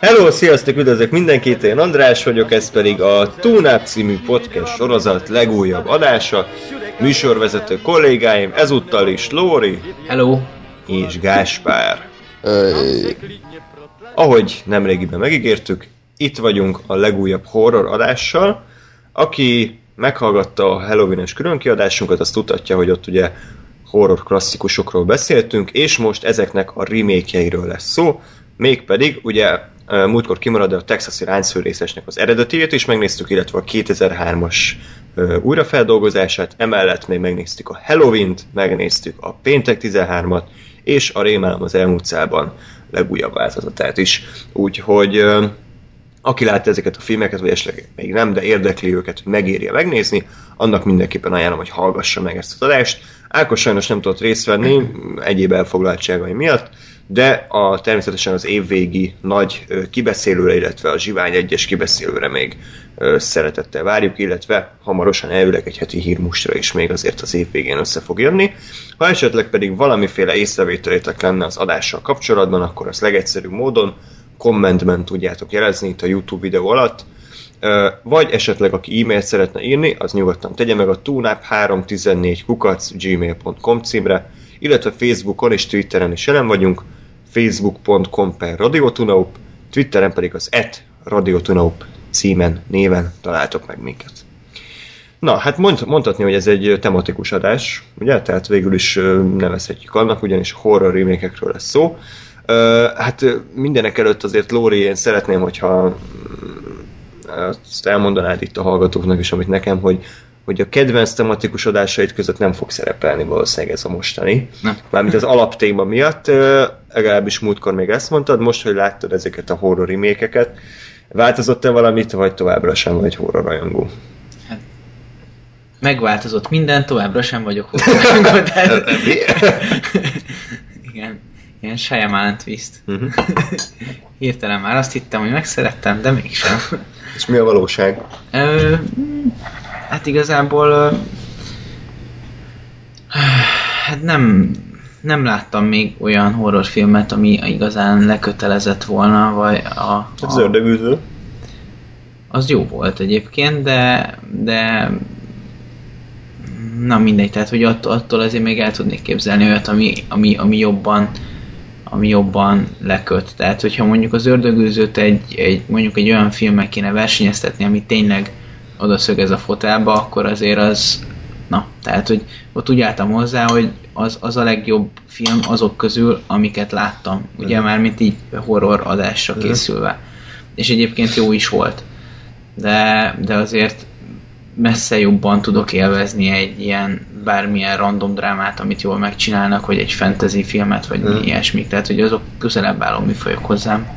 Hello, sziasztok, üdvözlök mindenkit, én András vagyok, ez pedig a Túnáp című podcast sorozat legújabb adása. Műsorvezető kollégáim, ezúttal is Lóri Hello! és Gáspár. Öy, Ahogy nemrégiben megígértük, itt vagyunk a legújabb horror adással. Aki meghallgatta a Halloween-es különkiadásunkat, azt tudhatja, hogy ott ugye horror klasszikusokról beszéltünk, és most ezeknek a remake lesz szó, mégpedig ugye múltkor kimarad a texasi ráncfőrészesnek az eredetiét is megnéztük, illetve a 2003-as ö, újrafeldolgozását, emellett még megnéztük a Halloween-t, megnéztük a Péntek 13-at, és a Rémálom az elmúlt szában legújabb változatát is. Úgyhogy aki látta ezeket a filmeket, vagy esetleg még nem, de érdekli őket, hogy megérje megnézni, annak mindenképpen ajánlom, hogy hallgassa meg ezt az adást. Ákos sajnos nem tudott részt venni, egyéb elfoglaltságai miatt, de a, természetesen az évvégi nagy kibeszélőre, illetve a Zsivány egyes kibeszélőre még szeretettel várjuk, illetve hamarosan elvileg egy heti hírmustra is még azért az év végén össze fog jönni. Ha esetleg pedig valamiféle észrevételétek lenne az adással kapcsolatban, akkor az legegyszerűbb módon kommentben tudjátok jelezni itt a YouTube videó alatt, vagy esetleg aki e-mailt szeretne írni, az nyugodtan tegye meg a tunap314 kukac gmail.com címre, illetve Facebookon és Twitteren is jelen vagyunk, facebook.com per radiotunaup, Twitteren pedig az et radiotunaup címen, néven találtok meg minket. Na, hát mond, mondhatni, hogy ez egy tematikus adás, ugye? Tehát végül is nevezhetjük annak, ugyanis horror remékekről lesz szó. Hát mindenek előtt azért Lóri, én szeretném, hogyha azt elmondanád itt a hallgatóknak is, amit nekem, hogy hogy a kedvenc tematikus adásait között nem fog szerepelni valószínűleg ez a mostani. Nem. Mármint az alaptéma miatt, legalábbis múltkor még ezt mondtad, most, hogy láttad ezeket a horror remékeket, változott-e valamit, vagy továbbra sem vagy horror rajongó? Megváltozott minden, továbbra sem vagyok horror. Tehát- Igen, ilyen Shyamalan twist. Mhm. Hirtelen már azt hittem, hogy megszerettem, de mégsem. És mi a valóság? Ö, hát igazából hát nem, nem láttam még olyan horrorfilmet, ami igazán lekötelezett volna, vagy a, Az a, ördögűző. az jó volt egyébként, de, de na mindegy, tehát hogy att, attól azért még el tudnék képzelni olyat, ami, ami, ami jobban ami jobban leköt. Tehát, hogyha mondjuk az ördögűzőt egy, egy mondjuk egy olyan filmmel kéne versenyeztetni, ami tényleg oda szögez a fotelba, akkor azért az na, tehát, hogy ott úgy álltam hozzá, hogy az, az a legjobb film azok közül, amiket láttam. Ugye Mhm. már mint így horror adásra Mhm. készülve. És egyébként jó is volt. De, de azért messze jobban tudok élvezni egy ilyen bármilyen random drámát, amit jól megcsinálnak, vagy egy fantasy filmet, vagy mm. ilyesmik. Tehát, hogy azok közelebb álló műfajok hozzám.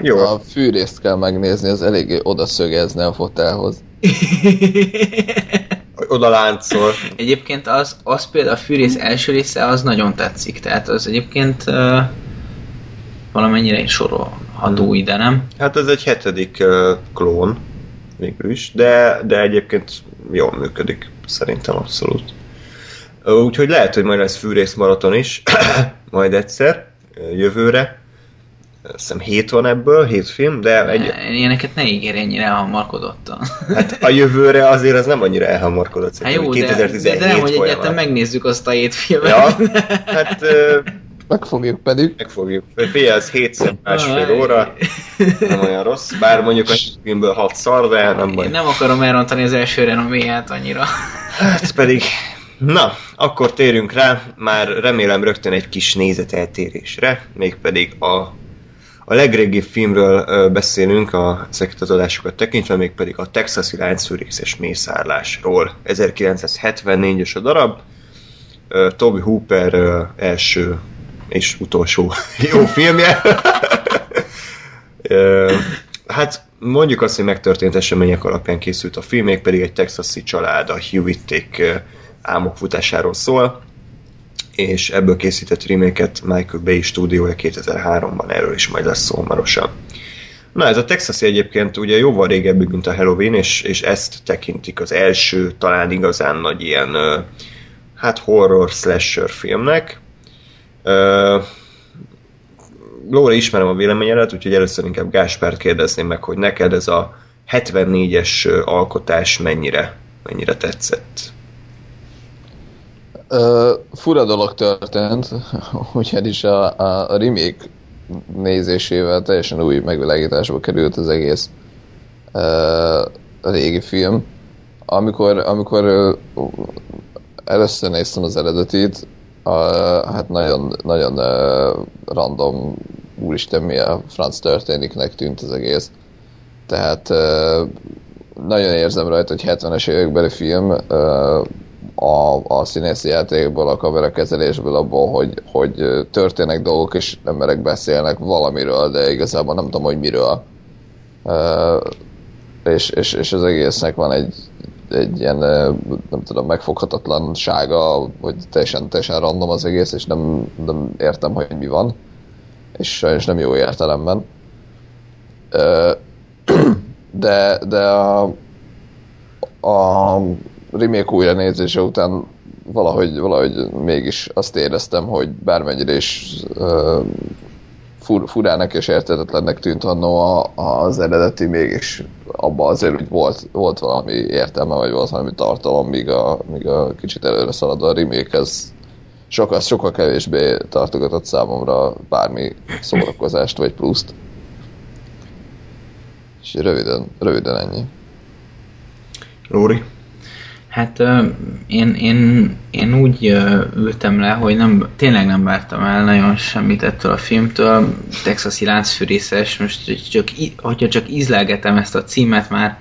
Jó. a fűrészt kell megnézni, az eléggé oda szögezne a fotelhoz. Oda láncol. Egyébként az, az például a fűrész első része az nagyon tetszik, tehát az egyébként uh, valamennyire is sorolható Mhm. ide, nem? Hát ez egy hetedik uh, klón végül is, de, de egyébként jól működik, szerintem abszolút. Úgyhogy lehet, hogy majd lesz fűrész maraton is, majd egyszer, jövőre. Azt hiszem hét van ebből, hét film, de egy. Ilyeneket ne ígérj ennyire elhamarkodottan. hát a jövőre azért az nem annyira elhamarkodott. Hát jó, hogy de, de, 2017 de nem, hogy egyáltalán megnézzük azt a hét filmet. Ja, hát ö, Megfogjuk pedig. megfogjuk. Figyelj, ez hétszer másfél óra, nem olyan rossz, bár mondjuk a filmből hat szar, de nem baj. Én nem akarom elrontani az első renoméját annyira. Hát pedig, na, akkor térjünk rá, már remélem rögtön egy kis nézeteltérésre, mégpedig a, a legrégibb filmről beszélünk a ezeket az adásokat tekintve, mégpedig a Texasi láncfűrészes mészárlásról. 1974-es a darab, Toby Hooper első és utolsó jó filmje. Hát mondjuk azt, hogy megtörtént események alapján készült a film, még pedig egy texasi család, a Hewitték álmokfutásáról szól, és ebből készített reméket Michael Bay stúdiója 2003-ban, erről is majd lesz szó hamarosan. Na ez a Texasi egyébként ugye jóval régebbi, mint a Halloween, és, és ezt tekintik az első, talán igazán nagy ilyen hát horror slasher filmnek. Uh, Lóra ismerem a véleményedet, úgyhogy először inkább Gáspárt kérdezném meg, hogy neked ez a 74-es alkotás mennyire, mennyire tetszett? Uh, fura dolog történt, ugyanis a, a, a remake nézésével teljesen új megvilágításba került az egész a régi film. Amikor, amikor uh, először néztem az eredetit, uh, hát nagyon, nagyon uh, random, úristen mi a franc történiknek tűnt az egész. Tehát uh, nagyon érzem rajta, hogy 70-es évekbeli film, uh, a, a színészi játékból, a kamerakezelésből, abból, hogy, hogy történnek dolgok, és emberek beszélnek valamiről, de igazából nem tudom, hogy miről. Uh, és, és, és az egésznek van egy, egy ilyen, nem tudom, megfoghatatlansága, hogy teljesen, teljesen random az egész, és nem, nem értem, hogy mi van. És sajnos nem jó értelemben. De, de a, a remake újra nézése után valahogy, valahogy mégis azt éreztem, hogy bármennyire is uh, fur, furának és értetetlennek tűnt annó az eredeti, mégis abban azért, hogy volt, volt valami értelme, vagy volt valami tartalom, míg a, míg a kicsit előre szaladó a remake, ez sokkal, sokkal kevésbé tartogatott számomra bármi szórakozást vagy pluszt. És röviden, röviden ennyi. Lóri? Hát én, én, én úgy ültem le, hogy nem, tényleg nem vártam el nagyon semmit ettől a filmtől. Texasi láncfűrészes, most csak, hogyha csak ízlelgetem ezt a címet, már,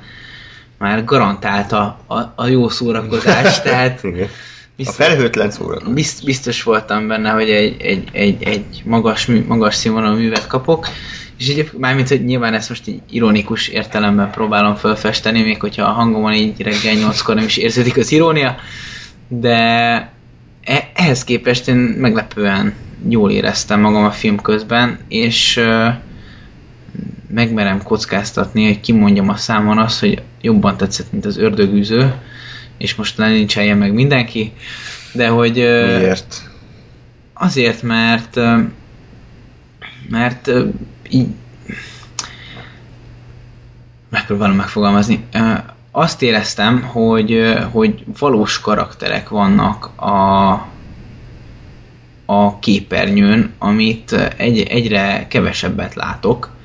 már garantálta a, a jó szórakozás, tehát biztos, a felhőtlen szórakozás. Biztos voltam benne, hogy egy, egy, egy, egy magas, magas színvonalú művet kapok, és így, mármint, hogy nyilván ezt most így ironikus értelemben próbálom felfesteni, még hogyha a hangomon így reggel nyolckor nem is érződik az irónia, de e- ehhez képest én meglepően jól éreztem magam a film közben, és megmerem kockáztatni, hogy kimondjam a számon azt, hogy jobban tetszett, mint az ördögűző, és most lenincseljen meg mindenki, de hogy... Miért? Azért, mert mert így megpróbálom megfogalmazni. Azt éreztem, hogy, hogy valós karakterek vannak a, a képernyőn, amit egy, egyre kevesebbet látok.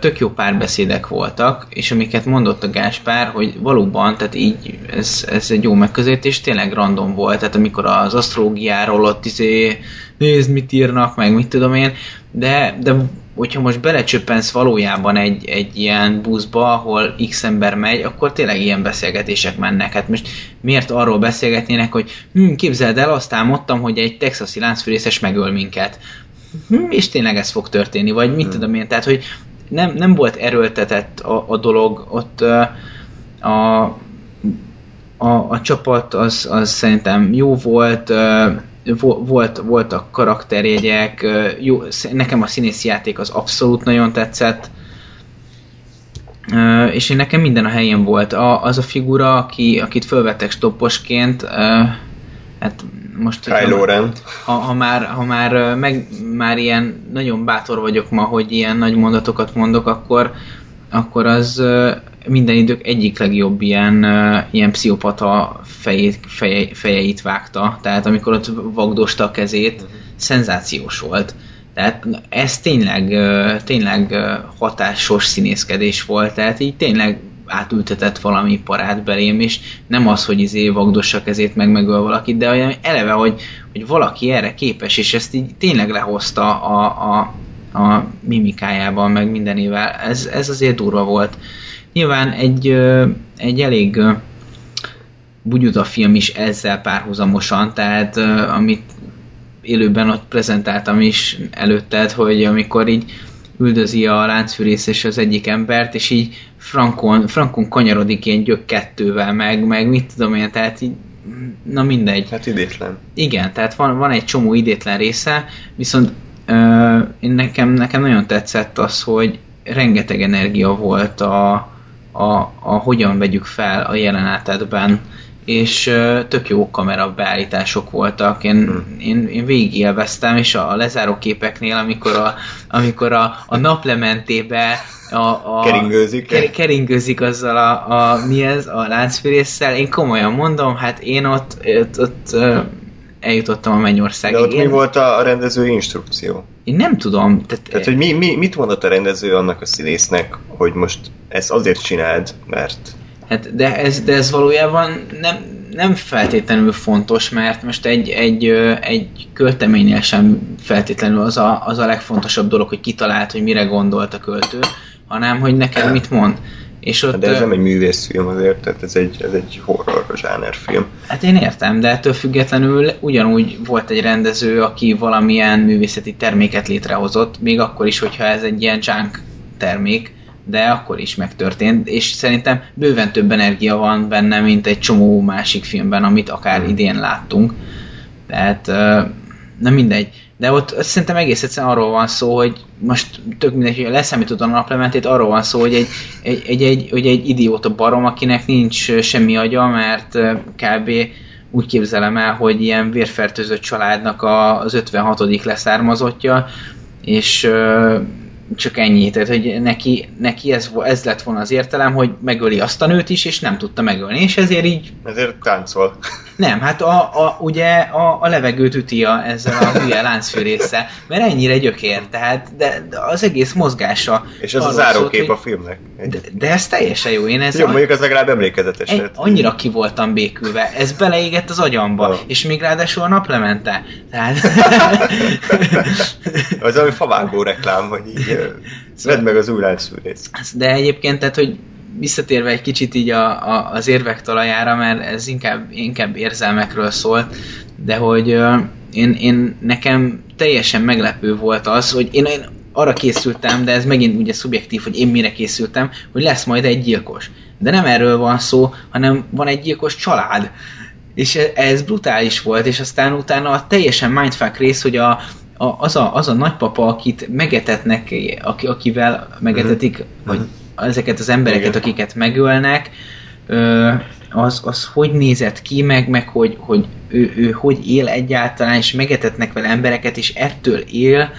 Tök jó párbeszédek voltak, és amiket mondott a Gáspár, hogy valóban, tehát így ez, ez egy jó megközelítés, tényleg random volt, tehát amikor az asztrológiáról ott izé, nézd mit írnak, meg mit tudom én, de, de hogyha most belecsöppensz valójában egy, egy ilyen buszba, ahol x ember megy, akkor tényleg ilyen beszélgetések mennek. Hát most miért arról beszélgetnének, hogy hm, képzeld el, azt álmodtam, hogy egy texasi láncfűrészes megöl minket. Hm, és tényleg ez fog történni, vagy mit hmm. tudom én. Tehát, hogy nem, nem volt erőltetett a, a dolog, ott a, a, a, a csapat az, az szerintem jó volt, volt, voltak karakterjegyek, jó, nekem a színészi játék az abszolút nagyon tetszett, és én nekem minden a helyén volt. A, az a figura, aki, akit fölvettek stopposként, hát most... Kylo Ren. Ha, ha, már, ha már, meg, már ilyen nagyon bátor vagyok ma, hogy ilyen nagy mondatokat mondok, akkor, akkor az minden idők egyik legjobb ilyen, ilyen pszichopata fejét, feje, fejeit vágta. Tehát amikor ott vagdosta a kezét, uh-huh. szenzációs volt. Tehát ez tényleg, tényleg hatásos színészkedés volt, tehát így tényleg átültetett valami parát belém, és nem az, hogy izé vagdossa kezét meg megöl valakit, de olyan eleve, hogy, hogy valaki erre képes, és ezt így tényleg lehozta a, a, a mimikájával, meg mindenével. Ez, ez azért durva volt. Nyilván egy, egy elég bugyuta film is ezzel párhuzamosan, tehát amit élőben ott prezentáltam is előtted, hogy amikor így üldözi a láncfűrész és az egyik embert, és így frankon, frankon kanyarodik ilyen gyök kettővel, meg, meg mit tudom én, tehát így na mindegy. Hát idétlen. Igen, tehát van, van egy csomó idétlen része, viszont ö, én nekem, nekem nagyon tetszett az, hogy rengeteg energia volt a, a, a hogyan vegyük fel a jelenetetben, és ö, tök jó kamera beállítások voltak. Én, hmm. én, én végig élveztem, és a, a lezáró képeknél, amikor a, amikor a, a naplementébe a, a Keringőzik. Ker, keringőzik azzal a, a, mi ez, a láncfűrésszel. Én komolyan mondom, hát én ott, ott, ott ö, eljutottam a mennyországig. De ott mi volt a rendező instrukció? én nem tudom, tehát, Tehát, hogy mi, mi, mit mondott a rendező annak a színésznek, hogy most ezt azért csináld, mert Hát de ez, de ez valójában nem, nem feltétlenül fontos, mert most egy, egy, egy költeménynél sem feltétlenül az a, az a legfontosabb dolog, hogy kitalált, hogy mire gondolt a költő, hanem hogy neked mit mond. És ott, de ez nem egy művészfilm azért, tehát ez egy, ez egy horror zsánerfilm. Hát én értem, de ettől függetlenül ugyanúgy volt egy rendező, aki valamilyen művészeti terméket létrehozott, még akkor is, hogyha ez egy ilyen junk termék, de akkor is megtörtént, és szerintem bőven több energia van benne, mint egy csomó másik filmben, amit akár idén láttunk. Tehát nem mindegy. De ott szerintem egész egyszerűen arról van szó, hogy most tök mindegy, hogy leszámítod a naplementét, arról van szó, hogy egy, egy, egy, egy, hogy egy idióta barom, akinek nincs semmi agya, mert kb. úgy képzelem el, hogy ilyen vérfertőzött családnak az 56. leszármazottja, és csak ennyi, tehát hogy neki, neki ez, ez lett volna az értelem, hogy megöli azt a nőt is, és nem tudta megölni, és ezért így Ezért táncol. nem, hát a, a, ugye a, a levegőt üti a, ezzel a hülye láncfűrésze, mert ennyire gyökér, tehát de, de az egész mozgása. És ez a zárókép a filmnek. de, de ez teljesen jó, én ez Jó, a- mondjuk az legalább emlékezetes egy, annyira ki voltam békülve, ez beleégett az agyamba, Ah. és még ráadásul a naplemente. Tehát... Az ami favágó reklám, hogy így ö, vedd meg az új láncfűrészt. De egyébként, tehát, hogy visszatérve egy kicsit így a, a, az érvek talajára, mert ez inkább, inkább érzelmekről szólt, de hogy ö, én, én nekem teljesen meglepő volt az, hogy én, én arra készültem, de ez megint ugye szubjektív, hogy én mire készültem, hogy lesz majd egy gyilkos. De nem erről van szó, hanem van egy gyilkos család. És e- ez brutális volt, és aztán utána a teljesen mindfuck rész, hogy a, a, az, a, az a nagypapa, akit megetetnek, aki, akivel megetetik, Mhm. vagy ezeket az embereket, Igen. akiket megölnek, az, az hogy nézett ki, meg, meg hogy, hogy ő, ő hogy él egyáltalán, és megetetnek vele embereket, és ettől él,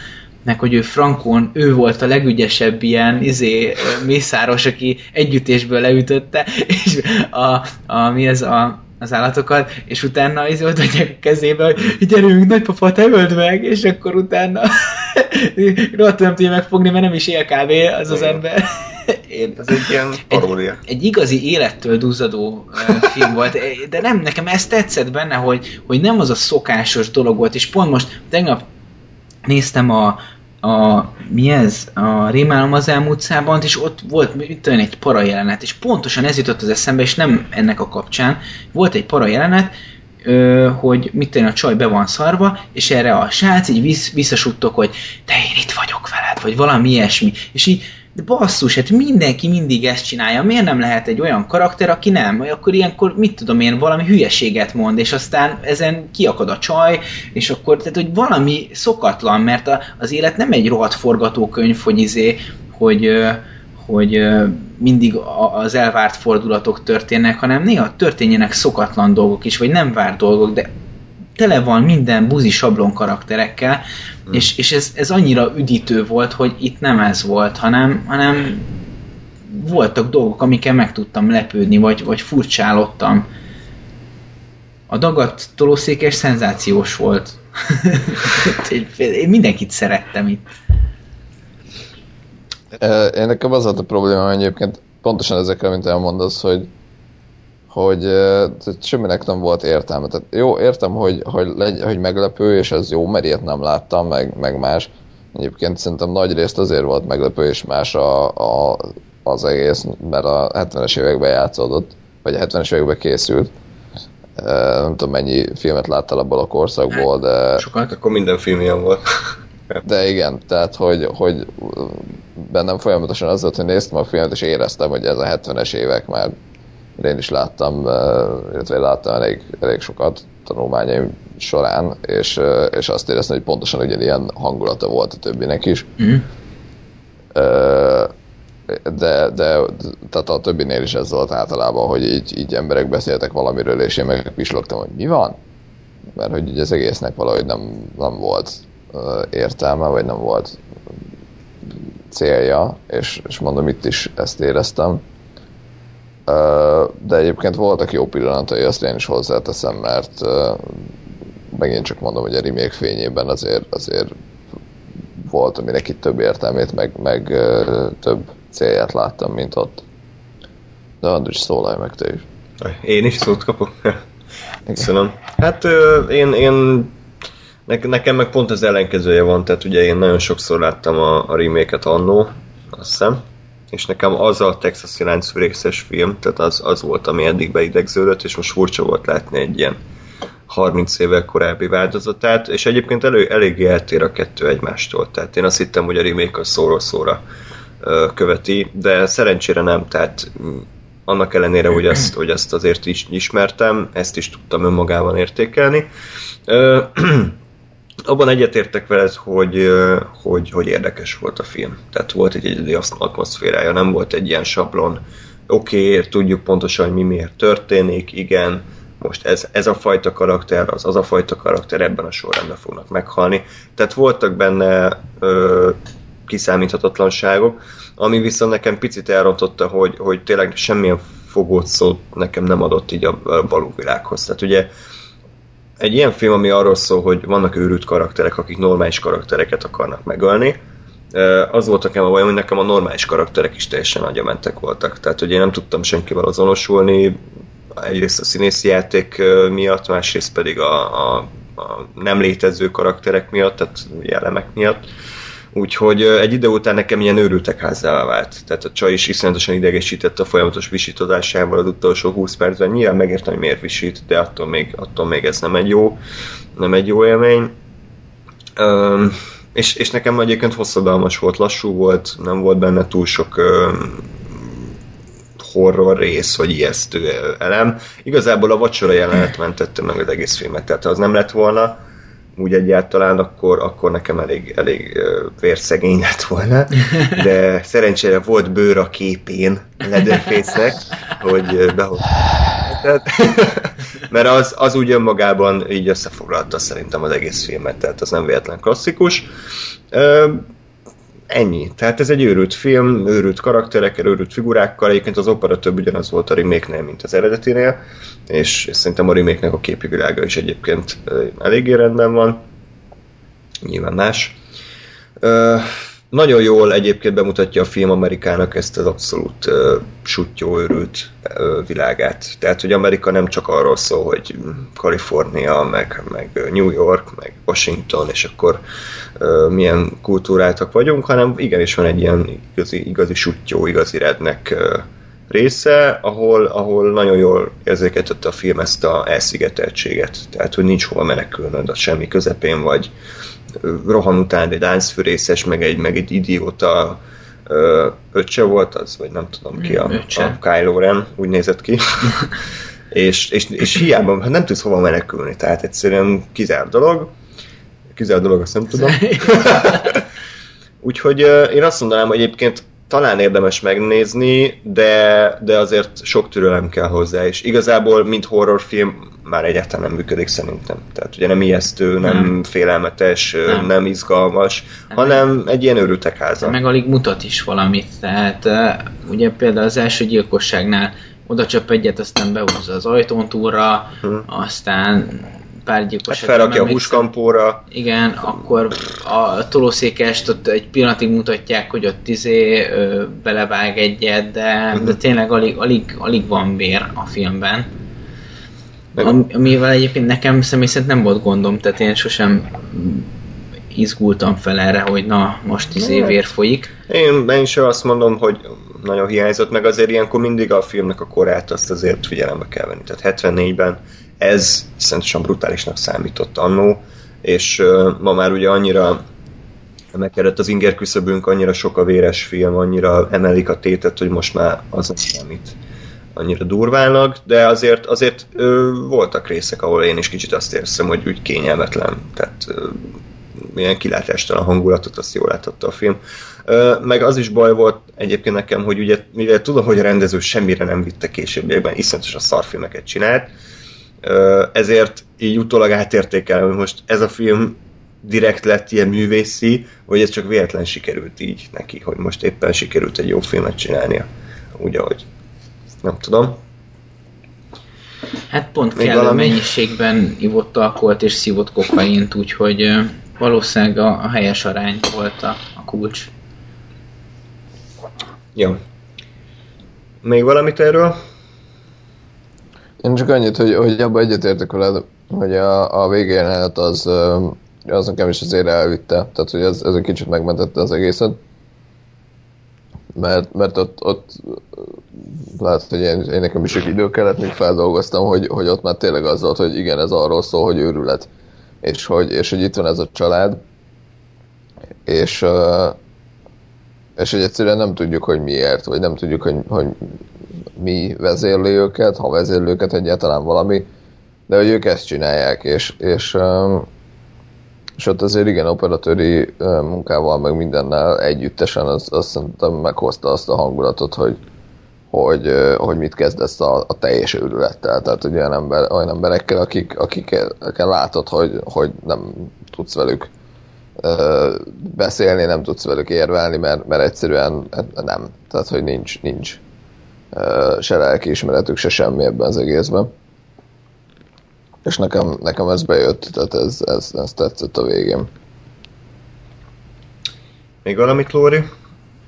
meg hogy ő Frankon, ő volt a legügyesebb ilyen izé, mészáros, aki együttésből leütötte, és a, a, mi ez a, az állatokat, és utána izé ott adják a kezébe, hogy gyerünk, nagypapa, te öld meg, és akkor utána rohadt nem tudja megfogni, mert nem is él kb. az az ember. Én, Ez egy ilyen paródia. egy igazi élettől duzzadó film volt, de nem, nekem ez tetszett benne, hogy, hogy nem az a szokásos dolog volt, és pont most tegnap néztem a, a mi ez? A Rémálom az elmúlt szában, és ott volt én, egy para jelenet, és pontosan ez jutott az eszembe, és nem ennek a kapcsán. Volt egy para jelenet, ö, hogy mit én, a csaj be van szarva, és erre a srác így vissz, visszasuttok, hogy de én itt vagyok veled, vagy valami ilyesmi. És így, de basszus, hát mindenki mindig ezt csinálja, miért nem lehet egy olyan karakter, aki nem? Vagy Akkor ilyenkor, mit tudom én, valami hülyeséget mond, és aztán ezen kiakad a csaj, és akkor, tehát hogy valami szokatlan, mert a, az élet nem egy rohadt forgatókönyv, hogy izé, hogy, hogy mindig az elvárt fordulatok történnek, hanem néha történjenek szokatlan dolgok is, vagy nem várt dolgok, de tele van minden buzi sablon karakterekkel, hmm. és, és ez, ez annyira üdítő volt, hogy itt nem ez volt, hanem, hanem voltak dolgok, amikkel meg tudtam lepődni, vagy, vagy furcsálottam. A dagadt tolószékes szenzációs volt. Én mindenkit szerettem itt. Én nekem az volt a probléma egyébként pontosan ezekkel, mint elmondasz, hogy hogy tehát semminek nem volt értelme. Tehát jó, értem, hogy, hogy, legy, hogy meglepő, és ez jó, mert ilyet nem láttam, meg, meg más. Egyébként szerintem nagy részt azért volt meglepő, és más a, a, az egész, mert a 70-es években játszódott, vagy a 70-es években készült. Nem tudom, mennyi filmet láttál abból a korszakból, de... Sokat. Akkor minden film ilyen volt. De igen, tehát hogy, hogy bennem folyamatosan az volt, hogy néztem a filmet, és éreztem, hogy ez a 70-es évek már én is láttam, eh, illetve láttam elég, elég sokat tanulmányaim során, és, eh, és azt éreztem, hogy pontosan ugyanilyen hangulata volt a többinek is. Mm. De, de tehát a többinél is ez volt általában, hogy így, így emberek beszéltek valamiről, és én meg pislogtam, hogy mi van? Mert hogy így az egésznek valahogy nem, nem volt értelme, vagy nem volt célja, és, és mondom, itt is ezt éreztem. De egyébként voltak jó pillanatai, azt én is hozzáteszem, mert megint csak mondom, hogy a remake fényében azért, azért volt, aminek itt több értelmét, meg, meg több célját láttam, mint ott. De Andris, szólalj meg te is. Én is szót kapok? Köszönöm. Hát én, én ne, nekem meg pont az ellenkezője van, tehát ugye én nagyon sokszor láttam a, a remake-et annó, azt hiszem, és nekem az a Texas részes film, tehát az, az volt, ami eddig beidegződött, és most furcsa volt látni egy ilyen 30 évvel korábbi változatát, és egyébként elő, eléggé eltér a kettő egymástól, tehát én azt hittem, hogy a remake az szóról szóra követi, de szerencsére nem, tehát mm, annak ellenére, hogy azt, hogy azt azért is ismertem, ezt is tudtam önmagában értékelni. Abban egyetértek veled, hogy, hogy, hogy érdekes volt a film. Tehát volt egy egyedi atmoszférája, nem volt egy ilyen sablon, oké, okay, tudjuk pontosan, hogy mi miért történik, igen, most ez, ez a fajta karakter, az az a fajta karakter ebben a sorrendben fognak meghalni. Tehát voltak benne ö, kiszámíthatatlanságok, ami viszont nekem picit elrontotta, hogy, hogy tényleg semmilyen fogót szót nekem nem adott így a, a való világhoz. Tehát ugye egy ilyen film, ami arról szól, hogy vannak őrült karakterek, akik normális karaktereket akarnak megölni, az volt nekem a bajom, hogy nekem a normális karakterek is teljesen agyamentek voltak. Tehát, hogy én nem tudtam senkivel azonosulni, egyrészt a színészi játék miatt, másrészt pedig a, a, a nem létező karakterek miatt, tehát jellemek miatt. Úgyhogy egy idő után nekem ilyen őrültek házzá vált. Tehát a csaj is iszonyatosan idegesített a folyamatos visítozásával az utolsó 20 percben. Nyilván megértem, hogy miért visít, de attól még, attól még ez nem egy jó, nem egy jó élmény. Um, és, és nekem egyébként hosszadalmas volt, lassú volt, nem volt benne túl sok um, horror rész, vagy ijesztő elem. Igazából a vacsora jelenet mentette meg az egész filmet, tehát ha az nem lett volna, úgy egyáltalán, akkor, akkor nekem elég, elég vérszegény lett volna, de szerencsére volt bőr a képén Leatherface-nek, hogy behozta. Mert az, az úgy önmagában így összefoglalta szerintem az egész filmet, tehát az nem véletlen klasszikus ennyi. Tehát ez egy őrült film, őrült karakterekkel, őrült figurákkal, egyébként az opera több ugyanaz volt a remake mint az eredetinél, és, szerintem a remake a képi világa is egyébként eléggé rendben van. Nyilván más. Nagyon jól egyébként bemutatja a film Amerikának ezt az abszolút uh, sutyó őrült uh, világát. Tehát, hogy Amerika nem csak arról szól, hogy Kalifornia, meg, meg New York, meg Washington, és akkor uh, milyen kultúráltak vagyunk, hanem igenis van egy ilyen igazi, igazi sutyó, igazi rednek uh, része, ahol, ahol nagyon jól érzékeltette a film ezt a elszigeteltséget. Tehát, hogy nincs hova menekülnöd, a semmi közepén vagy, rohan után egy láncfűrészes, meg egy, meg egy idióta öccse volt az, vagy nem tudom ki a, a Kylo Ren, úgy nézett ki. és, és, és hiába hát nem tudsz hova menekülni, tehát egyszerűen kizár dolog. Kizár dolog, azt nem tudom. Úgyhogy én azt mondanám, hogy egyébként talán érdemes megnézni, de, de azért sok türelem kell hozzá, és igazából, mint horrorfilm, már egyáltalán nem működik szerintem. Tehát ugye nem ijesztő, nem, nem. félelmetes, nem. nem izgalmas, nem. hanem egy ilyen örültek háza. Meg alig mutat is valamit, tehát ugye például az első gyilkosságnál oda csap egyet, aztán behúzza az ajtón túlra, hmm. aztán pár gyilkos. Hát felrakja a húskampóra. Igen, akkor a tolószékest ott egy pillanatig mutatják, hogy ott izé ö, belevág egyet, de, de tényleg alig, alig, alig van vér a filmben. Am, amivel egyébként nekem személy szerint nem volt gondom, tehát én sosem izgultam fel erre, hogy na, most izé vér folyik. Én, én is azt mondom, hogy nagyon hiányzott, meg azért ilyenkor mindig a filmnek a korát azt azért figyelembe kell venni. Tehát 74-ben ez szerintem brutálisnak számított annó, és ma már ugye annyira emelkedett az inger küszöbünk, annyira sok a véres film, annyira emelik a tétet, hogy most már az nem számít. annyira durvának, de azért, azért ö, voltak részek, ahol én is kicsit azt érzem, hogy úgy kényelmetlen, tehát ö, milyen kilátástalan hangulatot, azt jól látotta a film. Ö, meg az is baj volt egyébként nekem, hogy ugye, mivel tudom, hogy a rendező semmire nem vitte későbbiekben, iszonyatosan szarfilmeket csinált, ezért így utólag átértékelem, hogy most ez a film direkt lett ilyen művészi, vagy ez csak véletlen sikerült így neki, hogy most éppen sikerült egy jó filmet csinálnia. Úgy, ahogy nem tudom. Hát pont Még kellő valami? mennyiségben ivott alkoholt és szívott kokaint, úgyhogy valószínűleg a, a helyes arány volt a, a kulcs. Jó. Még valamit erről? Én csak annyit, hogy, hogy abban egyetértek veled, hogy a, a végjelenet az, az nekem is azért elvitte. Tehát, hogy ez, ez egy kicsit megmentette az egészet. Mert, mert ott, ott lehet, hogy én, én nekem is sok idő kellett, míg feldolgoztam, hogy, hogy ott már tényleg az volt, hogy igen, ez arról szól, hogy őrület. És hogy, és hogy itt van ez a család, és, és hogy egyszerűen nem tudjuk, hogy miért, vagy nem tudjuk, hogy, hogy mi vezérli őket, ha vezérli őket egyáltalán valami, de hogy ők ezt csinálják, és, és, öm, és ott azért igen operatőri öm, munkával, meg mindennel együttesen az, azt szerintem meghozta azt a hangulatot, hogy, hogy, ö, hogy mit kezdesz a, a teljes őrülettel. Tehát, hogy olyan, ember, olyan emberekkel, akik, akikkel látod, hogy, hogy nem tudsz velük ö, beszélni, nem tudsz velük érvelni, mert, mert egyszerűen nem. Tehát, hogy nincs, nincs se lelkiismeretük, se semmi ebben az egészben. És nekem, nekem ez bejött, tehát ez, ez, ez tetszett a végén. Még valamit, Lóri?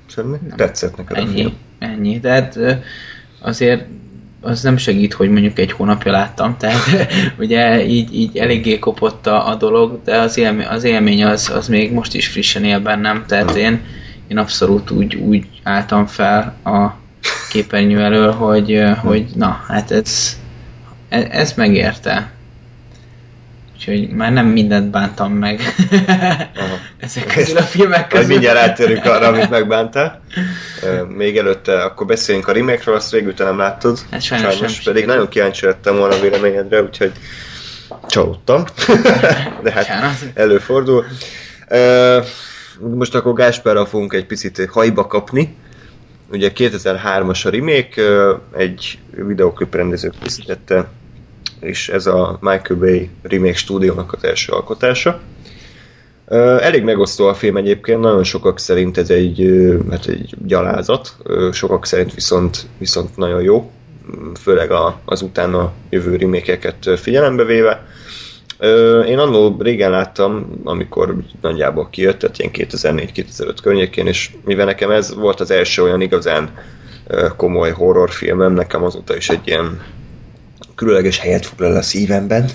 Semmi? Tetszett neked a Ennyi, film? ennyi. De hát azért az nem segít, hogy mondjuk egy hónapja láttam, tehát ugye így, így eléggé kopott a, a dolog, de az élmény, az, élmény az, az még most is frissen él bennem, tehát én, én abszolút úgy, úgy álltam fel a képernyő elől, hogy, ö, hogy na, hát ez, ez, ez megérte. Úgyhogy már nem mindent bántam meg ezek közül a filmek közül. mindjárt áttérünk arra, amit megbántál. Még előtte akkor beszéljünk a remake azt végül te nem láttad. Hát sajnos nem pedig nagyon kíváncsi lettem volna a véleményedre, úgyhogy csalódtam. De hát előfordul. Most akkor Gáspárral fogunk egy picit hajba kapni. Ugye 2003-as a remake, egy videoklip rendező készítette, és ez a Michael Bay remake stúdiónak az első alkotása. Elég megosztó a film egyébként, nagyon sokak szerint ez egy, hát egy gyalázat, sokak szerint viszont, viszont nagyon jó, főleg a, az utána jövő remékeket figyelembe véve. Ö, Én annól régen láttam, amikor nagyjából kijött, tehát ilyen 2004-2005 környékén, és mivel nekem ez volt az első olyan igazán komoly horrorfilmem, nekem azóta is egy ilyen különleges helyet foglal a szívemben.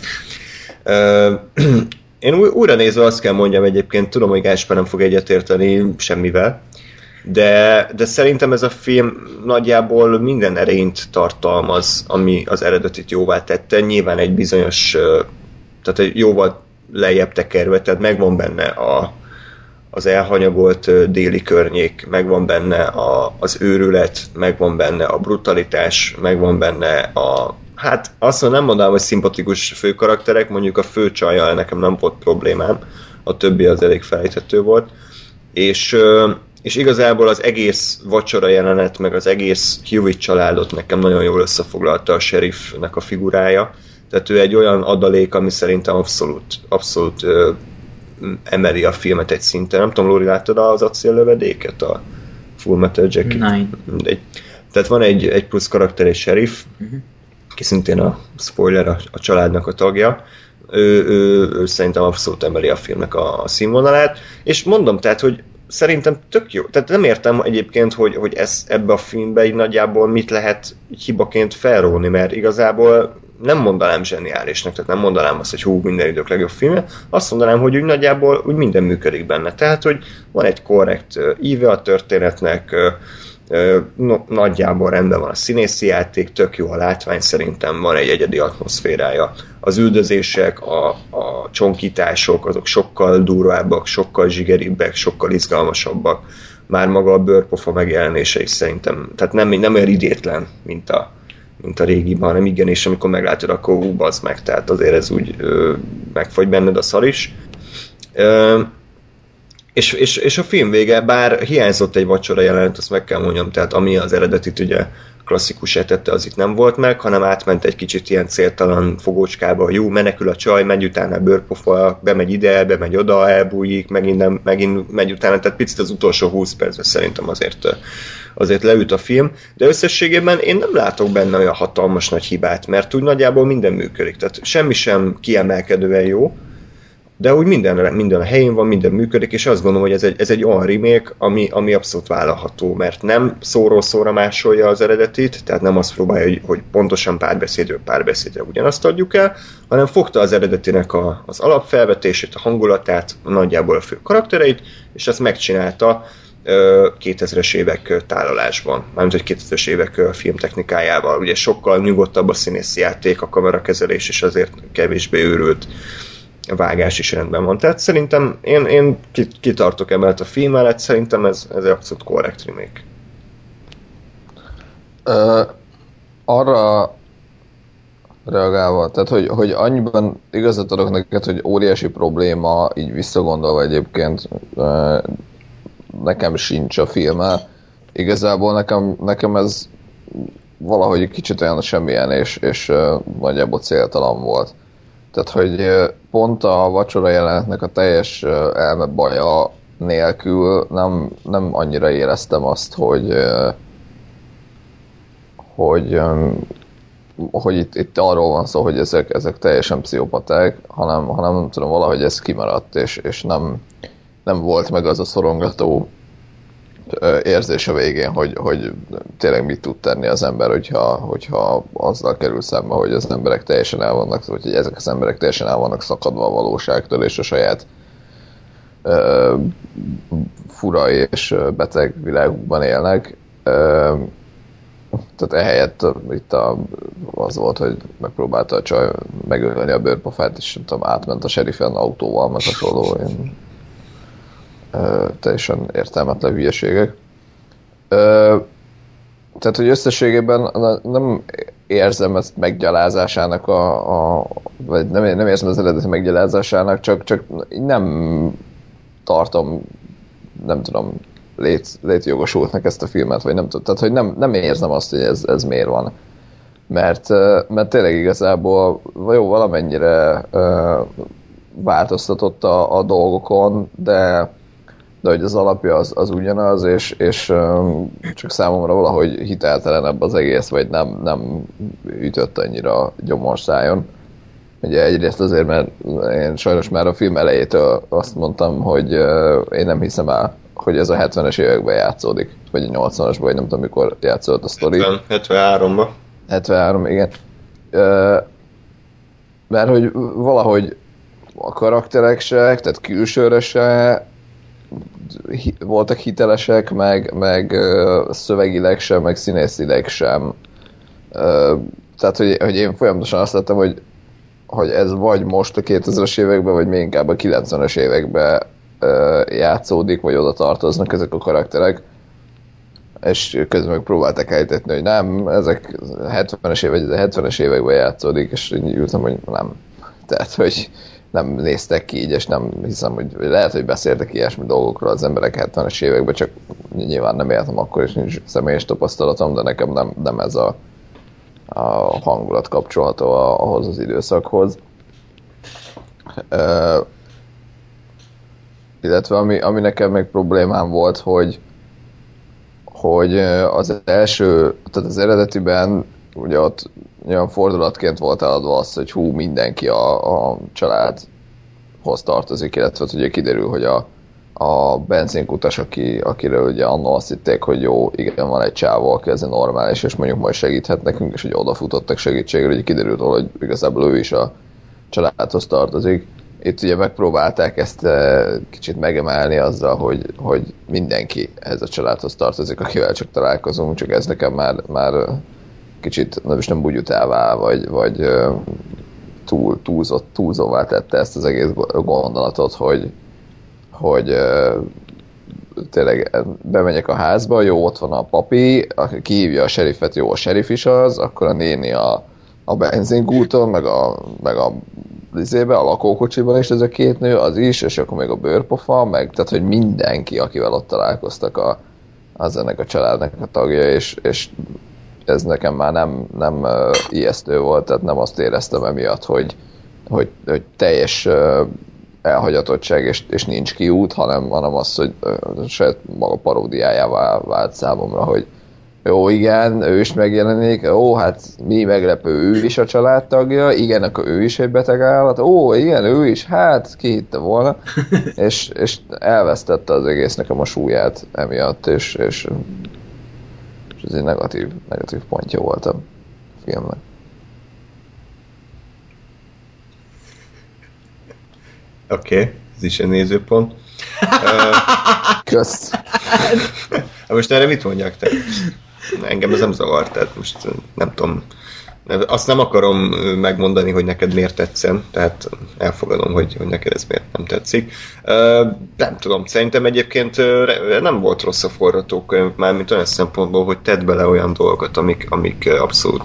Én új, újra nézve azt kell mondjam egyébként, tudom, hogy Gáspár nem fog egyetérteni semmivel, de, de szerintem ez a film nagyjából minden erényt tartalmaz, ami az eredetit jóvá tette. Nyilván egy bizonyos, tehát egy jóval lejjebb tekerve, tehát megvan benne a, az elhanyagolt déli környék, megvan benne a, az őrület, megvan benne a brutalitás, megvan benne a hát azt nem mondanám, hogy szimpatikus főkarakterek, mondjuk a fő csajjal nekem nem volt problémám, a többi az elég felejthető volt, és, és igazából az egész vacsora jelenet, meg az egész Hewitt családot nekem nagyon jól összefoglalta a sheriffnek a figurája, tehát ő egy olyan adalék, ami szerintem abszolút, abszolút ö, emeli a filmet egy szinten. Nem tudom, Lóri, láttad az acéllövedéket, a Full Metal Jacket? Nein. Mindegy. Tehát van egy, egy plusz karakter, egy sheriff, Mhm. ki szintén a spoiler, a, a családnak a tagja. Ő, ő, ő szerintem abszolút emeli a filmnek a, a színvonalát, és mondom, tehát, hogy szerintem tök jó. Tehát nem értem egyébként, hogy, hogy ez ebbe a filmbe így nagyjából mit lehet így hibaként felróni, mert igazából nem mondanám zseniálisnak, tehát nem mondanám azt, hogy hú, minden idők legjobb filmje, azt mondanám, hogy úgy nagyjából úgy minden működik benne. Tehát, hogy van egy korrekt íve a történetnek, nagyjából rendben van a színészi játék, tök jó a látvány, szerintem van egy egyedi atmoszférája. Az üldözések, a, a csonkítások, azok sokkal durvábbak, sokkal zsigeribbek, sokkal izgalmasabbak. Már maga a bőrpofa megjelenése is szerintem, tehát nem, nem olyan idétlen, mint a, mint a régiben, hanem igenis, amikor meglátod, akkor hú, bazd meg, tehát azért ez úgy ö, megfagy benned a szar is. Ö, és, és, és a film vége, bár hiányzott egy vacsora jelenet, azt meg kell mondjam, tehát ami az eredetit ugye klasszikus etette, az itt nem volt meg, hanem átment egy kicsit ilyen céltalan fogócskába, jó, menekül a csaj, megy utána bőrpofa, bemegy ide, bemegy oda, elbújik, megint, nem, megint megy utána, tehát picit az utolsó 20 percben szerintem azért, azért leüt a film, de összességében én nem látok benne olyan hatalmas nagy hibát, mert úgy nagyjából minden működik, tehát semmi sem kiemelkedően jó, de úgy minden, minden a helyén van, minden működik, és azt gondolom, hogy ez egy, ez egy olyan remake, ami, ami abszolút vállalható, mert nem szóról szóra másolja az eredetit, tehát nem azt próbálja, hogy, hogy pontosan párbeszédről párbeszédre ugyanazt adjuk el, hanem fogta az eredetinek a, az alapfelvetését, a hangulatát, nagyjából a fő karaktereit, és ezt megcsinálta 2000-es évek tálalásban, mármint egy 2000-es évek filmtechnikájával. Ugye sokkal nyugodtabb a színészi játék, a kamerakezelés, és azért kevésbé őrült vágás is rendben van. Tehát szerintem én, én kitartok emellett a film mellett, szerintem ez, ez egy abszolút korrekt remake. Ö, arra reagálva, tehát hogy, hogy annyiban igazat adok neked, hogy óriási probléma, így visszagondolva egyébként nekem sincs a filme. Igazából nekem, nekem ez valahogy kicsit olyan semmilyen, és, és nagyjából céltalan volt. Tehát, hogy pont a vacsora jelenetnek a teljes elme nélkül nem, nem annyira éreztem azt, hogy hogy, hogy itt, itt arról van szó, hogy ezek, ezek teljesen pszichopaták, hanem, hanem nem tudom, valahogy ez kimaradt, és, és nem, nem volt meg az a szorongató érzés a végén, hogy, hogy tényleg mit tud tenni az ember, hogyha, hogyha azzal kerül szembe, hogy az emberek teljesen el vannak, vagy hogy ezek az emberek teljesen el vannak szakadva a valóságtól, és a saját ö, fura és beteg világukban élnek. Ö, tehát ehelyett itt a, az volt, hogy megpróbálta a csaj megölni a bőrpofát, és nem tudom, átment a sheriffen autóval, meg hasonló. Én teljesen értelmetlen hülyeségek. Tehát, hogy összességében nem érzem ezt meggyalázásának a, a vagy nem, nem érzem az eredeti meggyalázásának, csak, csak nem tartom, nem tudom, lét, létjogosultnak ezt a filmet, vagy nem tudom, tehát hogy nem, nem érzem azt, hogy ez, ez miért van. Mert, mert tényleg igazából jó, valamennyire változtatott a, a dolgokon, de de hogy az alapja az, az ugyanaz, és, és um, csak számomra valahogy hiteltelenebb az egész, vagy nem, nem ütött annyira gyomorszájon. Ugye egyrészt azért, mert én sajnos már a film elejétől azt mondtam, hogy uh, én nem hiszem el, hogy ez a 70-es években játszódik, vagy a 80-asban, vagy nem tudom mikor játszott a sztori. 73-ban. 73, igen. Uh, mert hogy valahogy a karakterek se, tehát külsőre se voltak hitelesek, meg, meg szövegileg sem, meg színészileg sem. Tehát, hogy, hogy én folyamatosan azt láttam, hogy, hogy ez vagy most a 2000-es években, vagy még inkább a 90-es években játszódik, vagy oda tartoznak ezek a karakterek és közben meg próbálták hogy nem, ezek 70-es évek, 70-es években játszódik, és így ültem, hogy nem. Tehát, hogy nem néztek ki így, és nem hiszem, hogy lehet, hogy beszéltek ilyesmi dolgokról az emberek 70-es években, csak nyilván nem éltem akkor, és nincs személyes tapasztalatom, de nekem nem, nem ez a, a hangulat kapcsolható ahhoz az időszakhoz. Uh, illetve ami, ami nekem még problémám volt, hogy hogy az első, tehát az eredetiben ugye ott olyan fordulatként volt eladva az, hogy hú, mindenki a, a családhoz tartozik, illetve ugye kiderül, hogy a, a benzinkutas, aki, akiről ugye annól azt hitték, hogy jó, igen, van egy csávó, aki ez normális, és mondjuk majd segíthet nekünk, és hogy odafutottak segítségre, hogy kiderült, hogy igazából ő is a családhoz tartozik. Itt ugye megpróbálták ezt eh, kicsit megemelni azzal, hogy, hogy mindenki ez a családhoz tartozik, akivel csak találkozunk, csak ez nekem már, már kicsit nem is nem bugyutává, vagy, vagy túl, túlzott, túlzóvá tette ezt az egész gondolatot, hogy, hogy tényleg bemegyek a házba, jó, ott van a papi, kihívja a serifet, jó, a serif is az, akkor a néni a, a benzinkúton, meg a, meg a lizébe, a lakókocsiban is ez a két nő, az is, és akkor még a bőrpofa, meg tehát, hogy mindenki, akivel ott találkoztak a, az ennek a családnak a tagja, és, és ez nekem már nem, nem ijesztő volt, tehát nem azt éreztem emiatt, hogy, hogy, hogy teljes elhagyatottság és, és nincs kiút, hanem, hanem az, hogy saját maga paródiájává vált számomra, hogy jó, igen, ő is megjelenik, ó, hát mi meglepő, ő is a családtagja, igen, akkor ő is egy beteg állat, ó, igen, ő is, hát ki hitte volna, és, és elvesztette az egész nekem a súlyát emiatt, és, és ez egy negatív, negatív pontja volt a filmnek. Oké, okay, ez is egy nézőpont. Kösz. most erre mit mondjak te? engem ez nem zavar, tehát most nem tudom, azt nem akarom megmondani, hogy neked miért tetszen, tehát elfogadom, hogy, hogy neked ez miért nem tetszik. Nem tudom, szerintem egyébként nem volt rossz a forgatókönyv, mármint olyan szempontból, hogy tett bele olyan dolgokat, amik, amik abszolút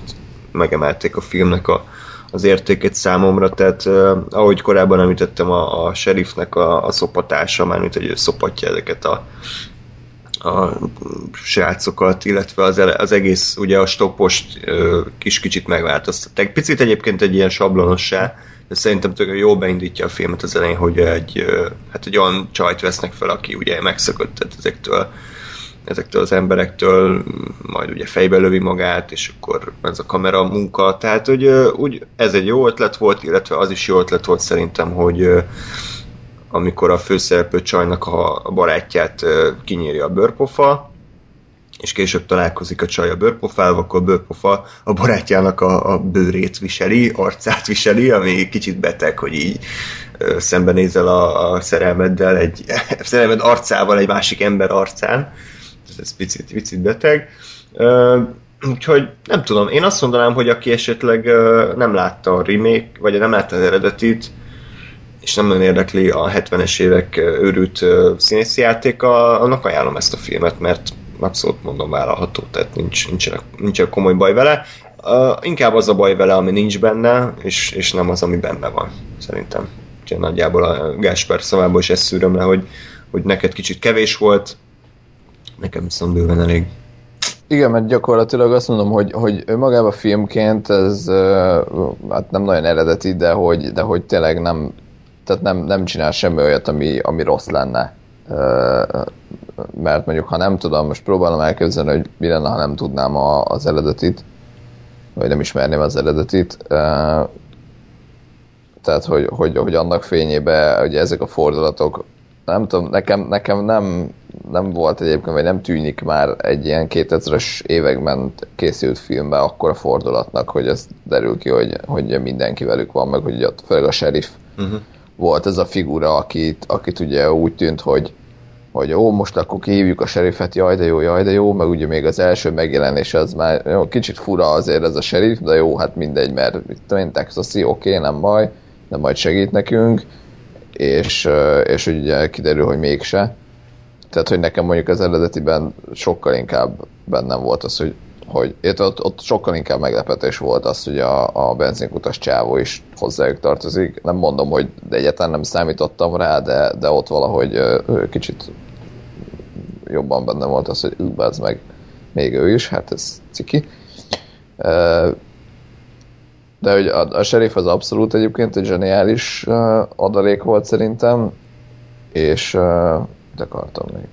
megemelték a filmnek a, az értékét számomra, tehát ahogy korábban említettem, a, a sheriffnek a, a szopatása, mármint hogy ő szopatja ezeket a a srácokat, illetve az, az egész, ugye a stoppost kis kicsit megváltoztatták. Picit egyébként egy ilyen sablonossá, de szerintem tök jó beindítja a filmet az elején, hogy egy, hát egy olyan csajt vesznek fel, aki ugye megszökött tehát ezektől, ezektől az emberektől, majd ugye fejbe lövi magát, és akkor ez a kamera munka, tehát hogy úgy ez egy jó ötlet volt, illetve az is jó ötlet volt szerintem, hogy amikor a főszereplő csajnak a barátját kinyírja a bőrpofa, és később találkozik a csaj a bőrpofával, akkor a bőrpofa a barátjának a, a bőrét viseli, arcát viseli, ami kicsit beteg, hogy így szembenézel a, a szerelmeddel, egy a szerelmed arcával egy másik ember arcán. Ez picit, picit beteg. Úgyhogy nem tudom, én azt mondanám, hogy aki esetleg nem látta a remake, vagy nem látta az eredetit, és nem nagyon érdekli a 70-es évek őrült színészi játéka, annak ajánlom ezt a filmet, mert abszolút mondom vállalható, tehát nincs, nincs, nincs komoly baj vele. Uh, inkább az a baj vele, ami nincs benne, és, és nem az, ami benne van, szerintem. Úgyhogy nagyjából a Gásper szavából is ezt szűröm le, hogy, hogy neked kicsit kevés volt, nekem viszont bőven elég. Igen, mert gyakorlatilag azt mondom, hogy, hogy önmagában filmként ez hát nem nagyon eredeti, de hogy, de hogy tényleg nem, tehát nem, nem csinál semmi olyat, ami, ami rossz lenne. Mert mondjuk, ha nem tudom, most próbálom elképzelni, hogy mi lenne, ha nem tudnám a, az eredetit, vagy nem ismerném az eredetit. Tehát, hogy, hogy, hogy annak fényében hogy ezek a fordulatok, nem tudom, nekem, nekem nem, nem volt egyébként, vagy nem tűnik már egy ilyen 2000-es években készült filmben akkor a fordulatnak, hogy ez derül ki, hogy, hogy mindenki velük van, meg hogy ott főleg a sheriff uh-huh volt ez a figura, akit, akit ugye úgy tűnt, hogy hogy ó, most akkor kihívjuk a serifet, jaj de jó, jaj de jó, meg ugye még az első megjelenés az már jó, kicsit fura azért ez a serif, de jó, hát mindegy, mert tudom én, Texasi, oké, okay, nem baj, de majd segít nekünk, és, és ugye kiderül, hogy mégse. Tehát, hogy nekem mondjuk az eredetiben sokkal inkább bennem volt az, hogy hogy itt ott, ott sokkal inkább meglepetés volt az, hogy a, a benzinkutas csávó is hozzájuk tartozik. Nem mondom, hogy egyáltalán nem számítottam rá, de, de ott valahogy kicsit jobban benne volt az, hogy ez meg még ő is, hát ez ciki. De hogy a, a sheriff az abszolút egyébként egy zseniális adalék volt szerintem, és de akartam még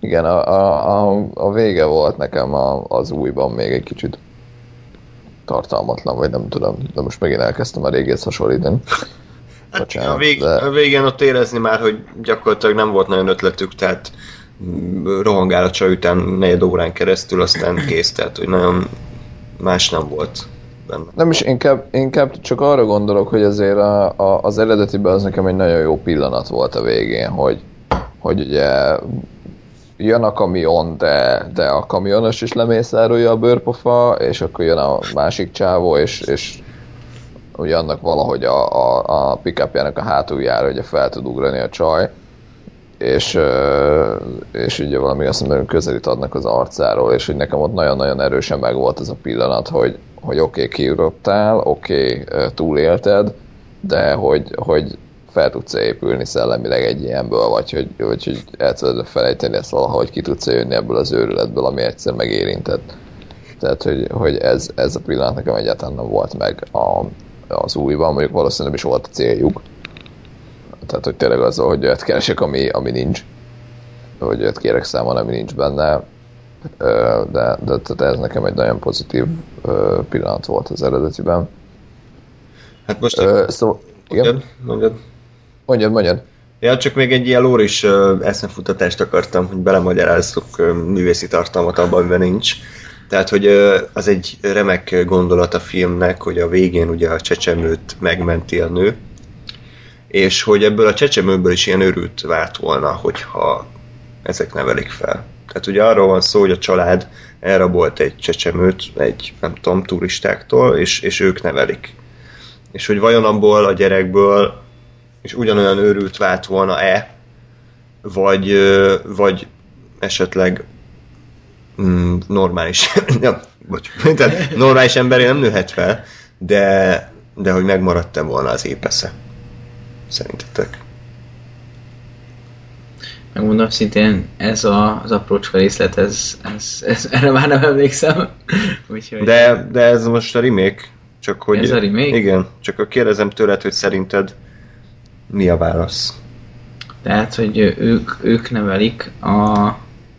igen, a, a, a, vége volt nekem a, az újban még egy kicsit tartalmatlan, vagy nem tudom, de most megint elkezdtem a régész hasonlítani. Hát Bocsánat, a, vég, de... a végén ott érezni már, hogy gyakorlatilag nem volt nagyon ötletük, tehát rohangál a csaj után negyed órán keresztül, aztán kész, tehát hogy nagyon más nem volt benne. Nem is, inkább, inkább csak arra gondolok, hogy azért a, a, az eredetiben az nekem egy nagyon jó pillanat volt a végén, hogy, hogy ugye jön a kamion, de, de a kamionos is lemészárolja a bőrpofa, és akkor jön a másik csávó, és, és ugye annak valahogy a, a, a pickupjának a hátuljára ugye fel tud ugrani a csaj, és, és ugye valami azt mondom, közelít adnak az arcáról, és hogy nekem ott nagyon-nagyon erősen megvolt ez a pillanat, hogy, hogy oké, okay, kiugrottál, oké, okay, túlélted, de hogy, hogy fel tudsz épülni szellemileg egy ilyenből, vagy hogy, vagy hogy el tudod felejteni ezt valahogy ki tudsz jönni ebből az őrületből, ami egyszer megérintett. Tehát, hogy, hogy ez, ez a pillanat nekem egyáltalán nem volt meg a, az újban, mondjuk valószínűleg is volt a céljuk. Tehát, hogy tényleg az, hogy olyat keresek, ami, ami nincs. Hogy olyat kérek számon, ami nincs benne. De, de, de ez nekem egy nagyon pozitív pillanat volt az eredetiben. Hát most... Ö, szóval, igen? Mondjad, mondjad. Mondjad, mondjad. Ja, csak még egy ilyen lóris eszmefutatást akartam, hogy belemagyarázzuk művészi tartalmat abban, amiben nincs. Tehát, hogy az egy remek gondolat a filmnek, hogy a végén ugye a csecsemőt megmenti a nő, és hogy ebből a csecsemőből is ilyen örült várt volna, hogyha ezek nevelik fel. Tehát ugye arról van szó, hogy a család elrabolt egy csecsemőt, egy, nem tudom, turistáktól, és, és ők nevelik. És hogy vajon abból a gyerekből és ugyanolyan őrült vált volna-e, vagy, vagy esetleg mm, normális, ja, bocs, tehát normális emberi nem nőhet fel, de, de hogy megmaradt-e volna az épesze. Szerintetek? Megmondom szintén, ez a, az aprócska részlet, ez, ez, ez, erre már nem emlékszem. Úgyhogy... De, de ez most a remake, csak hogy... Ez a remake? Igen, csak kérdezem tőled, hogy szerinted mi a válasz? Tehát, hogy ők, ők nevelik a...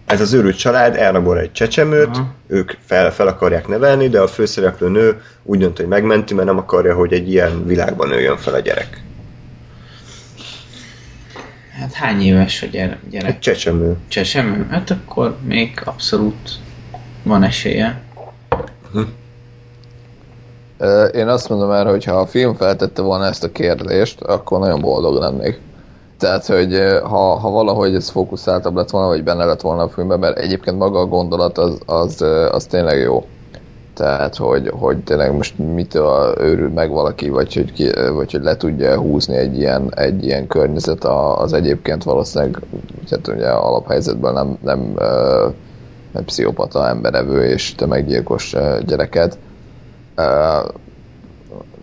Ez az őrült család elrabol egy csecsemőt, Aha. ők fel, fel akarják nevelni, de a főszereplő nő úgy dönt, hogy megmenti, mert nem akarja, hogy egy ilyen világban nőjön fel a gyerek. Hát hány éves a gyerek? Egy csecsemő. Csecsemő? Hát akkor még abszolút van esélye. Hm. Én azt mondom erre, hogy ha a film feltette volna ezt a kérdést, akkor nagyon boldog lennék. Tehát, hogy ha, ha valahogy ez fókuszáltabb lett volna, vagy benne lett volna a filmben, mert egyébként maga a gondolat az, az, az tényleg jó. Tehát, hogy, hogy tényleg most mitől őrül meg valaki, vagy hogy, ki, vagy hogy le tudja húzni egy ilyen, egy ilyen környezet az egyébként valószínűleg tehát ugye alaphelyzetben nem, nem, nem pszichopata emberevő és tömeggyilkos gyereket Uh,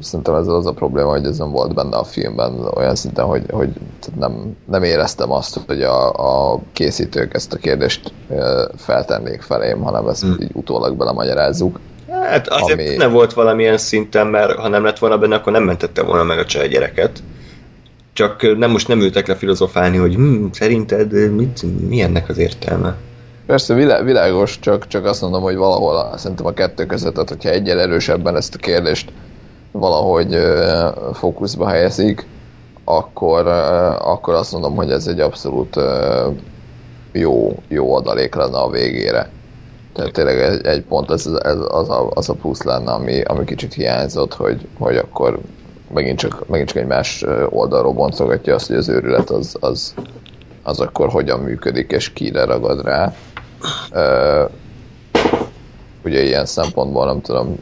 szerintem ez az a probléma, hogy ez nem volt benne a filmben olyan szinten, hogy, hogy nem, nem éreztem azt, hogy a, a készítők ezt a kérdést feltennék felém, hanem ezt hmm. így utólag belemagyarázzuk. Hát azért ami... nem volt valamilyen szinten, mert ha nem lett volna benne, akkor nem mentette volna meg a csaj gyereket. Csak nem most nem ültek le filozofálni, hogy hm, szerinted mit, mi ennek az értelme? Persze világos, csak, csak azt mondom, hogy valahol a, szerintem a kettő között, tehát hogyha egyel erősebben ezt a kérdést valahogy uh, fókuszba helyezik, akkor, akkor azt mondom, hogy ez egy abszolút jó, jó adalék lenne a végére. Tehát tényleg egy, egy pont ez, ez az, a, az a plusz lenne, ami, ami kicsit hiányzott, hogy, hogy akkor megint csak, megint csak egy más oldalról boncogatja azt, hogy az őrület az, az, az akkor hogyan működik, és kire ragad rá. Uh, ugye ilyen szempontból nem tudom,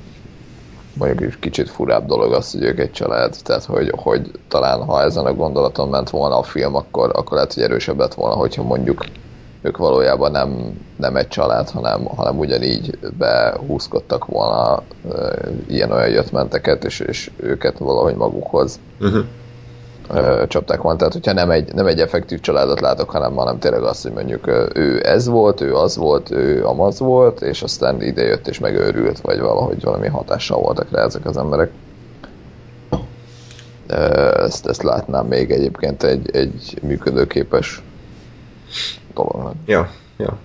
mondjuk egy kicsit furább dolog az, hogy ők egy család, tehát hogy, hogy talán ha ezen a gondolaton ment volna a film, akkor, akkor lehet, hogy erősebb lett volna, hogyha mondjuk ők valójában nem, nem egy család, hanem, hanem ugyanígy behúzkodtak volna uh, ilyen-olyan jöttmenteket, és, és őket valahogy magukhoz uh-huh csapták van. Tehát, hogyha nem egy, nem egy effektív családot látok, hanem, hanem tényleg azt, hogy mondjuk ő ez volt, ő az volt, ő amaz volt, és aztán idejött és megőrült, vagy valahogy valami hatással voltak rá ezek az emberek. Ezt, ezt látnám még egyébként egy, egy működőképes dolognak. Ja, ja.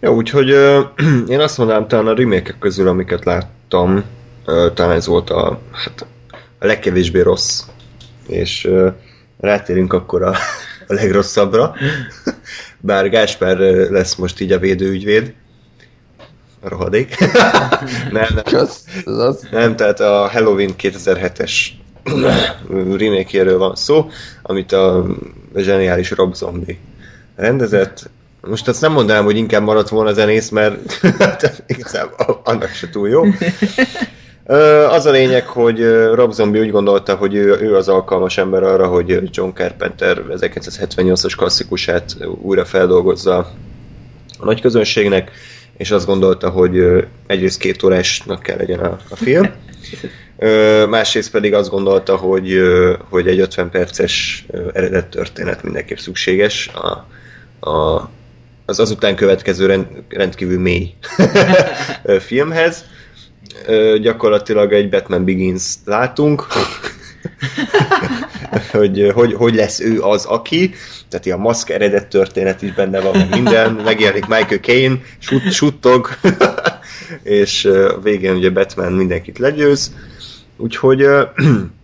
Ja, úgyhogy uh, én azt mondanám, talán a remake közül, amiket láttam, uh, talán ez volt a, hát, a legkevésbé rossz és rátérünk akkor a, a legrosszabbra. Bár Gáspár lesz most így a védőügyvéd. A rohadék. nem, nem. nem, tehát a Halloween 2007-es remake van szó, amit a zseniális Rob Zombie rendezett. Most azt nem mondanám, hogy inkább maradt volna zenész, mert igazából annak se túl jó. Az a lényeg, hogy Rob Zombie úgy gondolta, hogy ő, ő az alkalmas ember arra, hogy John Carpenter 1978-as klasszikusát újra feldolgozza a nagy közönségnek, és azt gondolta, hogy egyrészt két órásnak kell legyen a, a film, másrészt pedig azt gondolta, hogy, hogy egy 50 perces eredet történet mindenképp szükséges a, a, az azután következő rend, rendkívül mély filmhez. Gyakorlatilag egy Batman Begins látunk, hogy, hogy hogy lesz ő az, aki, tehát a maszk eredet történet is benne van, meg minden, megjelenik Michael Caine, sut, suttog, és a végén ugye Batman mindenkit legyőz, úgyhogy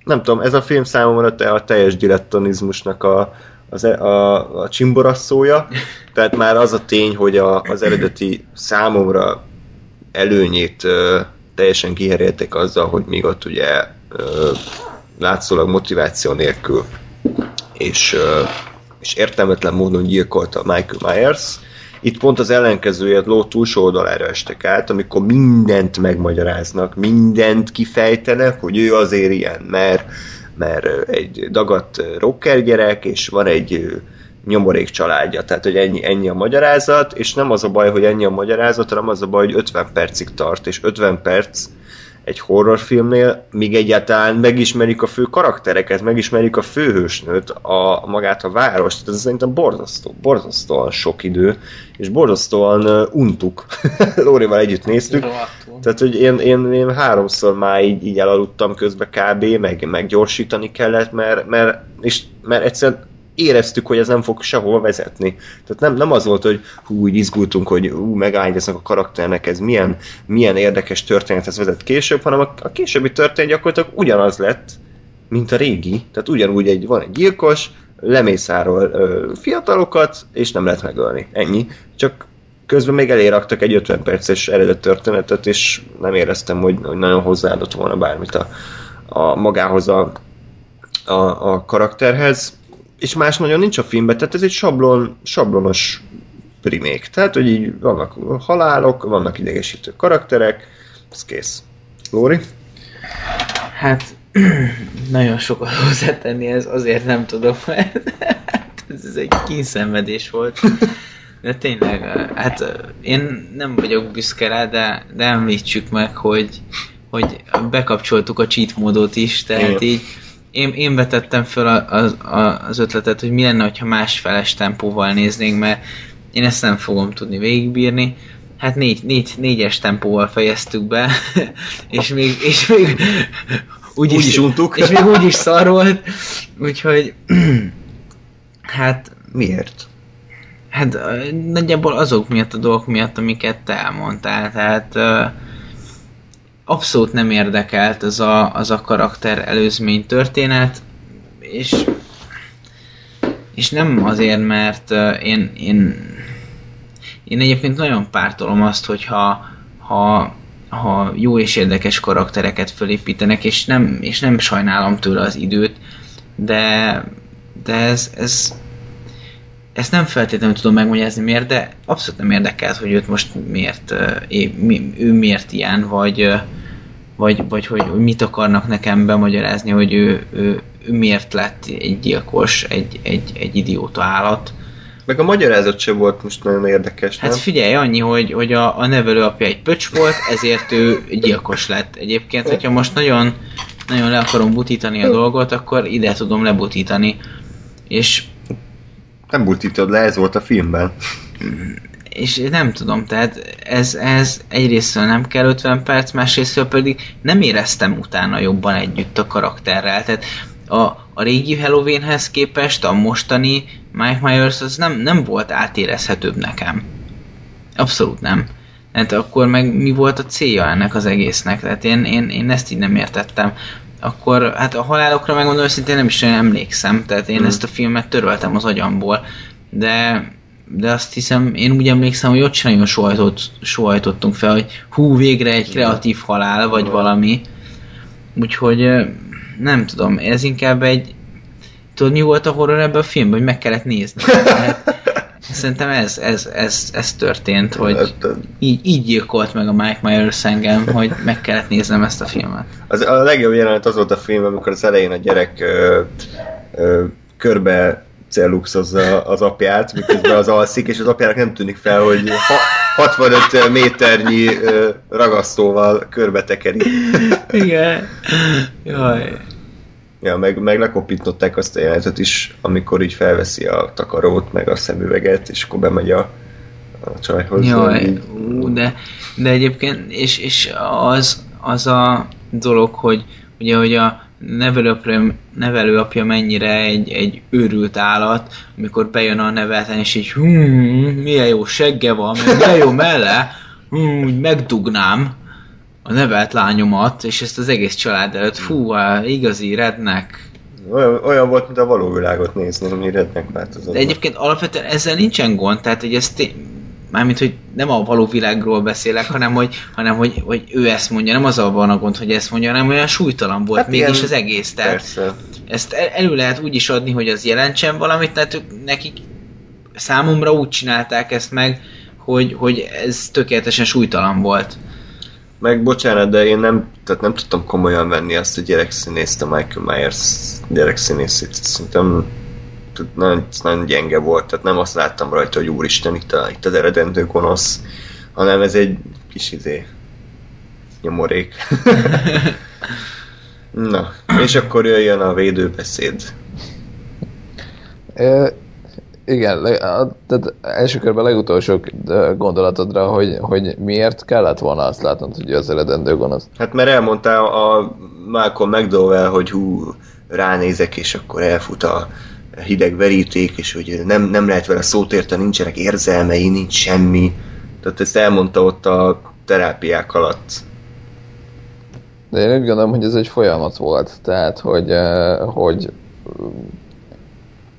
nem tudom, ez a film számomra a teljes dilettonizmusnak a, az, e- a, a csimborasszója, tehát már az a tény, hogy a, az eredeti számomra előnyét teljesen kiherélték azzal, hogy még ott ugye látszólag motiváció nélkül és, és értelmetlen módon gyilkolta Michael Myers. Itt pont az ellenkezője ló túlsó oldalára estek át, amikor mindent megmagyaráznak, mindent kifejtenek, hogy ő azért ilyen, mert, mert egy dagadt rocker gyerek, és van egy nyomorék családja, tehát hogy ennyi, ennyi a magyarázat, és nem az a baj, hogy ennyi a magyarázat, hanem az a baj, hogy 50 percig tart, és 50 perc egy horrorfilmnél, míg egyáltalán megismerjük a fő karaktereket, megismerjük a főhősnőt, a, magát a várost, tehát ez szerintem borzasztó, borzasztóan sok idő, és borzasztóan uh, untuk. Lórival együtt néztük, tehát, hogy én, én, én háromszor már így, így elaludtam közbe kb, meg, meg gyorsítani kellett, mert, mert, és, mert egyszerűen éreztük, hogy ez nem fog sehova vezetni. Tehát nem, nem az volt, hogy hú, úgy izgultunk, hogy hú, megágyaznak a karakternek, ez milyen, milyen érdekes történethez vezet később, hanem a, a későbbi történet gyakorlatilag ugyanaz lett, mint a régi. Tehát ugyanúgy egy, van egy gyilkos, lemészárol ö, fiatalokat, és nem lehet megölni. Ennyi. Csak közben még eléraktak egy 50 perces eredet történetet, és nem éreztem, hogy, hogy nagyon hozzáadott volna bármit a, a magához a, a, a karakterhez. És más nagyon nincs a filmben, tehát ez egy sablon, sablonos remake. Tehát, hogy így vannak halálok, vannak idegesítő karakterek, ez kész. Lóri? Hát nagyon sokat hozzátenni, ez azért nem tudom, mert hát ez, ez egy kínszenvedés volt. De tényleg, hát én nem vagyok büszke rá, de, de említsük meg, hogy, hogy bekapcsoltuk a cheat módot is, tehát Igen. így én, én vetettem fel az, az ötletet, hogy mi lenne, ha másfeles tempóval néznénk, mert én ezt nem fogom tudni végigbírni. Hát négy, négy, négyes tempóval fejeztük be, és még, és még úgy, Úgy is untuk. És még úgy is szar volt, úgyhogy hát Miért? Hát nagyjából azok miatt a dolgok miatt, amiket te elmondtál. Tehát ö, abszolút nem érdekelt az a, az a karakter előzmény történet, és és nem azért, mert én, én én egyébként nagyon pártolom azt, hogyha ha, ha jó és érdekes karaktereket fölépítenek, és nem, és nem sajnálom tőle az időt, de, de ez, ez ezt nem feltétlenül tudom megmagyarázni miért, de abszolút nem érdekelt, hogy őt most miért, ő miért ilyen, vagy, vagy, vagy hogy, hogy mit akarnak nekem bemagyarázni, hogy ő, ő, ő miért lett egy gyilkos, egy, egy, egy idióta állat. Meg a magyarázat sem volt most nagyon érdekes, Hát nem? figyelj, annyi, hogy, hogy a, a nevelőapja egy pöcs volt, ezért ő gyilkos lett. Egyébként, hogyha most nagyon, nagyon le akarom butítani a dolgot, akkor ide tudom lebutítani. És Nem bultítod le, ez volt a filmben. és nem tudom, tehát ez, ez egyrésztől nem kell 50 perc, másrésztől pedig nem éreztem utána jobban együtt a karakterrel, tehát a, a régi Halloweenhez képest a mostani Mike Myers az nem, nem volt átérezhetőbb nekem. Abszolút nem. Hát akkor meg mi volt a célja ennek az egésznek? Tehát én, én, én ezt így nem értettem. Akkor, hát a halálokra megmondom őszintén nem is olyan emlékszem, tehát én Mhm. ezt a filmet töröltem az agyamból, de de azt hiszem, én úgy emlékszem, hogy ott sem nagyon sohajtott, sohajtottunk fel, hogy hú, végre egy kreatív halál, vagy valami. Úgyhogy nem tudom, ez inkább egy... Tudod, mi volt a horror ebben a filmben, hogy meg kellett nézni. Tehát, Szerintem ez, ez, ez, ez történt, hogy Hát, így, így gyilkolt meg a Mike Myers engem, hogy meg kellett néznem ezt a filmet. Az, a legjobb jelenet az volt a film, amikor az elején a gyerek ö, ö, körbe celluxozza az apját, miközben az alszik, és az apjának nem tűnik fel, hogy ha, 65 méternyi ragasztóval körbe tekeri. Igen. Jaj. Ja, meg, meg lekopintották azt a jelenetet is, amikor így felveszi a takarót, meg a szemüveget, és akkor bemegy a, a csajhoz. Jaj, így- ú, de, de egyébként, és, és az, az a dolog, hogy ugye, hogy a nevelőapja, nevelőapja mennyire egy, egy őrült állat, amikor bejön a nevelten, és így hú, milyen jó segge van, milyen jó melle, hú, úgy megdugnám a nevelt lányomat, és ezt az egész család előtt, fú, á, igazi rednek. Olyan, olyan volt, mint a való világot nézni, ami rednek változott. De egyébként alapvetően ezzel nincsen gond, tehát hogy ez té- mármint, hogy nem a való világról beszélek, hanem hogy, hanem hogy, hogy ő ezt mondja, nem az van a gond, hogy ezt mondja, hanem olyan súlytalan volt Hát mégis ilyen- az egész. Tehát Persze. ezt el- elő lehet úgy is adni, hogy az jelentsen valamit, tehát ők, nekik számomra úgy csinálták ezt meg, hogy, hogy ez tökéletesen súlytalan volt. Meg bocsánat, de én nem, tehát nem tudtam komolyan venni azt a gyerekszínészt, a Michael Myers gyerekszínészét. Szerintem nagyon, nagyon gyenge volt, tehát nem azt láttam rajta, hogy úristen, itt, a, itt az eredendő gonosz, hanem ez egy kis izé, nyomorék. Na, és akkor jöjjön a védőbeszéd. Igen, a, tehát első körben legutolsó gondolatodra, hogy, hogy miért kellett volna azt látnod, hogy az eredendő gonosz. Hát mert elmondta a Malcolm McDowell, hogy hú, ránézek, és akkor elfut a hideg veríték, és hogy nem, nem lehet vele szót érteni, nincsenek érzelmei, nincs semmi. Tehát ezt elmondta ott a terápiák alatt. De én úgy gondolom, hogy ez egy folyamat volt, tehát, hogy, hogy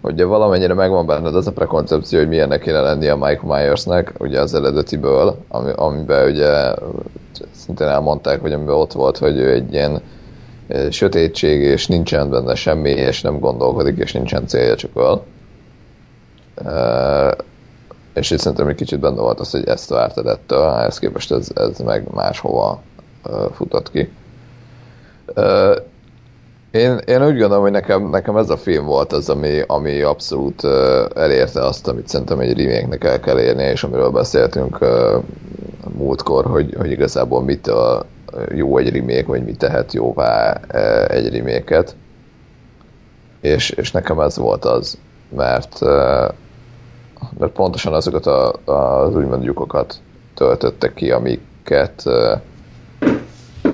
hogy valamennyire megvan benned az a prekoncepció, hogy milyennek kéne lennie a Mike Myersnek, ugye az eredetiből, ami, amiben ugye szintén elmondták, hogy amiben ott volt, hogy ő egy ilyen eh, sötétség, és nincsen benne semmi, és nem gondolkodik, és nincsen célja, csak öl. Eh, és itt szerintem egy kicsit benne volt az, hogy ezt vártad ettől, ehhez képest ez, ez meg máshova eh, futott ki. Eh, én, én úgy gondolom, hogy nekem, nekem ez a film volt az, ami, ami abszolút uh, elérte azt, amit szerintem egy remake-nek el kell érnie, és amiről beszéltünk uh, múltkor, hogy, hogy igazából mit a, jó egy remake, vagy mit tehet jóvá uh, egy remake-et. És, és nekem ez volt az, mert, uh, mert pontosan azokat a, az úgymond lyukokat töltöttek ki, amiket uh,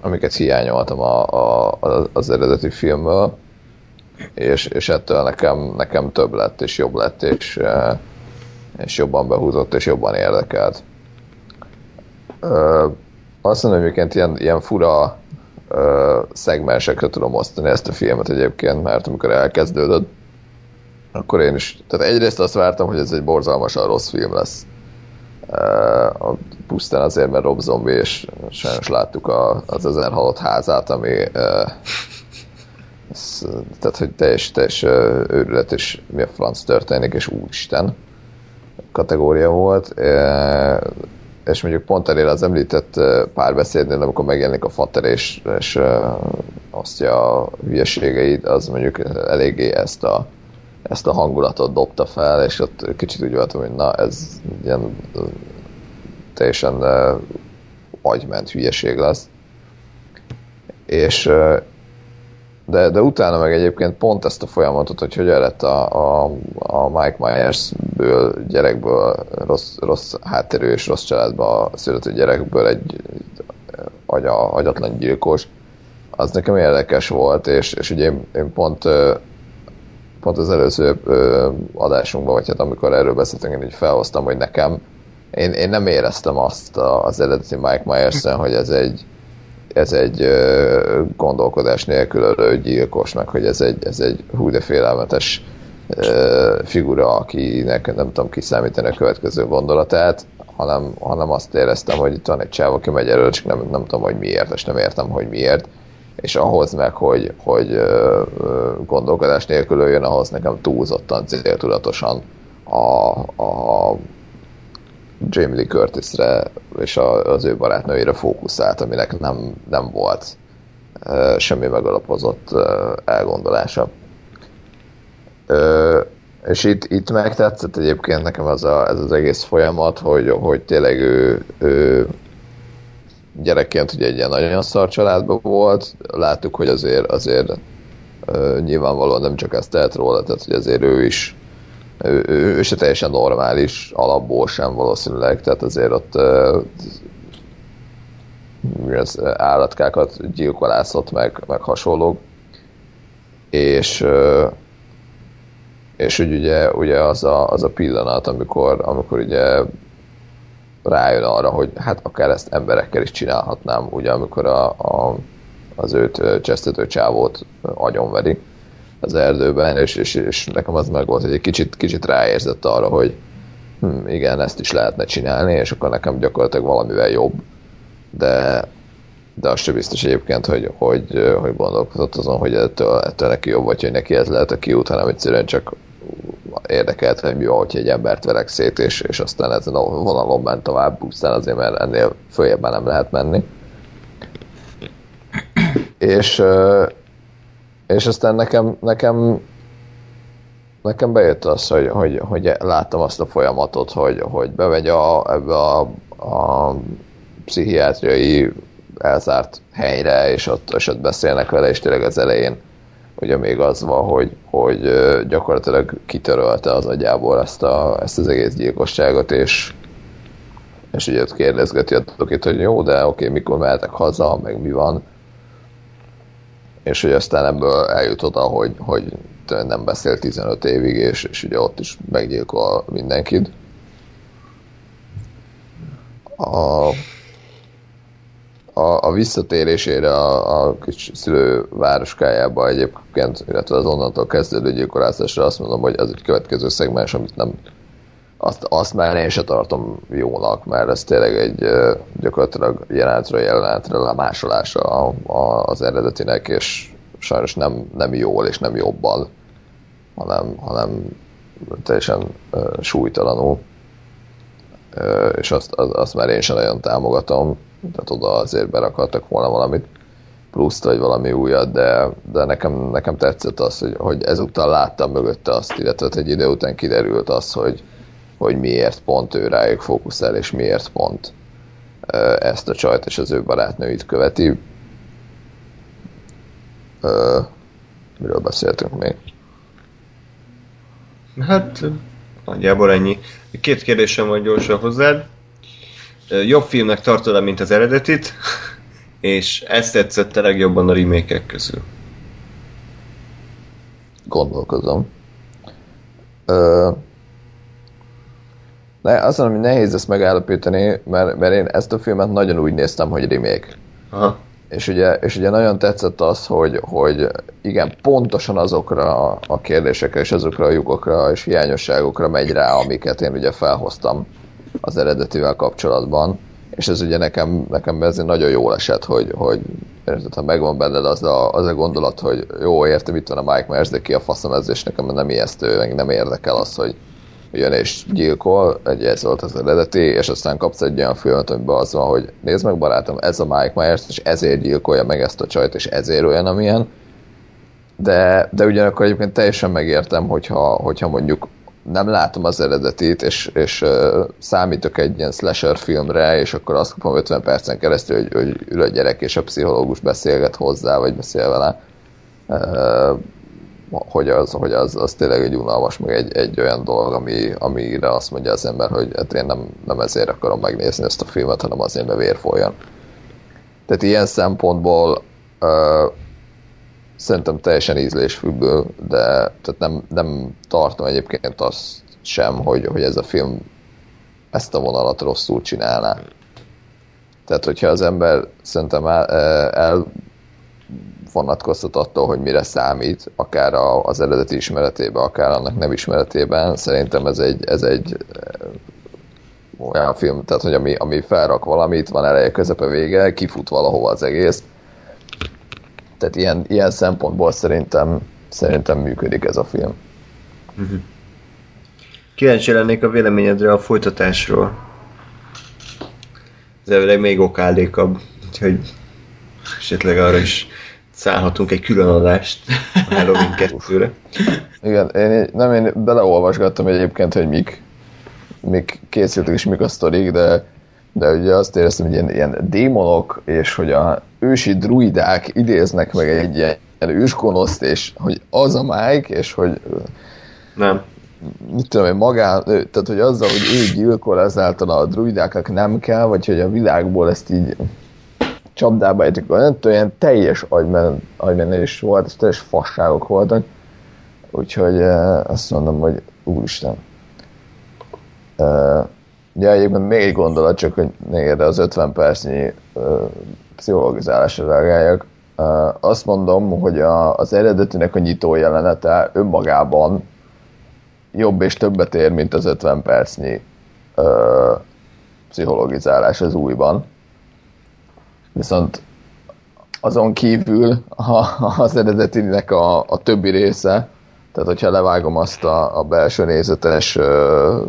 amiket hiányoltam a, a, az eredeti filmből, és, és ettől nekem, nekem több lett, és jobb lett, és, eh, és jobban behúzott, és jobban érdekelt. Ö, azt mondom, hogy egyébként ilyen, ilyen fura ö, szegmensekre tudom osztani ezt a filmet egyébként, mert amikor elkezdődött, akkor én is, tehát egyrészt azt vártam, hogy ez egy borzalmasan rossz film lesz. Uh, pusztán azért, mert Rob Zombie, és sajnos láttuk a, az ezer halott házát, ami uh, ez, tehát, hogy teljes, teljes őrület, és mi a franc történik, és úristen kategória volt. Uh, és mondjuk pont elére az említett párbeszédnél, amikor megjelenik a fater, és, és osztja a hülyeségeit, az mondjuk eléggé ezt a ezt a hangulatot dobta fel, és ott kicsit úgy voltam, hogy na, ez ilyen teljesen uh, agyment hülyeség lesz. És uh, de, de utána meg egyébként pont ezt a folyamatot, hogy hogyan lett a, a, a Mike Myers-ből gyerekből rossz, rossz hátterű és rossz családba született gyerekből egy agya, agyatlan gyilkos, az nekem érdekes volt, és, és ugye én, én pont pont az előző adásunkban, vagy hát amikor erről beszéltünk, én így felhoztam, hogy nekem én, én nem éreztem azt az eredeti Mike myers hogy ez egy ez egy ö, gondolkodás nélkül ölő gyilkos, hogy ez egy, ez egy hú de félelmetes ö, figura, akinek nem tudom kiszámítani a következő gondolatát, hanem, hanem azt éreztem, hogy itt van egy csáv, aki megy erről, csak nem, nem tudom, hogy miért, és nem értem, hogy miért és ahhoz meg, hogy, hogy gondolkodás nélkül jön, ahhoz nekem túlzottan céltudatosan a, a Jamie Lee Curtisre és a, az ő barátnőire fókuszált, aminek nem, nem volt semmi megalapozott elgondolása. És itt, itt megtetszett egyébként nekem az a, ez az egész folyamat, hogy, hogy tényleg ő, ő gyerekként ugye egy ilyen nagyon szar családban volt, láttuk, hogy azért, azért uh, nyilvánvalóan nem csak ezt tehet róla, tehát hogy azért ő is ő, ő, ő se teljesen normális alapból sem valószínűleg, tehát azért ott uh, az állatkákat gyilkolászott meg, meg hasonlók. És és hogy ugye, ugye az, a, az a pillanat, amikor, amikor ugye rájön arra, hogy hát akár ezt emberekkel is csinálhatnám, ugye amikor a, a, az őt csesztető csávót agyonveri az erdőben, és, és, és nekem az meg volt, hogy egy kicsit, kicsit ráérzett arra, hogy hm, igen, ezt is lehetne csinálni, és akkor nekem gyakorlatilag valamivel jobb. De, de az sem biztos egyébként, hogy, hogy, hogy gondolkodott azon, hogy ettől, ettől neki jobb, vagy hogy neki ez lehet a kiút, hanem egyszerűen csak érdekelt, hogy mi van, hogyha egy embert verek szét, és, és aztán ezen a vonalon ment tovább, pusztán azért, mert ennél följebb nem lehet menni. És, és aztán nekem, nekem nekem bejött az, hogy, hogy, hogy láttam azt a folyamatot, hogy, hogy bemegy a, ebbe a, a pszichiátriai elzárt helyre, és ott, és ott beszélnek vele, és tényleg az elején ugye még az van, hogy, hogy gyakorlatilag kitörölte az agyából ezt, a, ezt az egész gyilkosságot, és, és ugye ott kérdezgeti a dokit, hogy jó, de oké, mikor mehetek haza, meg mi van. És hogy aztán ebből eljut oda, hogy, hogy nem beszél 15 évig, és, és ugye ott is meggyilkol mindenkit. A, a, a visszatérésére a, a kis szülővároskájába egyébként, illetve az onnantól kezdődő gyilkolásra azt mondom, hogy ez egy következő szegmens, amit nem azt, azt már én se tartom jónak, mert ez tényleg egy gyakorlatilag jelenetről jelenetre lemásolása a, a, az eredetinek, és sajnos nem, nem jól és nem jobban, hanem, hanem teljesen uh, súlytalanul. Uh, és azt, az, azt már én sem nagyon támogatom tehát oda azért berakadtak volna valamit pluszt, vagy valami újat, de, de nekem, nekem tetszett az, hogy, hogy ezúttal láttam mögötte azt, illetve egy idő után kiderült az, hogy, hogy miért pont ő rájuk fókuszál, és miért pont ezt a csajt és az ő barátnőit követi. Miről beszéltünk még? Hát, nagyjából ennyi. Két kérdésem van gyorsan hozzád jobb filmnek tartod mint az eredetit, és ezt tetszett a legjobban a remake közül. Gondolkozom. Ö... Ne, azt mondom, hogy nehéz ezt megállapítani, mert, mert én ezt a filmet nagyon úgy néztem, hogy remake. Aha. És ugye, és ugye nagyon tetszett az, hogy, hogy igen, pontosan azokra a kérdésekre és azokra a lyukokra és hiányosságokra megy rá, amiket én ugye felhoztam az eredetivel kapcsolatban, és ez ugye nekem, nekem ez nagyon jól esett, hogy, hogy érted, ha megvan benned az a, az a gondolat, hogy jó, értem, itt van a Mike Myers, de ki a faszom ez, és nekem nem ijesztő, meg nem érdekel az, hogy jön és gyilkol, egy ez volt az eredeti, és aztán kapsz egy olyan filmet, amiben az van, hogy nézd meg barátom, ez a Mike Myers, és ezért gyilkolja meg ezt a csajt, és ezért olyan, amilyen. De, de ugyanakkor egyébként teljesen megértem, hogyha, hogyha mondjuk nem látom az eredetit, és, és uh, számítok egy ilyen slasher filmre, és akkor azt kapom 50 percen keresztül, hogy, hogy ül a gyerek, és a pszichológus beszélget hozzá, vagy beszél vele, uh, hogy, az, hogy az, az tényleg egy unalmas, meg egy, egy olyan dolog, ami, amire azt mondja az ember, hogy hát én nem, nem ezért akarom megnézni ezt a filmet, hanem azért, mert vér folyjon. Tehát ilyen szempontból uh, szerintem teljesen ízlésfüggő, de tehát nem, nem tartom egyébként azt sem, hogy, hogy ez a film ezt a vonalat rosszul csinálná. Tehát, hogyha az ember szerintem el, el vonatkoztat attól, hogy mire számít, akár az eredeti ismeretében, akár annak nem ismeretében, szerintem ez egy, ez egy olyan film, tehát, hogy ami, ami felrak valamit, van eleje, közepe, vége, kifut valahova az egész, tehát ilyen, ilyen szempontból szerintem, szerintem működik ez a film. Uh-huh. Kíváncsi lennék a véleményedre a folytatásról. Ez elvileg még okádékabb, úgyhogy esetleg arra is szállhatunk egy külön adást a Halloween 2-re. Igen, én nem én beleolvasgattam egyébként, hogy mik, mik készültek és mik a sztorik, de, de ugye azt éreztem, hogy ilyen, ilyen démonok, és hogy a ősi druidák idéznek meg egy ilyen, ősgonoszt, és hogy az a Mike, és hogy Nem. mit tudom én, magán, tehát hogy azzal, hogy ő gyilkol, ezáltal a druidáknak nem kell, vagy hogy a világból ezt így csapdába ejtik, nem tudom, ilyen teljes agymen, agymenés volt, és teljes fasságok voltak. Úgyhogy azt mondom, hogy úristen. Eh, ja, egyébként még egy gondolat, csak hogy még erre az 50 percnyi eh, pszichologizálásra reagáljak. Azt mondom, hogy a, az eredetinek a nyitó jelenete önmagában jobb és többet ér, mint az 50 percnyi ö, pszichologizálás az újban. Viszont azon kívül a, az eredetinek a, a többi része, tehát hogyha levágom azt a, a belső nézetes ö,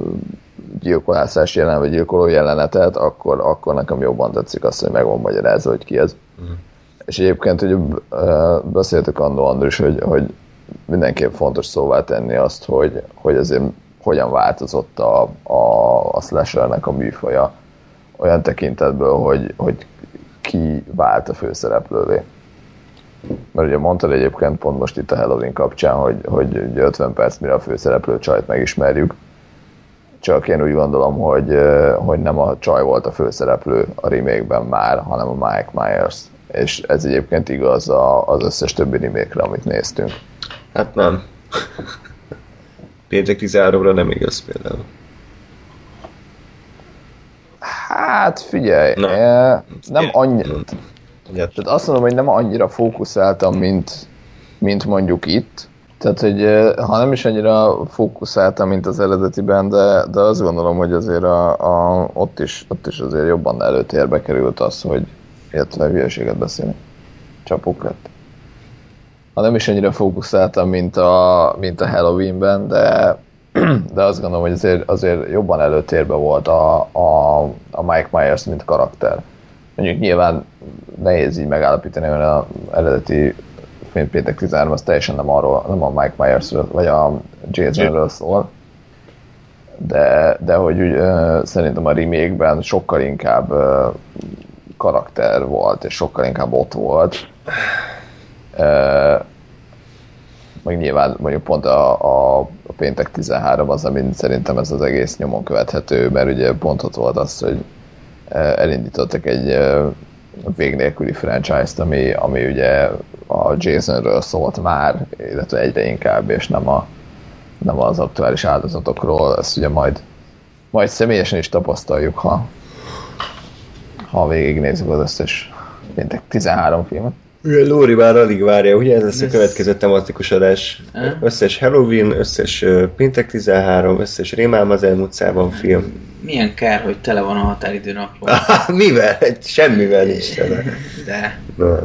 gyilkolászás jelen, vagy gyilkoló jelenetet, akkor, akkor nekem jobban tetszik azt, hogy meg van magyarázva, hogy ki ez. És egyébként, hogy beszéltük annó Andrus, hogy, hogy mindenképp fontos szóvá tenni azt, hogy, hogy azért hogyan változott a, a, a slashernek a műfaja olyan tekintetből, hogy, hogy ki vált a főszereplővé. Mert ugye mondtad egyébként pont most itt a Halloween kapcsán, hogy, hogy ugye 50 perc mire a főszereplő csajt megismerjük, csak én úgy gondolom, hogy, hogy nem a csaj volt a főszereplő a remake már, hanem a Mike Myers. És ez egyébként igaz a- az összes többi remake amit néztünk. Hát nem. Péntek 13-ra nem igaz például. Hát figyelj. Na. nem annyira, tehát azt mondom, hogy nem annyira fókuszáltam, mint, mint mondjuk itt. Tehát, hogy ha nem is annyira fókuszáltam, mint az eredetiben, de, de azt gondolom, hogy azért a, a, ott, is, ott is azért jobban előtérbe került az, hogy illetve hülyeséget beszélni. Csapok lett. Ha nem is annyira fókuszáltam, mint a, mint a Halloweenben, de, de azt gondolom, hogy azért, azért jobban előtérbe volt a, a, a Mike Myers, mint karakter. Mondjuk nyilván nehéz így megállapítani, mert az eredeti mint Péntek 13 az teljesen nem, arról, nem a Mike Myersről, vagy a Jasonről szól, de, de hogy úgy, szerintem a remake-ben sokkal inkább karakter volt, és sokkal inkább ott volt. Meg nyilván mondjuk pont a, a, a péntek 13 az, amin szerintem ez az egész nyomon követhető, mert ugye pont ott volt az, hogy elindítottak egy vég nélküli franchise-t, ami, ami ugye a Jasonről szólt már, illetve egyre inkább, és nem, a, nem az aktuális áldozatokról, ezt ugye majd, majd személyesen is tapasztaljuk, ha, ha végignézzük az összes péntek 13 filmet. Ugye Lóri már alig várja, ugye ez lesz a Ez- következő tematikus adás. Összes Halloween, összes Péntek 13, összes Rémálm az elmúlt szában film. Milyen kár, hogy tele van a határidő napló. Mivel? Semmivel nincs tele. De Na,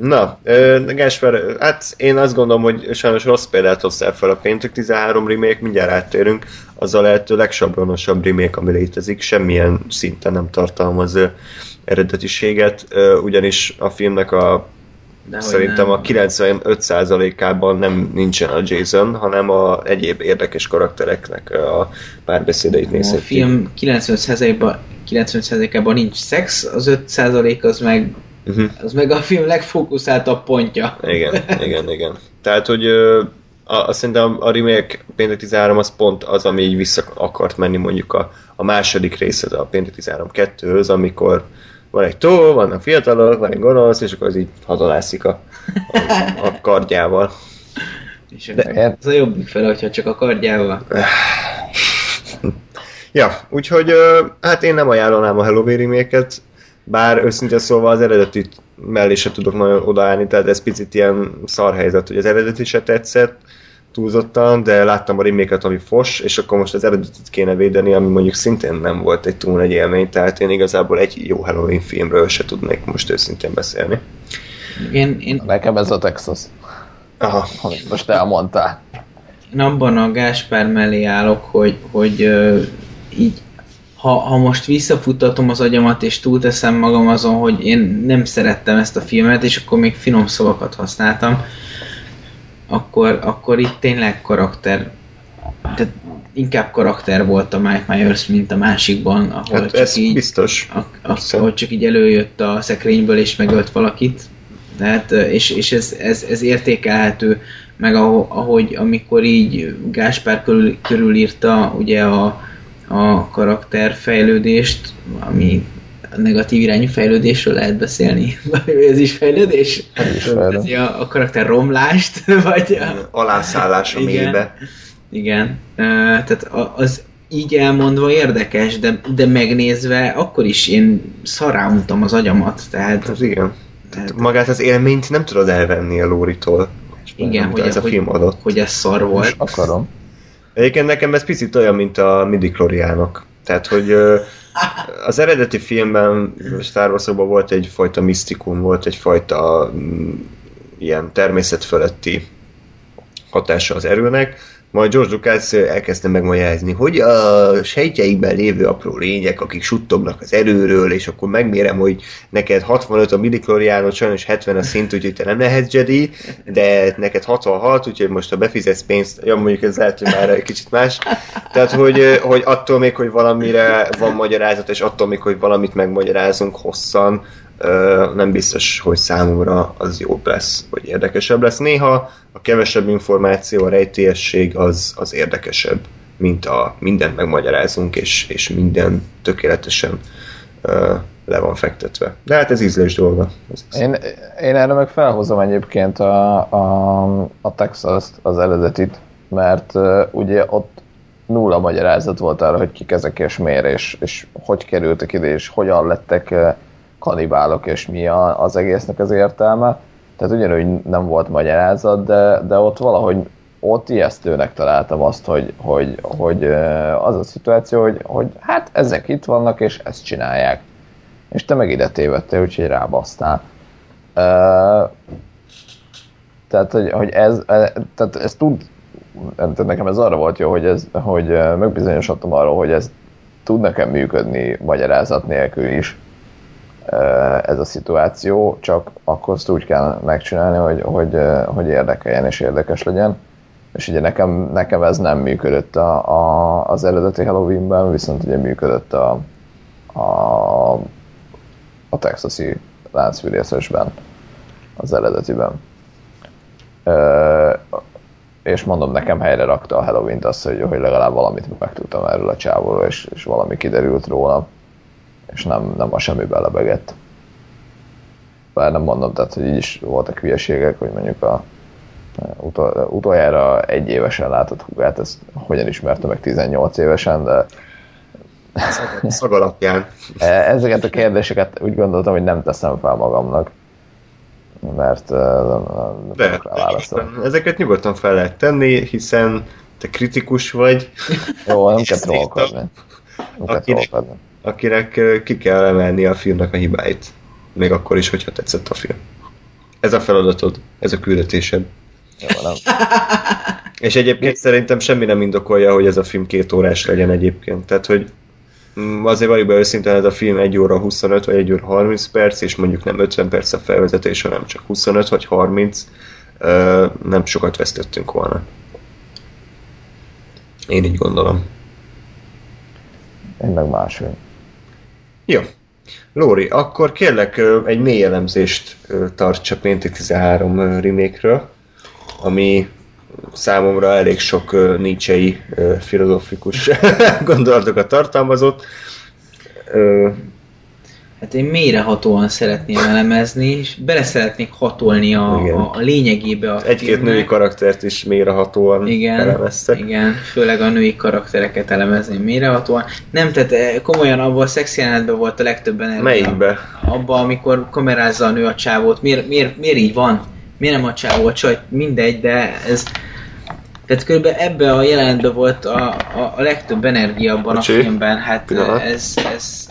Na ö, Gáspár, hát én azt gondolom, hogy sajnos rossz példát hoztál fel a Péntek 13 remake, mindjárt áttérünk, az a lehető legsablonosabb remake, ami létezik, semmilyen szinten nem tartalmaz eredetiséget, ugyanis a filmnek a Dehogy Szerintem nem. a 95%-ában nem nincsen a Jason, hanem a egyéb érdekes karaktereknek a párbeszédeit a nézhetjük. film 95%-ban 95%-ában nincs szex, az 5% az meg, Uh-huh. az meg a film legfókuszáltabb pontja. Igen, igen, igen. Tehát, hogy a, azt szerintem a remake Péntek 13 az pont az, ami így vissza akart menni mondjuk a, a második része a Péntek 13 2-höz, amikor van egy tó, vannak fiatalok, van egy gonosz, és akkor az így hadonászik a, a, a kardjával. És De- az a jobbik fel, hogyha csak a kardjával. Ja, úgyhogy hát én nem ajánlanám a Halloween remake bár őszintén szólva az eredetit mellé se tudok nagyon odaállni, tehát ez picit ilyen szar helyzet, hogy az eredeti se tetszett túlzottan, de láttam a remake ami fos, és akkor most az eredetit kéne védeni, ami mondjuk szintén nem volt egy túl nagy élmény, tehát én igazából egy jó Halloween filmről se tudnék most őszintén beszélni. Én, én, Nekem ez a Texas, Aha, amit most elmondtál. én abban a Gáspár mellé állok, hogy, hogy így ha, ha most visszafuttatom az agyamat és túlteszem magam azon, hogy én nem szerettem ezt a filmet, és akkor még finom szavakat használtam, akkor, akkor itt tényleg karakter, tehát inkább karakter volt a Mike Myers, mint a másikban, ahol Hát csak így, biztos. a, a, ahol csak így előjött a szekrényből és megölt valakit. Tehát, és, és ez, ez, ez értékelhető, meg ahogy, ahogy amikor így Gáspár körül, körülírta ugye a, a karakterfejlődést, ami negatív irányú fejlődésről lehet beszélni, vagy ez is fejlődés? is fejlődés. Ez a, a karakter romlást, vagy a, Alászállás a Igen. mélybe. igen, tehát az így elmondva érdekes, de, de megnézve akkor is én szarrá untam az agyamat, tehát, Az igen. tehát Magát az élményt nem tudod elvenni a Lóritól. igen, hogy, ez a hogy, film adott. hogy ez szar Most volt. akarom. Egyébként nekem ez picit olyan, mint a midi-kloriánok. Tehát, hogy az eredeti filmben Star wars volt egyfajta misztikum, volt egyfajta mm, ilyen természet fölötti hatása az erőnek, majd George Lucas elkezdte megmagyarázni, hogy a sejtjeikben lévő apró lények, akik suttognak az erőről, és akkor megmérem, hogy neked 65 a midichloriánod, sajnos 70 a szint, úgyhogy te nem lehetsz Jedi, de neked 66, úgyhogy most ha befizetsz pénzt, ja, mondjuk ez lehet, hogy már egy kicsit más. Tehát, hogy, hogy attól még, hogy valamire van magyarázat, és attól még, hogy valamit megmagyarázunk hosszan, nem biztos, hogy számomra az jobb lesz, vagy érdekesebb lesz. Néha a kevesebb információ, a rejtélyesség az, az érdekesebb, mint a mindent megmagyarázunk, és, és minden tökéletesen ö, le van fektetve. De hát ez ízlés dolga. Ez, Én, én erre meg felhozom egyébként a, a, a Texas-t, az eredetit, mert uh, ugye ott nulla magyarázat volt arra, hogy kik ezek és miért, és, és hogy kerültek ide, és hogyan lettek uh, kanibálok, és mi a, az egésznek az értelme. Tehát ugyanúgy nem volt magyarázat, de, de ott valahogy ott ijesztőnek találtam azt, hogy, hogy, hogy az a szituáció, hogy, hogy hát ezek itt vannak, és ezt csinálják és te meg ide tévedtél, úgyhogy rábasztál. Tehát, hogy, hogy ez, e, tehát ez tud, tehát nekem ez arra volt jó, hogy, ez, hogy megbizonyosodtam arról, hogy ez tud nekem működni magyarázat nélkül is ez a szituáció, csak akkor azt úgy kell megcsinálni, hogy, hogy, ö, hogy érdekeljen és érdekes legyen. És ugye nekem, nekem ez nem működött a, a, az eredeti Halloweenben, viszont ugye működött a, a, a texasi láncfűrészesben, az eredetiben. Ö, és mondom, nekem helyre rakta a Halloween-t azt, hogy, hogy legalább valamit megtudtam erről a csávóról, és, és valami kiderült róla, és nem, nem a semmibe lebegett. Bár nem mondom, tehát, hogy így is voltak hülyeségek, hogy mondjuk a utol, utoljára egy évesen látott hugát, ezt hogyan ismerte meg 18 évesen, de szag, alapján. E, Ezeket a kérdéseket úgy gondoltam, hogy nem teszem fel magamnak, mert nem, nem De, ezeket nyugodtan fel lehet tenni, hiszen te kritikus vagy, Jó, nem kell trollkodni. Nem kell trollkodni. Akinek ki kell emelni a filmnek a hibáit. Még akkor is, hogyha tetszett a film. Ez a feladatod, ez a küldetésed. Jó. És egyébként szerintem semmi nem indokolja, hogy ez a film két órás legyen egyébként. Tehát, hogy mm, azért vagyok be őszintén, ez a film 1 óra 25 vagy 1 óra 30 perc, és mondjuk nem 50 perc a felvezetés, hanem csak 25 vagy 30, ö, nem sokat vesztettünk volna. Én így gondolom. Én meg máshogy. Jó. Lóri, akkor kérlek egy mély elemzést tarts a Péntek 13 ö, remake-ről, ami számomra elég sok ö, filozófikus gondolatokat tartalmazott. Hát én mélyrehatóan szeretném elemezni, és bele szeretnék hatolni a, Igen. a, a lényegébe a Egy-két női karaktert is mélyrehatóan igen, elemeztek. igen, főleg a női karaktereket elemezném mélyrehatóan. Nem, tehát eh, komolyan abban a szexjelenetben volt a legtöbb energia. Melyikbe? Abban, amikor kamerázza a nő a csávót. Miért, miért, miért így van? Miért nem a csávó a csaj? Mindegy, de ez... Tehát körülbelül ebbe a jelenetben volt a, a, a legtöbb energia abban Bocsi, a filmben. Hát pillanat. ez, ez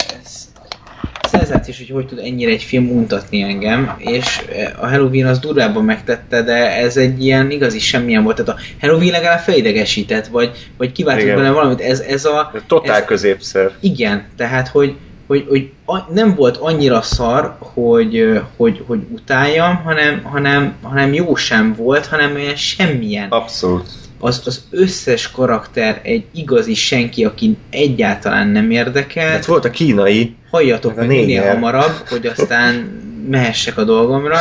szenzációs, hogy hogy tud ennyire egy film untatni engem, és a Halloween az durvában megtette, de ez egy ilyen igazi semmilyen volt. Tehát a Halloween legalább felidegesített, vagy, vagy kiváltott bele valamit. Ez, ez a... Totál ez, középszer. igen, tehát hogy, hogy, hogy a, nem volt annyira szar, hogy, ö, hogy, hogy utáljam, hanem, hanem, hanem jó sem volt, hanem olyan semmilyen. Abszolút. Az, az összes karakter egy igazi senki, aki egyáltalán nem érdekel. Hát volt a kínai, Halljatok meg minél hamarabb, hogy aztán mehessek a dolgomra.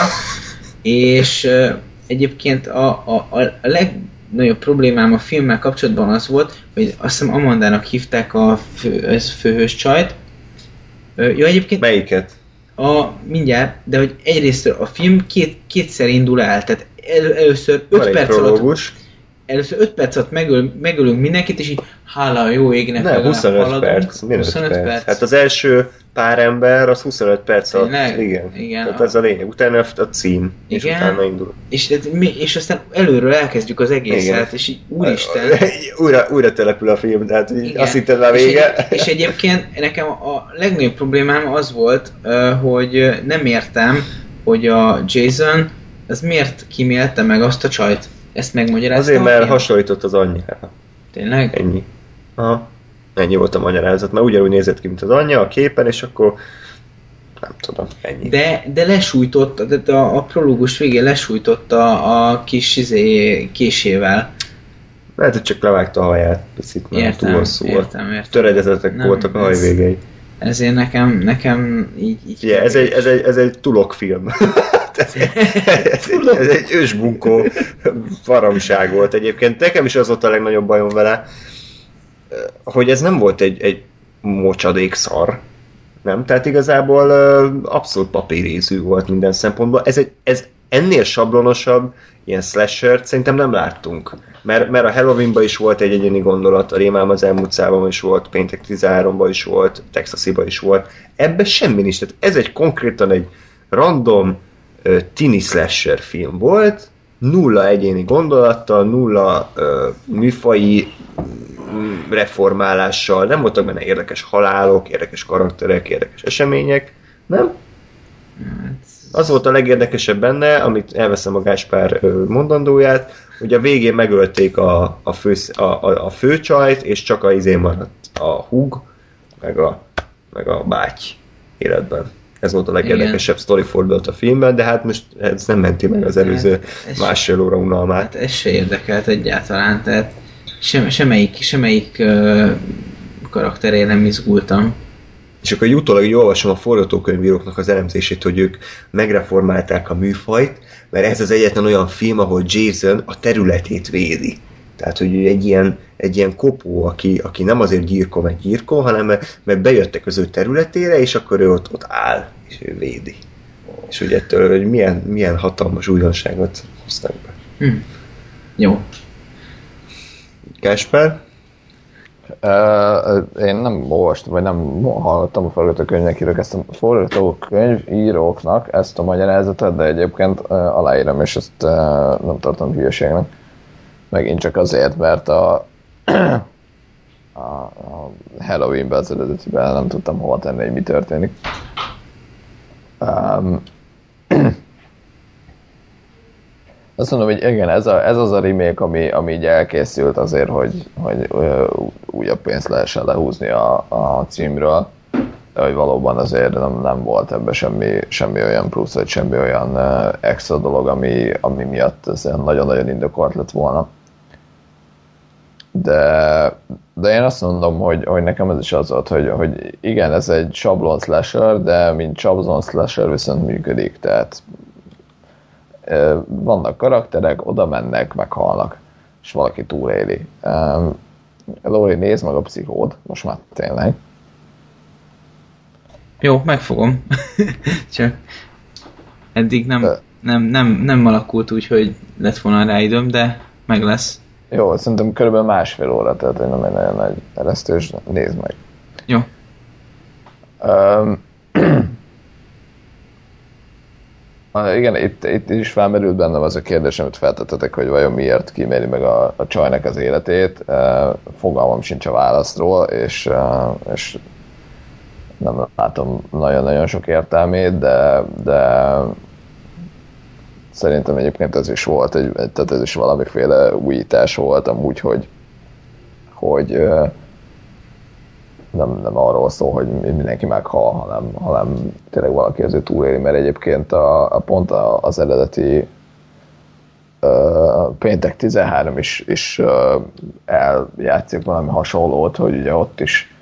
És ö, egyébként a, a, a legnagyobb problémám a filmmel kapcsolatban az volt, hogy azt hiszem Amandának hívták a fő, ez főhős csajt. Ö, Jó, egyébként melyiket? a, mindjárt, de hogy egyrészt a film két, kétszer indul el, tehát el, először 5 Van egy perc alatt prológus. Először 5 perc alatt megöl, megölünk mindenkit, és így hála a jó égnek Nem, legalább 25 haladunk. perc. Miért 25 5 perc? perc. Hát az első pár ember, az 25 perc alatt. Tényleg? Igen. Igen. Tehát ez a lényeg. Utána a cím, és Igen. utána indul. És, és aztán előről elkezdjük az egészet, Igen. és így úristen. újra, újra települ a film, tehát így Igen. azt hitted már És, vége. egy, és egyébként nekem a legnagyobb problémám az volt, hogy nem értem, hogy a Jason az miért kimélte meg azt a csajt. Ezt megmagyarázta Azért, mert film? hasonlított az anyjára. Tényleg? Ennyi. Aha. Ennyi volt a magyarázat, mert ugyanúgy nézett ki, mint az anyja a képen, és akkor nem tudom, ennyi. De, de lesújtott, tehát a, a prológus végén lesújtotta a kis izé, késével. Lehet, hogy csak levágta a haját, picit, mert túl Értem, hosszú volt. értem, értem. Töredezetek Nem, voltak a ez- hajvégei. Ezért nekem, nekem így... így Ugye, ez egy, ez egy, ez egy tulok film. ez, egy, ősbunkó faramság volt egyébként. Nekem is az volt a legnagyobb bajom vele, hogy ez nem volt egy, egy mocsadék szar. Nem? Tehát igazából ö, abszolút papírézű volt minden szempontból. Ez, egy, ez ennél sablonosabb ilyen slasher szerintem nem láttunk. Mert, mert a Halloweenban is volt egy egyéni gondolat, a Rémálom az elmúlt is volt, Péntek 13-ban is volt, Texasiban is volt. Ebben semmi nincs. Tehát ez egy konkrétan egy random tini slasher film volt, nulla egyéni gondolattal, nulla uh, műfai mm, reformálással, nem voltak benne érdekes halálok, érdekes karakterek, érdekes események, nem? Az volt a legérdekesebb benne, amit elveszem a Gáspár ö, mondandóját, hogy a végén megölték a, a, fő, a, a, a főcsajt, és csak a izé maradt a húg, meg a, meg a báty életben. Ez volt a legérdekesebb sztori fordult a filmben, de hát most ez nem menti meg az előző Ez- másfél óra unalmát. Hát ez se érdekelt egyáltalán, tehát sem, semmelyik, semmelyik uh, karakterére nem izgultam. És akkor így utólag így olvasom a forgatókönyvíróknak az elemzését, hogy ők megreformálták a műfajt, mert ez az egyetlen olyan film, ahol Jason a területét védi. Tehát, hogy ő egy ilyen, egy ilyen kopó, aki, aki nem azért gyírkol, meg gyírkol, hanem mert, mert bejöttek az ő területére, és akkor ő ott, ott áll, és ő védi. És hogy ettől, hogy milyen, milyen hatalmas újdonságot hoztak be. Hm. Jó. Gáspár? Uh, én nem olvastam, vagy nem hallottam a forgatókönyvnek írok ezt a forgatókönyvíróknak ezt a magyarázatot, de egyébként uh, aláírom, és ezt uh, nem tartom hülyeségnek. Megint csak azért, mert a, a, a Halloween-ben nem tudtam hova tenni, hogy mi történik. Um, azt mondom, hogy igen, ez, a, ez az a remake, ami, ami így elkészült azért, hogy, hogy újabb pénzt lehessen lehúzni a, a címről, de hogy valóban azért nem, nem volt ebben semmi, semmi olyan plusz, vagy semmi olyan extra dolog, ami, ami miatt ez nagyon-nagyon indokolt lett volna. De, de én azt mondom, hogy, hogy nekem ez is az volt, hogy, hogy igen, ez egy sablon slasher, de mint sablon slasher viszont működik, tehát vannak karakterek, oda mennek, meghalnak, és valaki túléli. Um, Lóri, nézd meg a pszichód, most már tényleg. Jó, megfogom. Csak eddig nem, nem, nem, nem alakult úgy, hogy lett volna rá időm, de meg lesz. Jó, szerintem körülbelül másfél óra, tehát nem egy nagyon nagy eresztős, nézd meg. Jó. Um, Ah, igen, itt, itt is felmerült bennem az a kérdés, amit feltettetek, hogy vajon miért kíméli meg a, a csajnak az életét. Uh, fogalmam sincs a válaszról, és, uh, és nem látom nagyon-nagyon sok értelmét, de, de szerintem egyébként ez is volt, egy, tehát ez is valamiféle újítás volt amúgy, hogy, hogy nem, nem arról szól, hogy mindenki meghal, hanem, hanem tényleg valaki azért túléli, mert egyébként a, a pont az eredeti uh, péntek 13 is, is uh, eljátszik valami hasonlót, hogy ugye ott is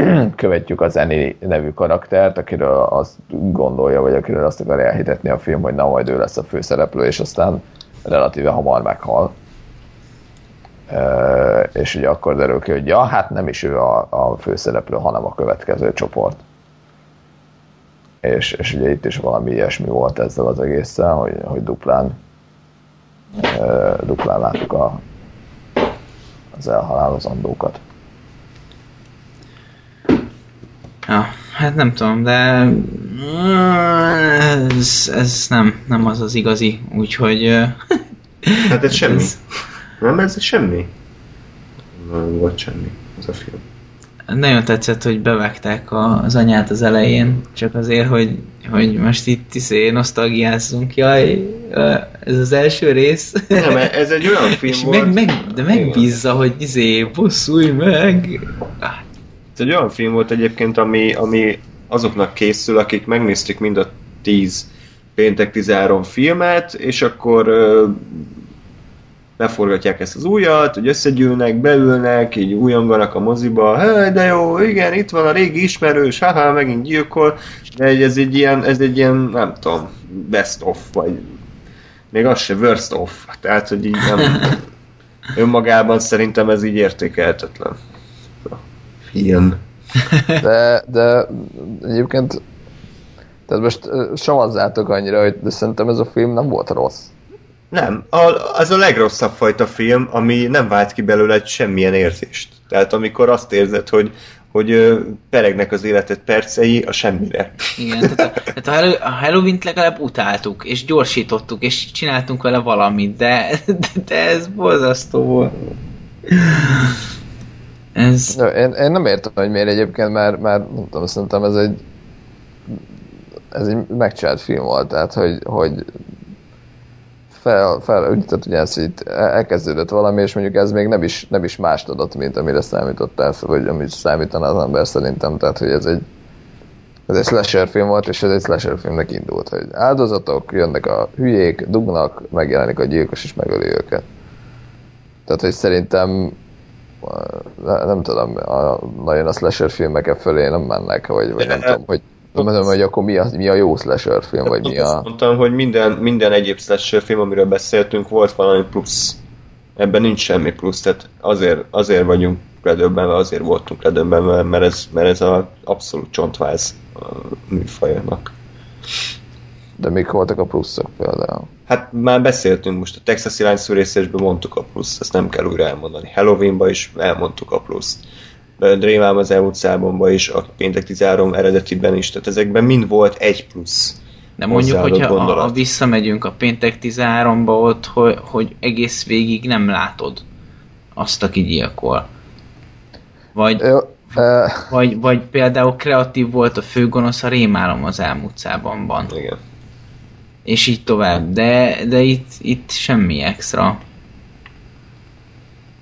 követjük az Eni nevű karaktert, akiről azt gondolja, vagy akiről azt akar elhitetni a film, hogy na majd ő lesz a főszereplő, és aztán relatíve hamar meghal. Uh, és ugye akkor derül ki, hogy ja, hát nem is ő a, a főszereplő, hanem a következő csoport. És, és ugye itt is valami ilyesmi volt ezzel az egésszel, hogy, hogy duplán uh, duplán láttuk a, az elhalálozandókat. Ja, hát nem tudom, de ez, ez nem, nem az az igazi, úgyhogy... Hát ez semmi. Ez... Nem, ez semmi. Nem volt semmi, az a film. Nagyon tetszett, hogy bevágták az anyát az elején, csak azért, hogy, hogy most itt izé nosztalgiázzunk, jaj, ez az első rész. Nem, ez egy olyan film És volt. meg, meg, de megbízza, hogy izé, bosszulj meg. Ez egy olyan film volt egyébként, ami, ami azoknak készül, akik megnézték mind a 10 péntek 13 filmet, és akkor ö, beforgatják ezt az újat, hogy összegyűlnek, beülnek, így újonganak a moziba, hey, de jó, igen, itt van a régi ismerős, haha, megint gyilkol, de ez egy ilyen, ez egy ilyen, nem tudom, best of, vagy még az se worst of, tehát, hogy így nem, önmagában szerintem ez így értékelhetetlen. Ilyen. De, de egyébként tehát most savazzátok annyira, hogy de szerintem ez a film nem volt rossz. Nem, a, az a legrosszabb fajta film, ami nem vált ki belőle semmilyen érzést. Tehát amikor azt érzed, hogy, hogy peregnek az életed percei a semmire. Igen, tehát a, tehát a, Halloween, a Halloween-t legalább utáltuk, és gyorsítottuk, és csináltunk vele valamit, de, de, de ez borzasztó volt. Ez... No, én, én nem értem, hogy miért egyébként, mert, mert nem tudom, szerintem ez egy ez egy megcsinált film volt, tehát hogy, hogy fel, fel tehát ugye ez, hogy itt elkezdődött valami, és mondjuk ez még nem is, nem is mást adott, mint amire számítottál, vagy amit számítana az ember szerintem, tehát hogy ez egy ez egy slasher film volt, és ez egy slasher filmnek indult, hogy áldozatok, jönnek a hülyék, dugnak, megjelenik a gyilkos, és megöli őket. Tehát, hogy szerintem nem tudom, a, nagyon a slasher filmeken fölé nem mennek, vagy, vagy nem tudom, hogy nem tudom, hogy akkor mi a, mi a jó slasher film, vagy mi a... Mondtam, hogy minden, minden egyéb slasher film, amiről beszéltünk, volt valami plusz. Ebben nincs semmi plusz, tehát azért, azért vagyunk ledöbbenve, azért voltunk ledöbbenve, mert ez, mert ez a abszolút csontváz a műfajának. De mik voltak a pluszok például? Hát már beszéltünk most, a Texas irányszűrészésben mondtuk a pluszt, ezt nem kell újra elmondani. Halloweenba is elmondtuk a pluszt. Drémám az elutcában is, a péntek 13 eredetiben is, tehát ezekben mind volt egy plusz. De mondjuk, hogyha a, a visszamegyünk a péntek 13-ba ott, hogy, hogy egész végig nem látod azt, aki gyilkol. Vagy, uh... vagy, vagy például kreatív volt a főgonosz a rémálom az elmúcában van. Igen. És így tovább, de, de itt, itt semmi extra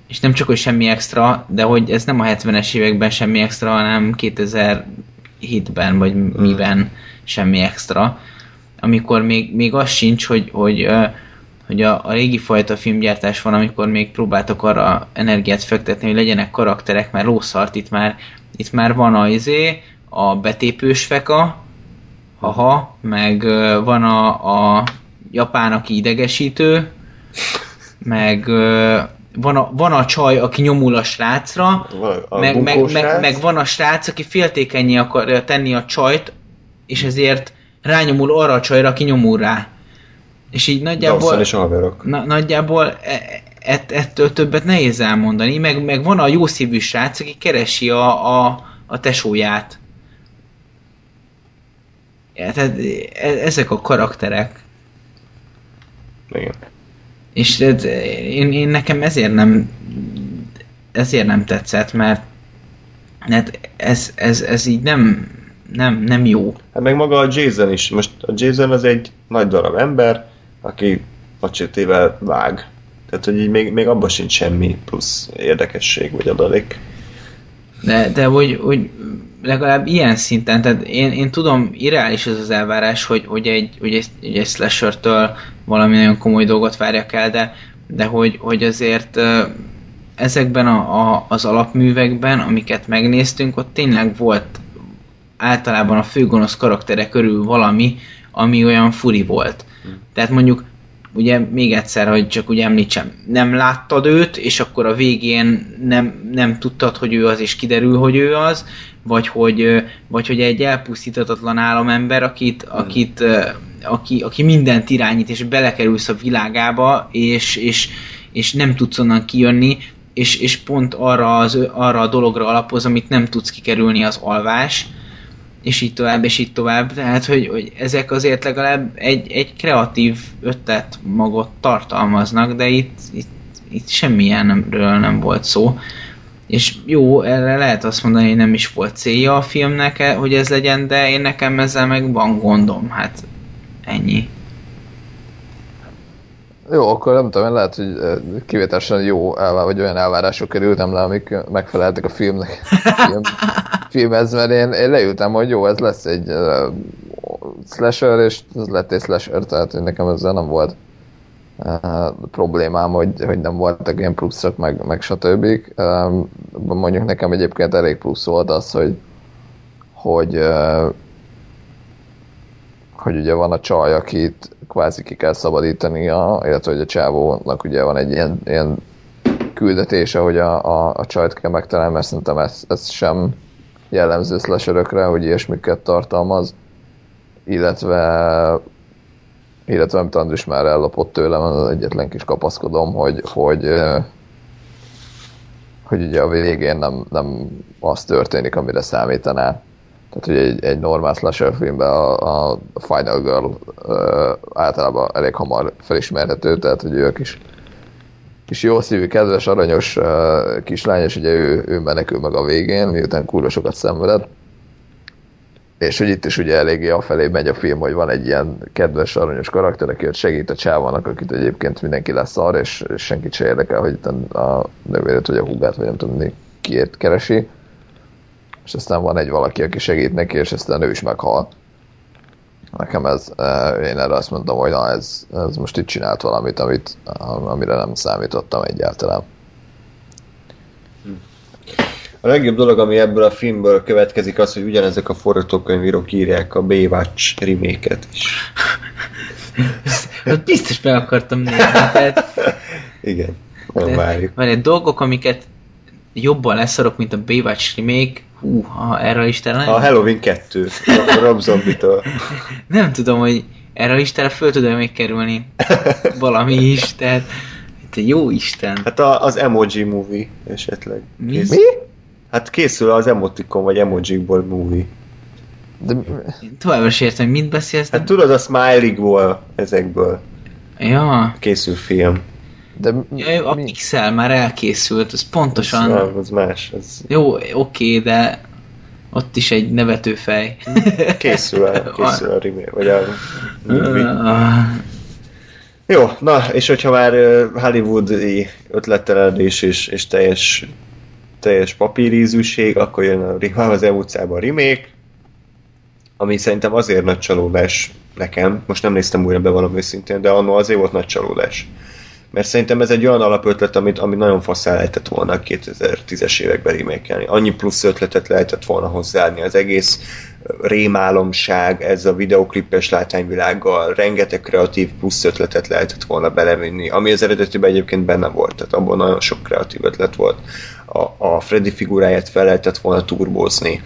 és nem csak, hogy semmi extra, de hogy ez nem a 70-es években semmi extra, hanem 2007-ben, vagy hmm. miben semmi extra, amikor még, még az sincs, hogy, hogy, hogy a, a régi fajta filmgyártás van, amikor még próbáltak arra energiát fektetni, hogy legyenek karakterek, mert lószart itt már, itt már van a izé, a betépős feka, haha, meg van a, a japán, aki idegesítő, meg van a, van a csaj, aki nyomul a srácra, a meg, meg, meg, meg van a srác, aki féltékenyé akarja tenni a csajt, és ezért rányomul arra a csajra, aki nyomul rá. És így nagyjából... és na, nagyjából e, ett, ettől többet nehéz elmondani, meg, meg van a jó szívű srác, aki keresi a, a, a tesóját. Ja, tehát e, ezek a karakterek. Igen. És én, én nekem ezért nem ezért nem tetszett, mert hát ez, ez, ez így nem nem, nem jó. Hát meg maga a Jason is. Most a Jason az egy nagy darab ember, aki macsétével vág. Tehát, hogy így még, még abban sincs semmi plusz érdekesség vagy adalék. De, de hogy, hogy legalább ilyen szinten, tehát én, én tudom, irreális ez az elvárás, hogy, hogy egy, hogy egy, hogy egy slasher-től valami nagyon komoly dolgot várjak el, de, de hogy, hogy azért ezekben a, a, az alapművekben, amiket megnéztünk, ott tényleg volt általában a főgonosz karaktere körül valami, ami olyan furi volt. Tehát mondjuk ugye még egyszer, hogy csak úgy említsem, nem láttad őt, és akkor a végén nem, nem tudtad, hogy ő az, és kiderül, hogy ő az, vagy hogy, vagy hogy egy elpusztítatatlan államember, akit, akit, aki, aki mindent irányít, és belekerülsz a világába, és, és, és nem tudsz onnan kijönni, és, és pont arra, az, arra a dologra alapoz, amit nem tudsz kikerülni, az alvás, és így tovább, és így tovább. Tehát, hogy, hogy ezek azért legalább egy, egy kreatív ötlet magot tartalmaznak, de itt, itt, itt semmilyenről nem volt szó. És jó, erre lehet azt mondani, hogy nem is volt célja a filmnek, hogy ez legyen, de én nekem ezzel meg van gondom. Hát ennyi. Jó, akkor nem tudom, lehet, hogy eh, kivételesen jó elvár, vagy olyan elvárások kerültem le, amik megfeleltek a filmnek. Film, filmhez, mert én, én leültem, hogy jó, ez lesz egy uh, slasher, és ez lett egy slasher, tehát hogy nekem ezzel nem volt uh, problémám, hogy, hogy nem voltak ilyen pluszok, meg, meg stb. Um, mondjuk nekem egyébként elég plusz volt az, hogy hogy uh, hogy ugye van a csaj, akit kvázi ki kell szabadítania, illetve hogy a csávónak ugye van egy ilyen, ilyen küldetése, hogy a, a, a csajt kell megtalálni, mert szerintem ez, ez sem jellemző slasherökre, hogy ilyesmiket tartalmaz, illetve illetve amit Andris már ellopott tőlem, az egyetlen kis kapaszkodom, hogy, hogy, hogy ugye a végén nem, nem az történik, amire számítanál. Tehát, hogy egy, egy normál slasher filmben a, a Final Girl uh, általában elég hamar felismerhető, tehát, hogy ő a kis, kis jó szívű, kedves, aranyos uh, kislány, és ugye ő, ő menekül meg a végén, miután kurva sokat szenvedett. És hogy itt is ugye eléggé afelé megy a film, hogy van egy ilyen kedves, aranyos karakter, aki ott segít a csávának, akit egyébként mindenki lesz szar, és, és senkit se érdekel, hogy itt a nővérét, vagy a húgát, vagy nem tudom, kiért keresi és aztán van egy valaki, aki segít neki, és aztán ő is meghal. Nekem ez, én erre azt mondtam, hogy na ez, ez most itt csinált valamit, amit, amire nem számítottam egyáltalán. A legjobb dolog, ami ebből a filmből következik, az, hogy ugyanezek a forgatókönyvírók írják a Baywatch remake is. Biztos be akartam nézni. Tehát, Igen, nem várjuk. Van egy dolgok, amiket jobban leszarok, mint a Baywatch remake, hú, ha erre is talán... A Halloween 2, a Rob Zombie-től. Nem tudom, hogy erre is talán föl tudom még kerülni valami is, tehát itt jó Isten. Hát a, az Emoji Movie esetleg. Mi? Mi? Hát készül az Emoticon vagy Emojikból movie. De, Én továbbra sem értem, hogy mit beszélsz. Hát tudod, a Smiley-ból ezekből Ja, készül film. De ja, a mi? Pixel már elkészült, az pontosan... Az, az más. Az Jó, oké, de ott is egy nevetőfej. készül, a, készül a remake, vagy a movie. Jó, na, és hogyha már hollywoodi ötlettelenedés és, és teljes, teljes papírízűség, akkor jön a Rimán az utcában a remake, ami szerintem azért nagy csalódás nekem, most nem néztem újra be valami szintén, de annól azért volt nagy csalódás. Mert szerintem ez egy olyan alapötlet, amit, amit nagyon faszán lehetett volna a 2010-es években remékelni. Annyi plusz ötletet lehetett volna hozzáadni. Az egész rémálomság, ez a videoklippes látványvilággal, rengeteg kreatív plusz ötletet lehetett volna belevinni, ami az eredetiben egyébként benne volt, tehát abban nagyon sok kreatív ötlet volt. A, a Freddy figuráját fel lehetett volna turbózni,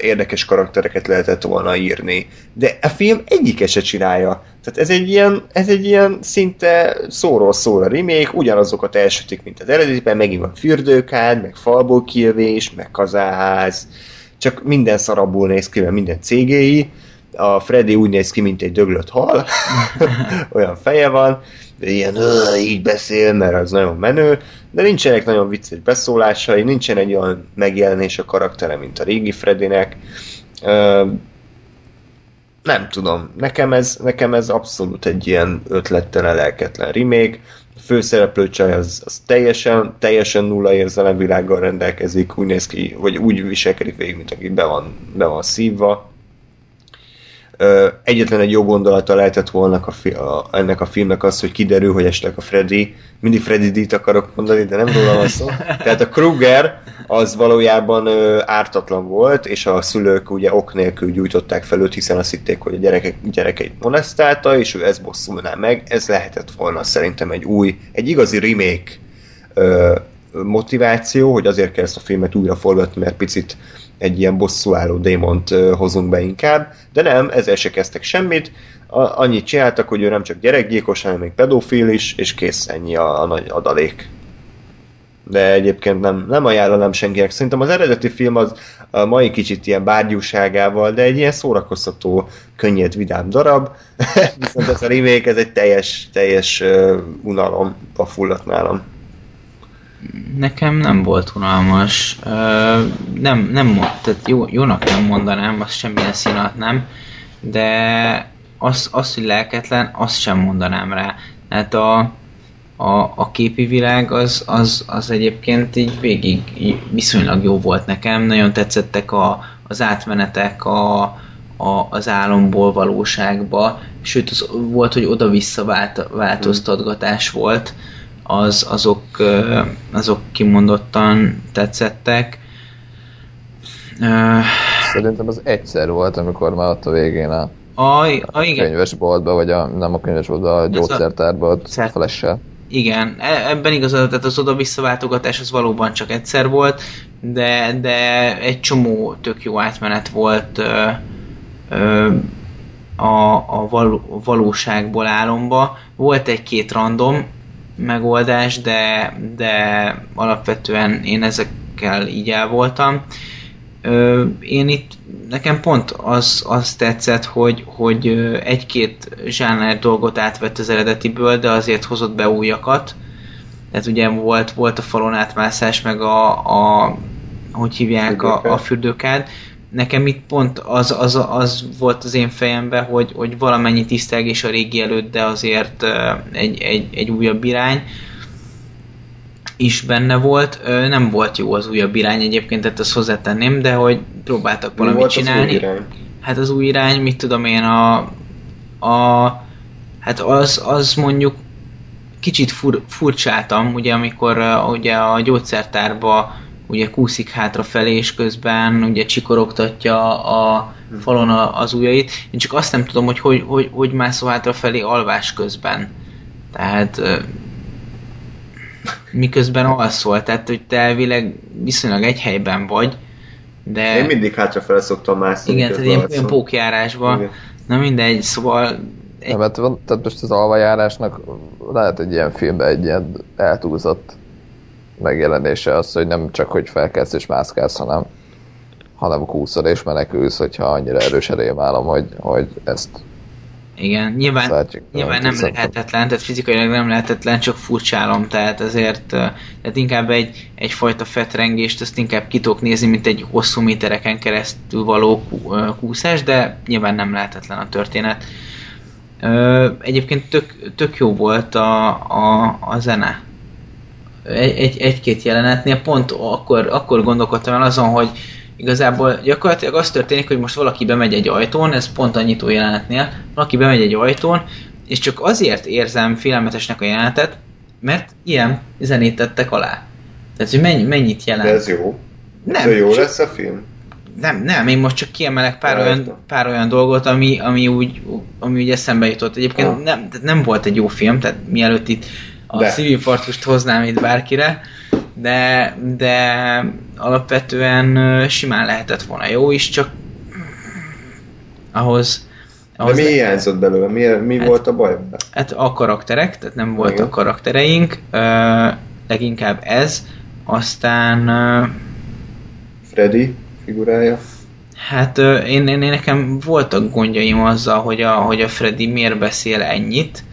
érdekes karaktereket lehetett volna írni, de a film egyike se csinálja. Tehát ez egy ilyen, ez egy ilyen szinte szóról szóra remake, ugyanazokat elsütik, mint az eredetiben, megint van fürdőkád, meg falból kijövés, meg kazáház, csak minden szarabból néz ki, mert minden cégéi. A Freddy úgy néz ki, mint egy döglött hal, olyan feje van, ilyen "Ö, így beszél, mert az nagyon menő, de nincsenek nagyon vicces beszólásai, nincsen egy olyan megjelenés a karaktere, mint a régi Freddynek, nem tudom, nekem ez, nekem ez abszolút egy ilyen ötlettel lelketlen remake. A főszereplő csaj az, az teljesen, teljesen nulla érzelemvilággal rendelkezik, úgy néz ki, vagy úgy viselkedik végig, mint aki be van, be van szívva. Egyetlen egy jó gondolata lehetett volna a, fi- a, ennek a filmnek az, hogy kiderül, hogy esetleg a Freddy, mindig Freddy D-t akarok mondani, de nem róla van szó. Tehát a Kruger az valójában ö, ártatlan volt, és a szülők ugye ok nélkül gyújtották fel őt, hiszen azt hitték, hogy a gyerekek, gyerekeit molesztálta, és ő ezt bosszulná meg. Ez lehetett volna szerintem egy új, egy igazi remake ö, motiváció, hogy azért kell ezt a filmet újra forgatni, mert picit egy ilyen bosszúálló démont hozunk be inkább, de nem, ezzel se kezdtek semmit, a, annyit csináltak, hogy ő nem csak gyerekgyilkos, hanem még pedofil is, és kész ennyi a, a nagy adalék. De egyébként nem, nem ajánlanám senkinek. Szerintem az eredeti film az a mai kicsit ilyen bárgyúságával, de egy ilyen szórakoztató, könnyed, vidám darab. Viszont ez a remake, ez egy teljes, teljes uh, a fulladt nálam. Nekem nem volt unalmas. Nem, nem, tehát jó, jónak nem mondanám, azt semmilyen színat nem, de az, az, hogy lelketlen, azt sem mondanám rá. Tehát a, a, a képi világ az, az, az egyébként így végig viszonylag jó volt nekem, nagyon tetszettek a, az átmenetek a, a, az álomból valóságba, sőt az volt, hogy oda-vissza vált, változtatgatás volt, az, azok, azok kimondottan tetszettek. Szerintem az egyszer volt, amikor már ott a végén a A, a, igen, könyvesboltba, vagy a, nem a könyvesboltba, a gyógyszertárba ott Szer- flash igen, e- ebben igazad, tehát az oda-vissza váltogatás az valóban csak egyszer volt, de, de egy csomó tök jó átmenet volt ö, ö, a, a való, valóságból álomba. Volt egy-két random megoldás, de, de alapvetően én ezekkel így el voltam. Én itt, nekem pont az, az tetszett, hogy, hogy egy-két zsáner dolgot átvett az eredetiből, de azért hozott be újakat. Tehát ugye volt, volt a falon átmászás, meg a, a hogy hívják, a, a fürdőkád. Nekem itt pont az, az, az volt az én fejemben, hogy, hogy valamennyi tisztelgés a régi előtt, de azért egy, egy, egy újabb irány is benne volt. Nem volt jó az újabb irány egyébként, tehát azt hozzátenném, de hogy próbáltak Mi valamit volt az csinálni. irány? Hát az új irány, mit tudom én, a, a hát az, az mondjuk kicsit fur, furcsáltam, ugye amikor ugye a gyógyszertárba ugye kúszik hátrafelé, és közben ugye csikorogtatja a falon az ujjait. Én csak azt nem tudom, hogy hogy, hogy, hogy mászol hátrafelé alvás közben. Tehát miközben alszol, tehát hogy te elvileg viszonylag egy helyben vagy, de... Én mindig hátrafele szoktam mászni. Igen, tehát ilyen, ilyen pókjárásban. Igen. Na mindegy, szóval egy, Nem, hát van, tehát most az alvajárásnak lehet egy ilyen filmben egy ilyen eltúlzott megjelenése az, hogy nem csak, hogy felkelsz és mászkálsz, hanem, hanem kúszol és menekülsz, hogyha annyira erős rémálom, hogy, hogy ezt igen, nyilván, nyilván nem tudom. lehetetlen, tehát fizikailag nem lehetetlen, csak furcsálom, tehát azért ö, tehát inkább egy, egyfajta fetrengést, azt inkább ki tudok nézni, mint egy hosszú métereken keresztül való kúszás, de nyilván nem lehetetlen a történet. Egyébként tök, tök jó volt a, a, a zene. Egy, egy, egy-két jelenetnél pont akkor, akkor gondolkodtam el azon, hogy igazából gyakorlatilag az történik, hogy most valaki bemegy egy ajtón, ez pont a nyitó jelenetnél, valaki bemegy egy ajtón, és csak azért érzem félelmetesnek a jelenetet, mert ilyen zenét tettek alá. Tehát, hogy mennyi, mennyit jelent. De ez jó. Nem, Ez jó csak- lesz a film? nem, nem, én most csak kiemelek pár, olyan, pár olyan dolgot, ami, ami, úgy, ami úgy eszembe jutott. Egyébként Ah. nem, nem volt egy jó film, tehát mielőtt itt a De. szívinfarktust hoznám itt bárkire, de, de alapvetően simán lehetett volna jó is, csak ahhoz, De ahhoz mi hiányzott belőle? Mi, mi Hát- volt a baj? hát a karakterek, tehát nem voltak Igen. karaktereink, ö, leginkább ez, aztán ö, Freddy figurája? Hát én, én, én nekem voltak gondjaim azzal, hogy a, hogy a Freddy miért beszél ennyit,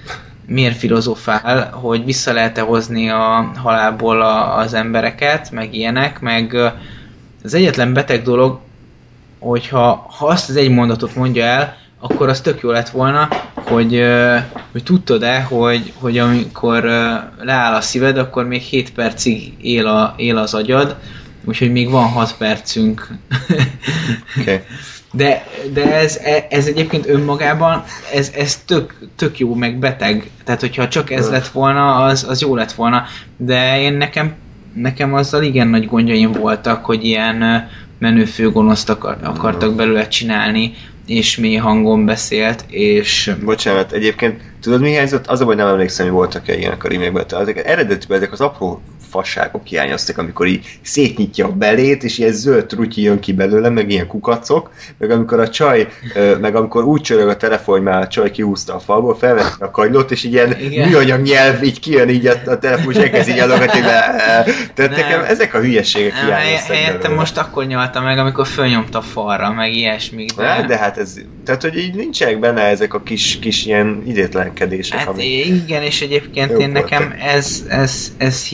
miért filozofál, hogy vissza lehet-e hozni a halálból a, az embereket, meg ilyenek, meg az egyetlen beteg dolog, hogyha ha azt az egy mondatot mondja el, akkor az tök jó lett volna, hogy, hogy tudtad-e, hogy, hogy amikor leáll a szíved, akkor még 7 percig él, a, él az agyad, úgyhogy még van 6 percünk. Okay. De, de ez, e- ez egyébként önmagában, ez, ez tök, tök jó, meg beteg. Tehát, hogyha csak ez lett volna, az, az jó lett volna. De én nekem, nekem azzal igen nagy gondjaim voltak, hogy ilyen menő főgonoszt akar, akartak belőle csinálni, és mély hangon beszélt, és Bocsánat, egyébként tudod mi hiányzott? Az a baj, nem emlékszem, hogy voltak-e ilyenek a remake Ezek, eredetiben ezek az apró fasságok hiányoztak, amikor így szétnyitja a belét, és ilyen zöld trutyi jön ki belőle, meg ilyen kukacok, meg amikor a csaj, meg amikor úgy csörög a telefon, hogy már a csaj kihúzta a falból, felveszi a kagylót, és így ilyen Igen. műanyag nyelv így kijön így a, a telefon, és elkezd így alogatni, tehát Nem. nekem ezek a hülyességek Nem, hiányoztak helyettem belőle. most akkor nyalta meg, amikor fölnyomta falra, meg ilyesmik. De, Hát, de hát ez, tehát hogy így nincsenek benne ezek a kis, kis ilyen idétlenkedések, Hát ami igen, és egyébként én nekem ez, ez, ez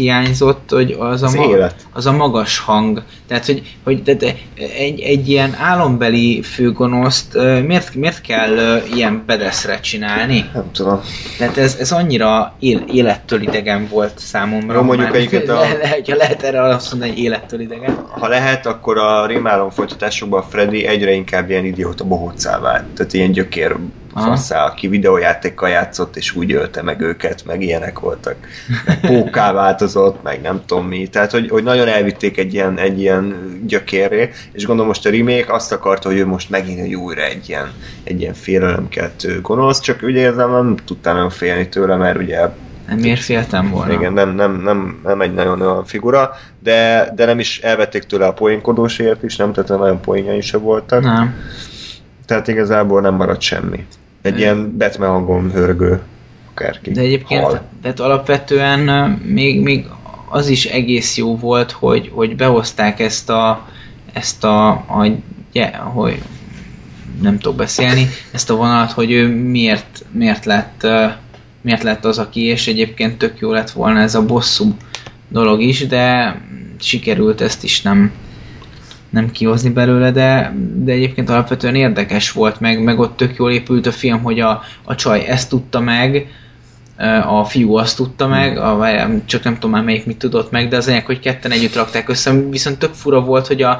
hiányzott, hogy az a, Az ma, élet. az a magas hang. Tehát, hogy, hogy de, de egy, egy ilyen álombeli főgonoszt miért, miért kell ilyen bedeszre csinálni? nem tudom. Tehát ez, ez annyira él, élettől idegen volt számomra. Jó, mondjuk egyiket a- le, le, hogyha lehet erre azt mondani, hogy élettől idegen. Ha lehet, akkor a rémálom folytatásokban Freddy egyre inkább ilyen idióta bohócá vált. Tehát ilyen gyökér. Faszá, aki videójátékkal játszott, és úgy ölte meg őket, meg ilyenek voltak. Meg póká változott, meg nem tudom mi. Tehát, hogy, hogy nagyon elvitték egy ilyen, egy ilyen gyökérré, és gondolom most a remake azt akarta, hogy ő most megint egy újra egy ilyen, egy ilyen félelemkeltő gonosz, csak ugye ez nem, nem tudtam nagyon félni tőle, mert ugye Nem, miért féltem volna? igen, nem, nem, nem, nem egy nagyon olyan figura, de, de nem is elvették tőle a poénkodósért is, nem, tehát nagyon poénjai se voltak. Nem. Tehát igazából nem maradt semmi. Egy Hmm. ilyen Batman hangon hörgő akárki. De egyébként Hal. tehát alapvetően még, még az is egész jó volt, hogy, hogy behozták ezt a ezt a, a ja, hogy nem tudok beszélni, ezt a vonalat, hogy ő miért, miért lett miért lett az, aki, és egyébként tök jó lett volna ez a bosszú dolog is, de sikerült ezt is nem, nem kihozni belőle, de, de egyébként alapvetően érdekes volt, meg, meg ott tök jól épült a film, hogy a, a csaj ezt tudta meg, a fiú azt tudta meg, a, csak nem tudom már melyik mit tudott meg, de az lényeg, hogy ketten együtt rakták össze, viszont tök fura volt, hogy a,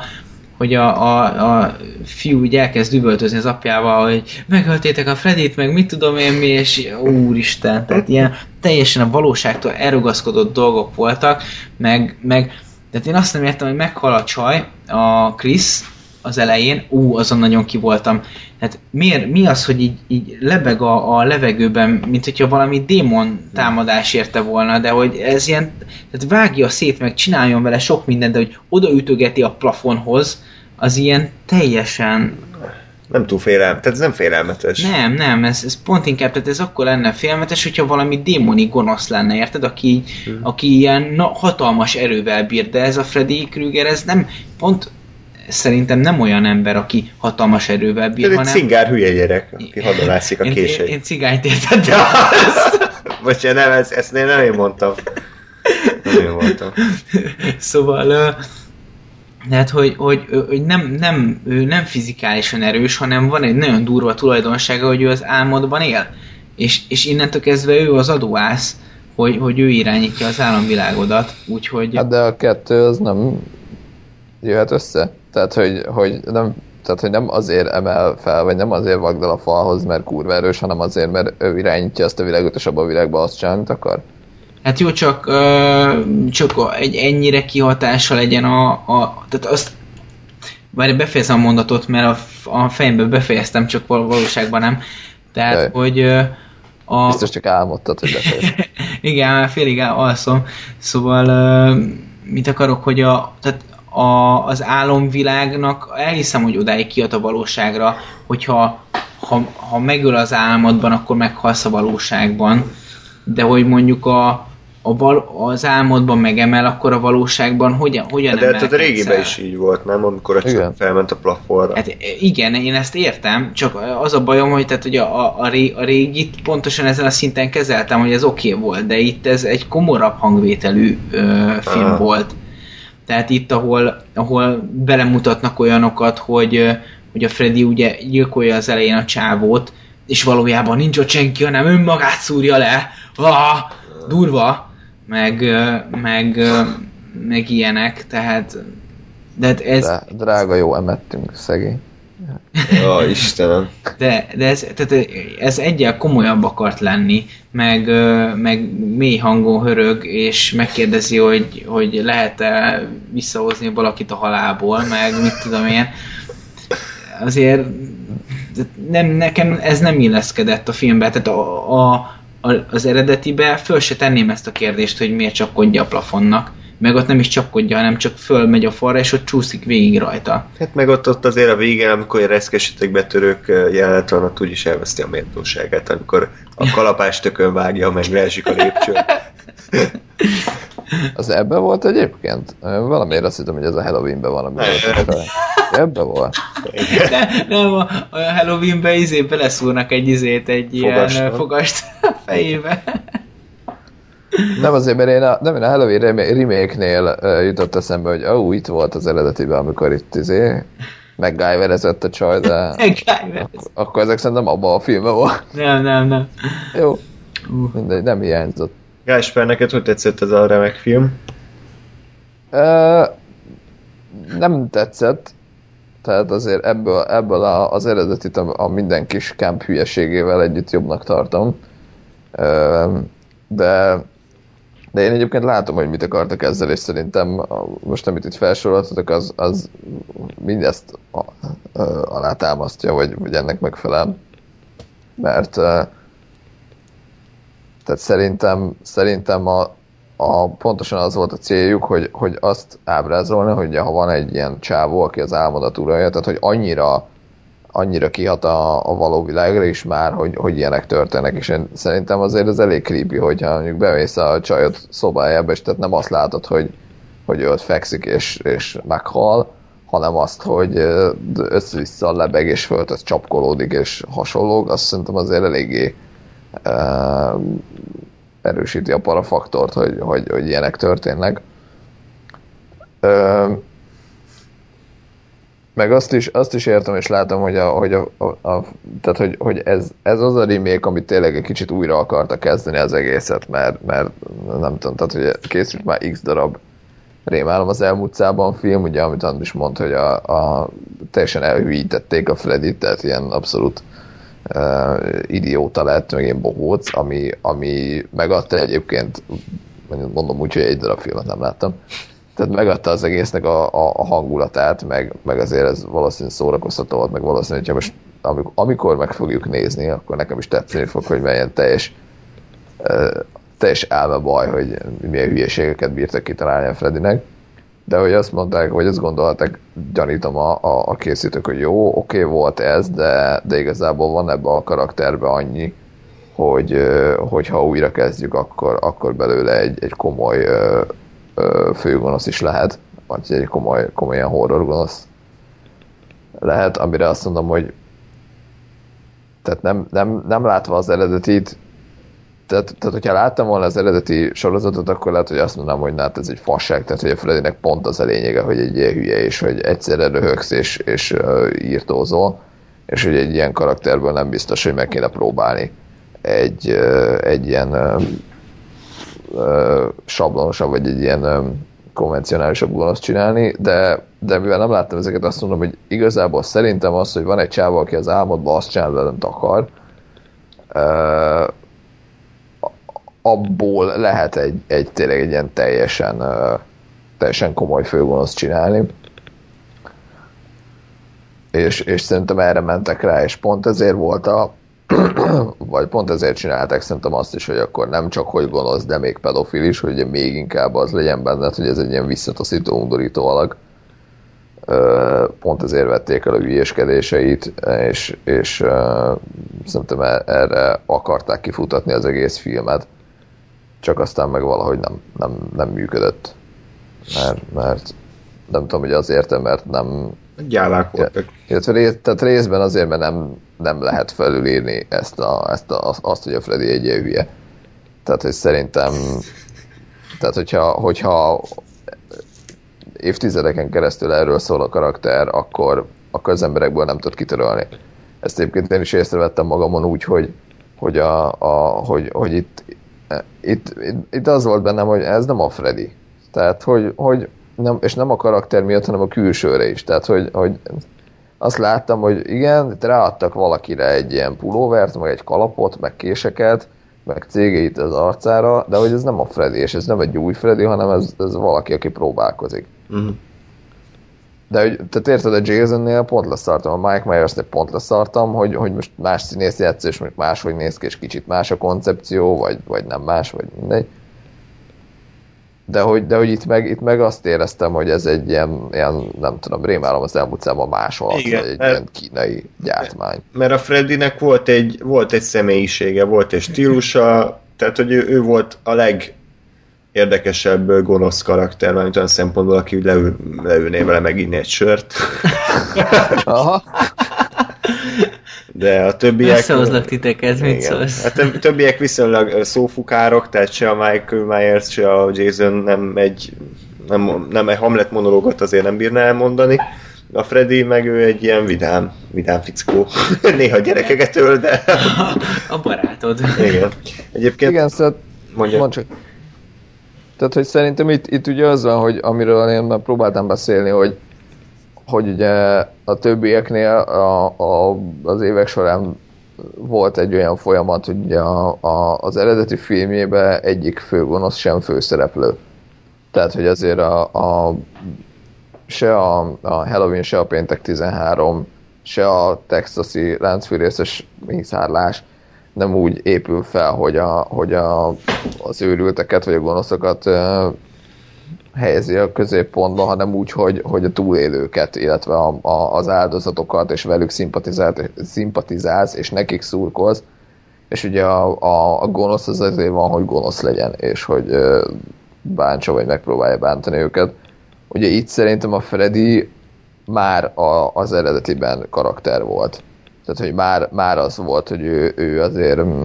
hogy a, a, a fiú így elkezd üvöltözni az apjával, hogy megöltétek a Fredit, meg mit tudom én mi, és úristen, tehát ilyen teljesen a valóságtól elrugaszkodott dolgok voltak, meg, meg tehát én azt nem értem, hogy meghal a csaj, a Chris az elején, ú, azon nagyon ki voltam. Hát miért, mi az, hogy így, így lebeg a, a levegőben, mint hogyha valami démon támadás érte volna, de hogy ez ilyen, tehát vágja szét, meg csináljon vele sok mindent, de hogy odaütögeti a plafonhoz, az ilyen teljesen Nem túl félelmetes, tehát ez nem félelmetes. nem, nem, ez, ez pont inkább, tehát ez akkor lenne félmetes, hogyha valami démoni gonosz lenne, érted? Aki, Hmm. aki ilyen na, hatalmas erővel bír, de ez a Freddy Krueger, ez nem, pont szerintem nem olyan ember, aki hatalmas erővel bír, Ez egy hanem... cingár hülye gyerek, aki hadonászik a én, én, később. én cigányt értettem. Bocsánat, nem, ezt, ezt én nem én mondtam. Nem én voltam. szóval, tehát, hogy, hogy, hogy nem, nem, ő nem fizikálisan erős, hanem van egy nagyon durva tulajdonsága, hogy ő az álmodban él. És, és innentől kezdve ő az adóász, hogy, hogy ő irányítja az államvilágodat, úgyhogy... Hát de a kettő az nem jöhet össze. Tehát, hogy, hogy nem tehát, hogy nem azért emel fel, vagy nem azért vagdal a falhoz, mert kurva erős, hanem azért, mert ő irányítja ezt a világot, és abban a világban azt csinál, amit akar. Hát jó, csak, ö, csak egy ennyire kihatása legyen a... a tehát azt... Várj, befejezem a mondatot, mert a, a fejembe befejeztem, csak val- valóságban nem. Tehát, Jaj. hogy a... Biztos csak álmodtad, hogy befejez. Igen, már félig alszom. Szóval mit akarok, hogy a, tehát a, az álomvilágnak elhiszem, hogy odáig kiad a valóságra, hogyha ha, ha megöl az álmodban, akkor meghalsz a valóságban. De hogy mondjuk a, a val, az álmodban megemel, akkor a valóságban hogyan, hogyan De hát a régiben is így volt, nem? Amikor a Igen. felment a plafonra. Hát igen, én ezt értem, csak az a bajom, hogy, tehát, hogy a, a, a, ré, a régit pontosan ezen a szinten kezeltem, hogy ez oké okay volt, de itt ez egy komorabb hangvételű ö, film Aha. volt. Tehát itt, ahol, ahol belemutatnak olyanokat, hogy, hogy a Freddy ugye gyilkolja az elején a csávót, és valójában nincs ott senki, hanem önmagát szúrja le. Ah, durva, meg, meg, meg ilyenek, tehát de hát ez, De, drága jó, emettünk, szegény. Ja, Istenem. De, de ez, tehát ez egyel komolyabb akart lenni, meg, meg mély hangon hörög, és megkérdezi, hogy, hogy lehet-e visszahozni valakit a halálból, meg mit tudom én. Azért nem, nekem ez nem illeszkedett a filmbe, tehát a, a, az eredetibe föl se tenném ezt a kérdést, hogy miért csapkodja a plafonnak. Meg ott nem is csapkodja, hanem csak fölmegy a falra, és ott csúszik végig rajta. Hát meg ott, ott azért a végén, amikor egy reszkesetek betörők jelenet van, ott úgyis elveszti a méltóságát, amikor a kalapást tökön vágja, meg leesik a lépcső. Az ebben volt egyébként? Valamiért azt hittem, hogy ez a Halloweenben van, amiben Ebben volt? De, nem, a, a Halloweenbe izé beleszúrnak egy izét, egy Fogast, ilyen nem? fogast a fejébe. Nem azért, mert én a, nem, én a Halloween remake- remake-nél jutott eszembe, hogy ó, itt volt az eredetiben, amikor itt izé MacGyverezett a csaj, de Meglájmer. akkor ezek szerintem abban a filmben volt. Nem, nem, nem. Jó, Uh, mindegy, nem hiányzott. Gásper, neked hogy tetszett ez a remek film? Uh, nem tetszett, tehát azért ebből, ebből a, az eredetit a, a minden kis camp hülyeségével együtt jobbnak tartom. De de én egyébként látom, hogy mit akartak ezzel, és szerintem most amit itt felsoroltatok, az, az mindezt alátámasztja, vagy, vagy ennek megfelel. Mert tehát szerintem, szerintem a, a, pontosan az volt a céljuk, hogy, hogy azt ábrázolni, hogy ha van egy ilyen csávó, aki az álmodat uralja, tehát hogy annyira annyira kihat a, a való világra is már, hogy, hogy ilyenek történnek, és én szerintem azért ez elég creepy, hogyha mondjuk bemész a csajod szobájába, és tehát nem azt látod, hogy, hogy ő ott fekszik és, és meghal, hanem azt, hogy össze-vissza lebeg és föltesz csapkolódik és hasonlók, azt szerintem azért eléggé uh, erősíti a parafaktort, hogy, hogy, hogy ilyenek történnek. Uh, meg azt is, azt is értem és látom, hogy, a, hogy, a, a, tehát, hogy, hogy ez, ez az a remake, amit tényleg egy kicsit újra akarta kezdeni az egészet, mert, mert nem tudom, tehát hogy készült már x darab rémálom az elmúlt szában film, ugye, amit Andris mondta, hogy a, a teljesen elhűítették a Freddy, tehát ilyen abszolút uh, idióta lett, meg ilyen bohóc, ami, ami megadta egyébként, mondom úgy, hogy egy darab filmet nem láttam, tehát megadta az egésznek a, a, a hangulatát, meg, meg azért ez valószínűleg szórakoztató volt, meg valószínűleg, hogyha most amikor, amikor meg fogjuk nézni, akkor nekem is tetszeni fog, hogy milyen teljes uh, teljes elme baj, hogy milyen hülyeségeket bírtak kitalálni a Freddynek. De hogy azt mondták, vagy azt gondolták, gyanítom a, a, a készítők, hogy jó, oké, okay, volt ez, de, de igazából van ebbe a karakterbe annyi, hogy, hogy ha újra kezdjük, akkor, akkor belőle egy, egy komoly ö, ö, főgonosz is lehet, vagy egy komoly, komolyan horror gonosz lehet, amire azt mondom, hogy tehát nem, nem, nem látva az eredetit, tehát, tehát, hogyha láttam volna az eredeti sorozatot, akkor lehet, hogy azt mondanám, hogy hát ez egy fasság, tehát hogy a Freddynek pont az a lényege, hogy egy ilyen hülye, és hogy egyszerre röhögsz és, és uh, írtózol, és hogy egy ilyen karakterből nem biztos, hogy meg kéne próbálni egy, uh, egy ilyen uh, uh, sablonosabb, vagy egy ilyen um, konvencionálisabb gonoszt csinálni, de, de mivel nem láttam ezeket, azt mondom, hogy igazából szerintem az, hogy van egy csáva, aki az álmodban azt csinál, amit akar, uh, abból lehet egy, egy tényleg egy ilyen teljesen, teljesen komoly főgonoszt csinálni. És, és szerintem erre mentek rá, és pont ezért volt a vagy pont ezért csinálták szerintem azt is, hogy akkor nem csak hogy gonosz, de még pedofil is, hogy még inkább az legyen benned, hogy ez egy ilyen visszataszító, undorító alak. Pont ezért vették el a hülyéskedéseit, és, és szerintem erre akarták kifutatni az egész filmet csak aztán meg valahogy nem, nem, nem működött. Mert, mert nem tudom, hogy azért, mert nem... Gyálák voltak. Illetve rész, tehát részben azért, mert nem, nem lehet felülírni ezt, a, ezt a, azt, hogy a Freddy egy hülye. Tehát, hogy szerintem tehát, hogyha, hogyha évtizedeken keresztül erről szól a karakter, akkor, akkor az emberekből nem tud kitörölni. Ezt egyébként én is észrevettem magamon úgy, hogy, hogy, a, a, hogy, hogy itt, itt, itt, itt, az volt bennem, hogy ez nem a Freddy. Tehát, hogy, hogy nem, és nem a karakter miatt, hanem a külsőre is. Tehát, hogy, hogy azt láttam, hogy igen, ráadtak valakire egy ilyen pulóvert, meg egy kalapot, meg késeket, meg cégeit az arcára, de hogy ez nem a Freddy, és ez nem egy új Freddy, hanem ez, ez valaki, aki próbálkozik. Uh-huh. De hogy, tehát érted, a Jasonnél pont leszartam, a Mike Myersnél pont leszartam, hogy, hogy most más színész játsz, és még máshogy néz ki, és kicsit más a koncepció, vagy, vagy nem más, vagy mindegy. De hogy, de hogy itt, meg, itt meg azt éreztem, hogy ez egy ilyen, ilyen nem tudom, rémálom az elmúlt számban másolat, Igen, egy mert, ilyen kínai gyártmány. Mert a Freddynek volt egy, volt egy személyisége, volt egy stílusa, tehát hogy ő, ő volt a leg érdekesebb gonosz karakter, mert olyan szempontból, aki leül, leülné vele meginni egy sört. Aha. De a többiek... Összehozlak titeket, mit szólsz? A többiek viszonylag szófukárok, tehát se a Michael Myers, se a Jason nem egy, nem, nem egy Hamlet monológot azért nem bírna elmondani. A Freddy meg ő egy ilyen vidám, vidám fickó. Néha gyerekeket öl, de... a barátod. Igen. Egyébként... Igen, szóval mondja. Mondd csak. Tehát, hogy szerintem itt, itt ugye az van, hogy amiről én már próbáltam beszélni, hogy, hogy ugye a többieknél a, a, az évek során volt egy olyan folyamat, hogy ugye a, a, az eredeti filmjében egyik főgonosz sem főszereplő. Tehát, hogy azért a, a se a, a Halloween, se a Péntek 13, se a texasi láncfűrészes mészárlás nem úgy épül fel, hogy, a, hogy a, az őrülteket vagy a gonoszokat helyezi a középpontba, hanem úgy, hogy, hogy a túlélőket, illetve a, a, az áldozatokat, és velük szimpatizálsz, és nekik szurkolsz, és ugye a, a, a gonosz az azért van, hogy gonosz legyen, és hogy uh, bántsa, vagy megpróbálja bántani őket. Ugye itt szerintem a Freddy már a, az eredetiben karakter volt. Tehát, hogy már, már az volt, hogy ő, ő azért mm,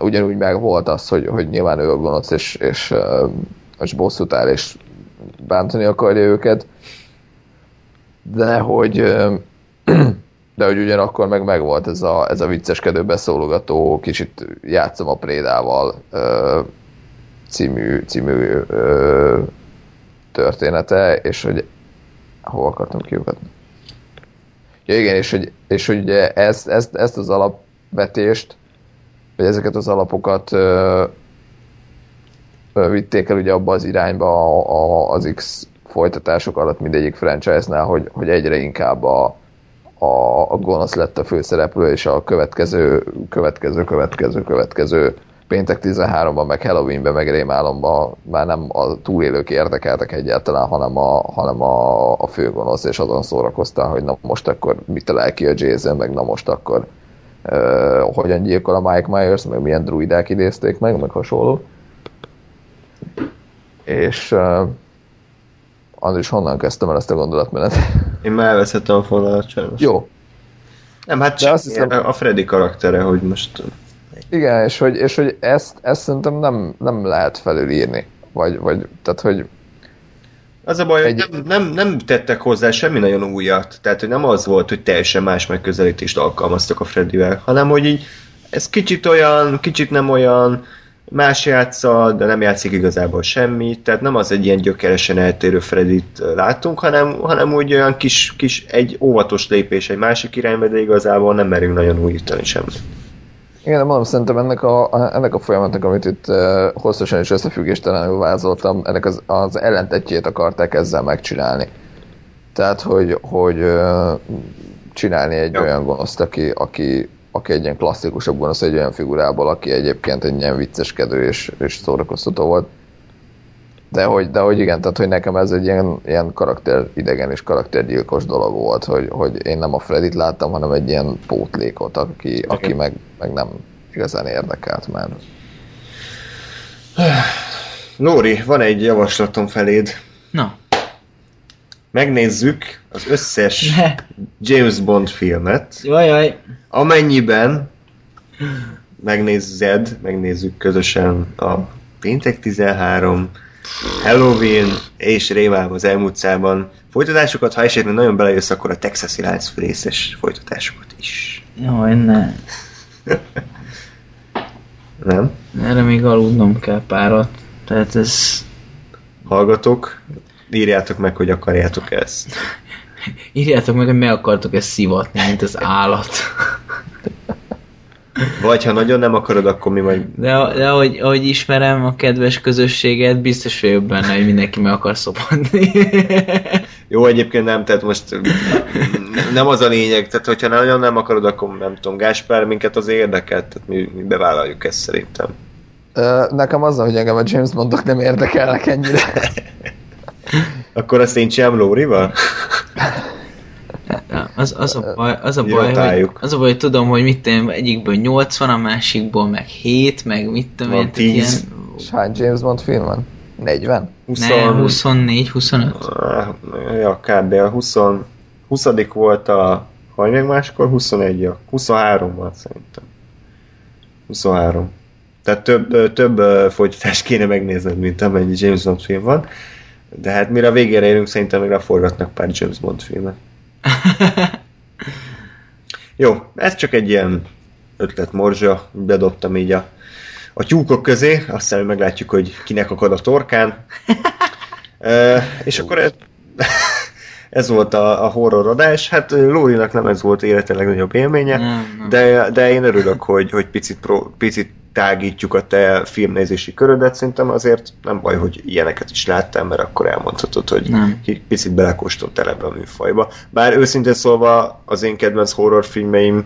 ugyanúgy meg volt az, hogy, hogy nyilván ő a gonosz, és, és, és bosszút áll, és bántani akarja őket, de hogy de hogy ugyanakkor meg megvolt ez a, ez a vicceskedő beszólogató, kicsit játszom a prédával című, című története, és hogy hol akartam kiugatni? Ja igen, és hogy, és hogy ezt, ezt, ezt az alapvetést, vagy ezeket az alapokat ö, ö, vitték el ugye abba az irányba a, a, az X folytatások alatt mindegyik franchise-nál, hogy, hogy egyre inkább a, a, a gonosz lett a főszereplő, és a következő, következő, következő, következő péntek 13-ban, meg Halloweenben, meg rémálomban már nem a túlélők érdekeltek egyáltalán, hanem a, hanem a, a főgonosz, és azon szórakoztál, hogy na most akkor mit talál ki a Jason, meg na most akkor uh, hogyan gyilkol a Mike Myers, meg milyen druidák idézték meg, meg hasonló. És uh, Andris, honnan kezdtem el ezt a gondolatmenet? Én már elveszhettem a fonalat sajnos. Jó. Nem, hát csak azt hiszem... a Freddy karaktere, hogy most igen, és hogy, és hogy ezt, ezt szerintem nem, nem lehet felülírni. Vagy, vagy tehát, hogy az a baj, egy... hogy nem, nem, nem tettek hozzá semmi nagyon újat. Tehát, hogy nem az volt, hogy teljesen más megközelítést alkalmaztak a Freddyvel, hanem, hogy így ez kicsit olyan, kicsit nem olyan, más játsza, de nem játszik igazából semmit, tehát nem az egy ilyen gyökeresen eltérő Freddyt látunk, hanem, hanem úgy olyan kis, kis egy óvatos lépés egy másik irányba, de igazából nem merünk nagyon újítani semmit. Igen, de mondom, szerintem ennek a, ennek a folyamatnak, amit itt hosszasan és összefüggéstelenül vázoltam, ennek az, az ellentetjét akarták ezzel megcsinálni. Tehát, hogy, hogy csinálni egy ja. olyan gonoszt, aki, aki, aki egy ilyen klasszikusabb gonosz, egy olyan figurából, aki egyébként egy ilyen vicceskedő és, és szórakoztató volt. De hogy, de hogy igen, tehát hogy nekem ez egy ilyen, ilyen karakter idegen és karaktergyilkos dolog volt, hogy, hogy én nem a Fredit láttam, hanem egy ilyen pótlékot, aki, aki meg, meg nem igazán érdekelt már. Nóri, van egy javaslatom feléd. Na. Megnézzük az összes ne. James Bond filmet. Jajjaj. Amennyiben megnézzed, megnézzük közösen a Péntek 13, Halloween és Rémálom az elmúlt szában folytatásokat, ha esetleg nagyon belejössz, akkor a Texasi részes folytatásokat is. Jaj, ne. Nem? Erre még aludnom kell párat. Tehát ez... Hallgatók, írjátok meg, hogy akarjátok ezt. Írjátok meg, hogy meg akartok ezt szivatni, mint az állat. Vagy ha nagyon nem akarod, akkor mi majd... De, de ahogy, ahogy ismerem a kedves közösséget, biztos vagyok benne, hogy mindenki meg akar szopadni. Jó, egyébként nem, tehát most nem az a lényeg, tehát hogyha nagyon nem akarod, akkor nem tudom, Gáspár, minket az érdekel, tehát mi, mi bevállaljuk ezt szerintem. Ö, Nekem az, hogy engem a James Bondok nem érdekelnek ennyire. Akkor azt én csinálom Lórival? Az, az, a baj, az, a baj, hogy, az a baj, hogy tudom, hogy mit tudom, egyikből 80, a másikból meg 7, meg mit tudom én, 10. És hány James Bond film van? 40? 20... Ne, 24, 25. Ah, Ja, kb. a 20... 20 volt a Haj meg máskor, 21 a 23 volt szerintem. 23. Tehát több, több folytatást kéne megnézned, mint amennyi James Bond film van. De hát mire a végére érünk, szerintem még leforgatnak pár James Bond filmet. Jó, ez csak egy ilyen ötlet morzsa, bedobtam így a, a tyúkok közé, aztán meglátjuk, hogy kinek akad a torkán. e, és akkor ez, ez volt a, a horror adás. Hát Lórinak nem ez volt élete legnagyobb élménye, nem. de, de én örülök, hogy, hogy picit, pro, picit tágítjuk a te filmnézési körödet, szerintem azért nem baj, hogy ilyeneket is láttál, mert akkor elmondhatod, hogy Nem. picit belekóstoltál ebbe a műfajba. Bár őszintén szólva az én kedvenc horrorfilmeim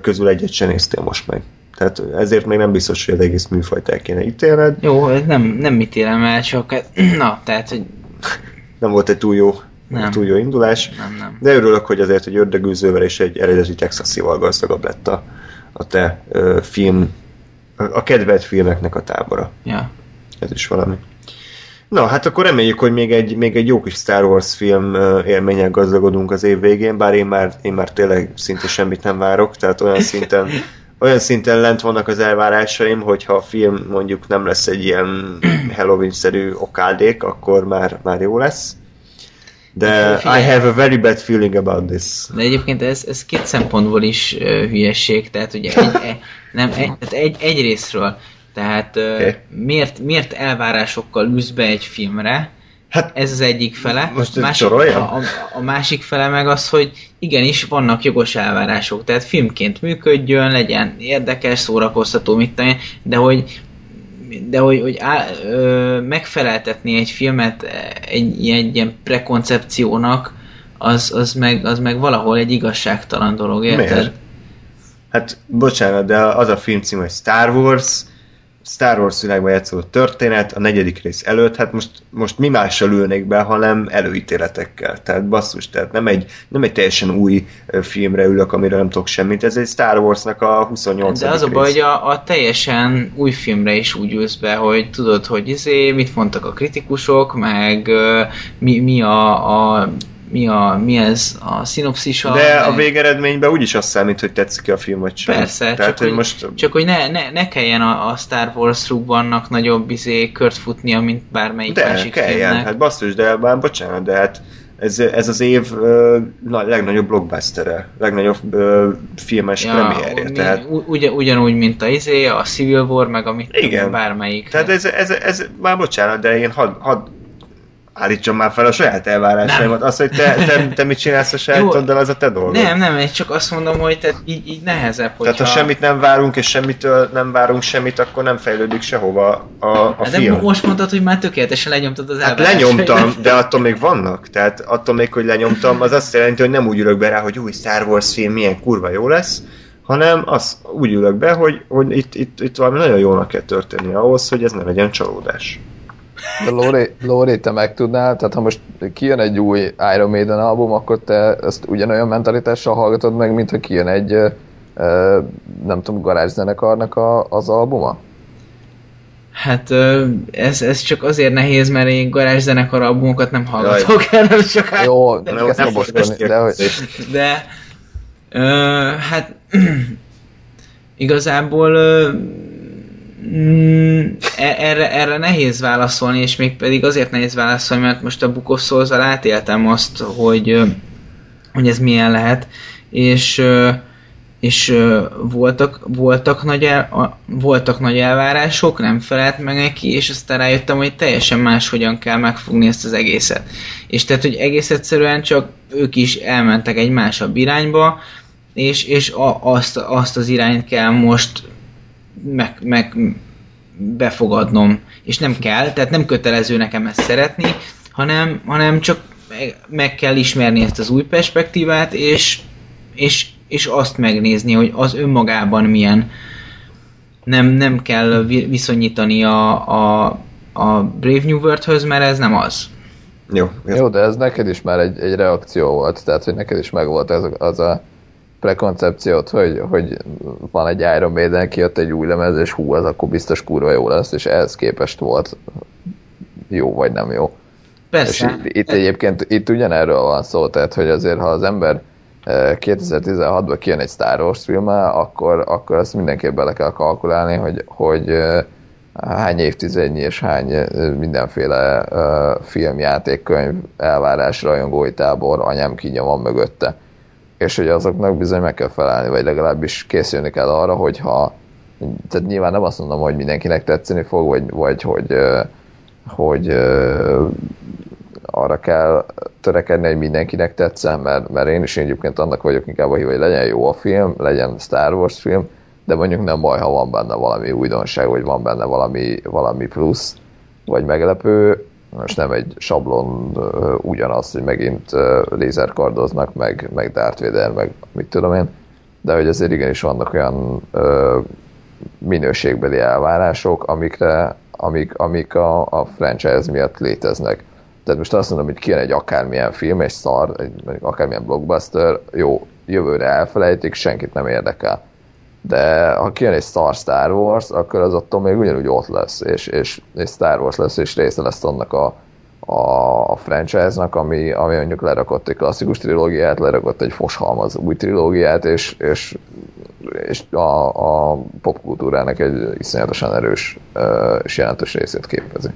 közül egyet sem néztél most meg. Tehát ezért még nem biztos, hogy az egész műfajt el kéne ítélned. Jó, ez nem, nem mit élem el, csak na, tehát, hogy Nem volt egy túl jó, Nem. túl jó indulás. nem, nem. De örülök, hogy azért egy ördögűzővel és egy eredeti texasival gazdagabb lett a, a te ö, film, a, kedvelt filmeknek a tábora. Ja. Ez is valami. Na, hát akkor reméljük, hogy még egy, még egy jó kis Star Wars film élménnyel gazdagodunk az év végén, bár én már, én már tényleg szinte semmit nem várok, tehát olyan szinten, olyan szinten lent vannak az elvárásaim, hogyha a film mondjuk nem lesz egy ilyen Halloween-szerű okádék, akkor már, már jó lesz. De I have a very bad feeling about this. De egyébként ez, ez két szempontból is uh, hülyesség, tehát ugye egy, e, nem, egy, tehát egy, egy részről, tehát uh, Oké. miért, miért elvárásokkal űz be egy filmre, Hát ez az egyik fele. Most ez másik, a, a, a másik fele meg az, hogy igenis vannak jogos elvárások, tehát filmként működjön, legyen érdekes, szórakoztató, mit én, de hogy de hogy, hogy á, ö, megfeleltetni egy filmet egy, egy ilyen prekoncepciónak, az, az, meg, az meg valahol egy igazságtalan dolog, érted? Miért? Hát bocsánat, de az a film cím, hogy Star Wars, Star Wars világban játszódó történet, a negyedik rész előtt, hát most, most mi mással ülnék be, hanem előítéletekkel. Tehát basszus, tehát nem egy, nem egy teljesen új filmre ülök, amiről nem tudok semmit, ez egy Star Warsnak a 28. De az a baj, hogy a, a teljesen új filmre is úgy ülsz be, hogy tudod, hogy izé, mit mondtak a kritikusok, meg mi, mi a, a mi, a, mi ez a szinopszisa. De a végeredményben úgyis azt számít, hogy tetszik a film, vagy sem. Persze, Tehát, csak, hogy hogy, most... csak hogy ne, ne, ne kelljen a, a Star Wars rúgvannak nagyobb izé, kört futnia, mint bármelyik De, másik kelljen, filmnek. hát basszus, de már bocsánat, de hát ez, ez az év na, legnagyobb blockbustere, legnagyobb ö, filmes ja, premierje, mi- tehát ugyan, ugyanúgy, mint a izé, a Civil War, meg a mit Igen. bármelyik. Tehát ez, ez, ez, már bocsánat, de én hadd had, állítsam már fel a saját elvárásaimat. Az, hogy te, te, te mit csinálsz a sajátoddal, az a te dolgod. Nem, nem, én csak azt mondom, hogy tehát így, így nehezebb, hogyha... Tehát ha semmit nem várunk, és semmitől nem várunk semmit, akkor nem fejlődik sehova a, a Hát de film. mo- most mondtad, hogy már tökéletesen lenyomtad az Hát elvárásaidat. lenyomtam, de attól még vannak. Tehát attól még, hogy lenyomtam, az azt jelenti, hogy nem úgy ülök be rá, hogy új Star Wars film milyen kurva jó lesz, hanem az úgy ülök be, hogy, hogy itt, itt, itt valami nagyon jónak kell történni ahhoz, hogy ez ne legyen csalódás. De Lóri, Lóri, te meg tudnál, tehát ha most kijön egy új Iron Maiden album, akkor te ezt ugyanolyan mentalitással hallgatod meg, mint ha kijön egy, nem tudom, garázszenekarnak a, az albuma? Hát ez, ez csak azért nehéz, mert én garázszenekar albumokat nem hallgatok erről sokáig. Jó, Nem, nem, nem most de hogy, De ö, hát igazából ö, erre, erre nehéz válaszolni, és még pedig azért nehéz válaszolni, mert most a Book átéltem azt, hogy, hogy ez milyen lehet, és, és voltak, voltak, nagy el, voltak nagy elvárások, nem felelt meg neki, és aztán rájöttem, hogy teljesen máshogyan kell megfogni ezt az egészet. És tehát, hogy egész egyszerűen csak ők is elmentek egy másabb irányba, és, és a, azt, azt az irányt kell most meg, meg befogadnom, és nem kell, tehát nem kötelező nekem ezt szeretni, hanem, hanem csak meg, kell ismerni ezt az új perspektívát, és, és, és azt megnézni, hogy az önmagában milyen. Nem, nem kell vi- viszonyítani a, a, a Brave New World-höz, mert ez nem az. Jó, Jó, de ez neked is már egy, egy reakció volt, tehát hogy neked is megvolt ez, az a prekoncepciót, hogy, hogy van egy Iron Maiden, kijött egy új lemez, és hú, az akkor biztos kurva jó lesz, és ehhez képest volt jó vagy nem jó. Persze. És itt, itt egyébként itt ugyanerről van szó, tehát hogy azért ha az ember eh, 2016-ban kijön egy Star Wars filmmel, akkor, akkor ezt mindenképp bele kell kalkulálni, hogy, hogy eh, hány évtizednyi és hány eh, mindenféle eh, filmjátékkönyv elvárás rajongói tábor anyám kínja van mögötte. És hogy azoknak bizony meg kell felelni, vagy legalábbis készülni kell arra, hogyha tehát nyilván nem azt mondom, hogy mindenkinek tetszeni fog, vagy, vagy hogy, hogy arra kell törekedni, hogy mindenkinek tetszen, mert, mert én is egyébként annak vagyok inkább a hív, hogy legyen jó a film, legyen Star Wars film, de mondjuk nem baj, ha van benne valami újdonság, vagy van benne valami, valami plusz, vagy meglepő, most nem egy sablon ugyanaz, hogy megint lézerkardoznak, meg, meg Darth Vader, meg mit tudom én, de hogy azért igenis vannak olyan uh, minőségbeli elvárások, amikre, amik, amik a, a franchise miatt léteznek. Tehát most azt mondom, hogy kijön egy akármilyen film, egy szar, egy akármilyen blockbuster, jó, jövőre elfelejtik, senkit nem érdekel. De ha kijön egy szar Star Wars, akkor az attól még ugyanúgy ott lesz, és, és, és Star Wars lesz, és része lesz annak a, a, a franchise-nak, ami, ami mondjuk lerakott egy klasszikus trilógiát, lerakott egy foshalmaz új trilógiát, és, és, és a, a popkultúrának egy iszonyatosan erős és jelentős részét képezi.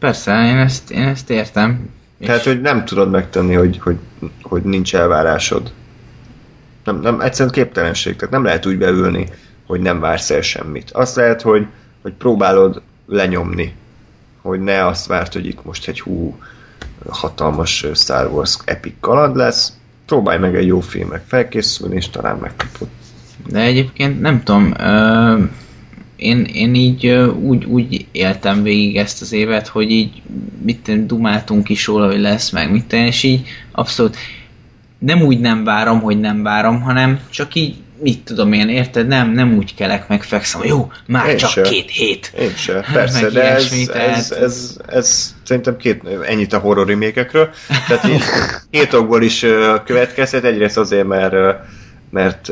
Persze, én ezt, én ezt értem. Tehát, hogy nem tudod megtenni, hogy, hogy, hogy nincs elvárásod. Nem, nem, egyszerűen képtelenség. Tehát nem lehet úgy beülni, hogy nem vársz el semmit. Azt lehet, hogy, hogy próbálod lenyomni. Hogy ne azt várt, hogy itt most egy hú hatalmas Star Wars epic kaland lesz. Próbálj meg egy jó filmek felkészülni, és talán megkapod. De egyébként nem tudom, ö, én, én így ö, úgy, úgy éltem végig ezt az évet, hogy így mit dumáltunk is róla, hogy lesz meg, mit és így abszolút nem úgy nem várom, hogy nem várom, hanem csak így mit tudom én, érted? Nem, nem úgy kelek, meg fekszem, jó, már Én csak sem. két hét. Én sem, persze, de ez, ez, ez, ez, ez, szerintem két, ennyit a horror remékekről. Tehát így két okból is következhet. Egyrészt azért, mert, mert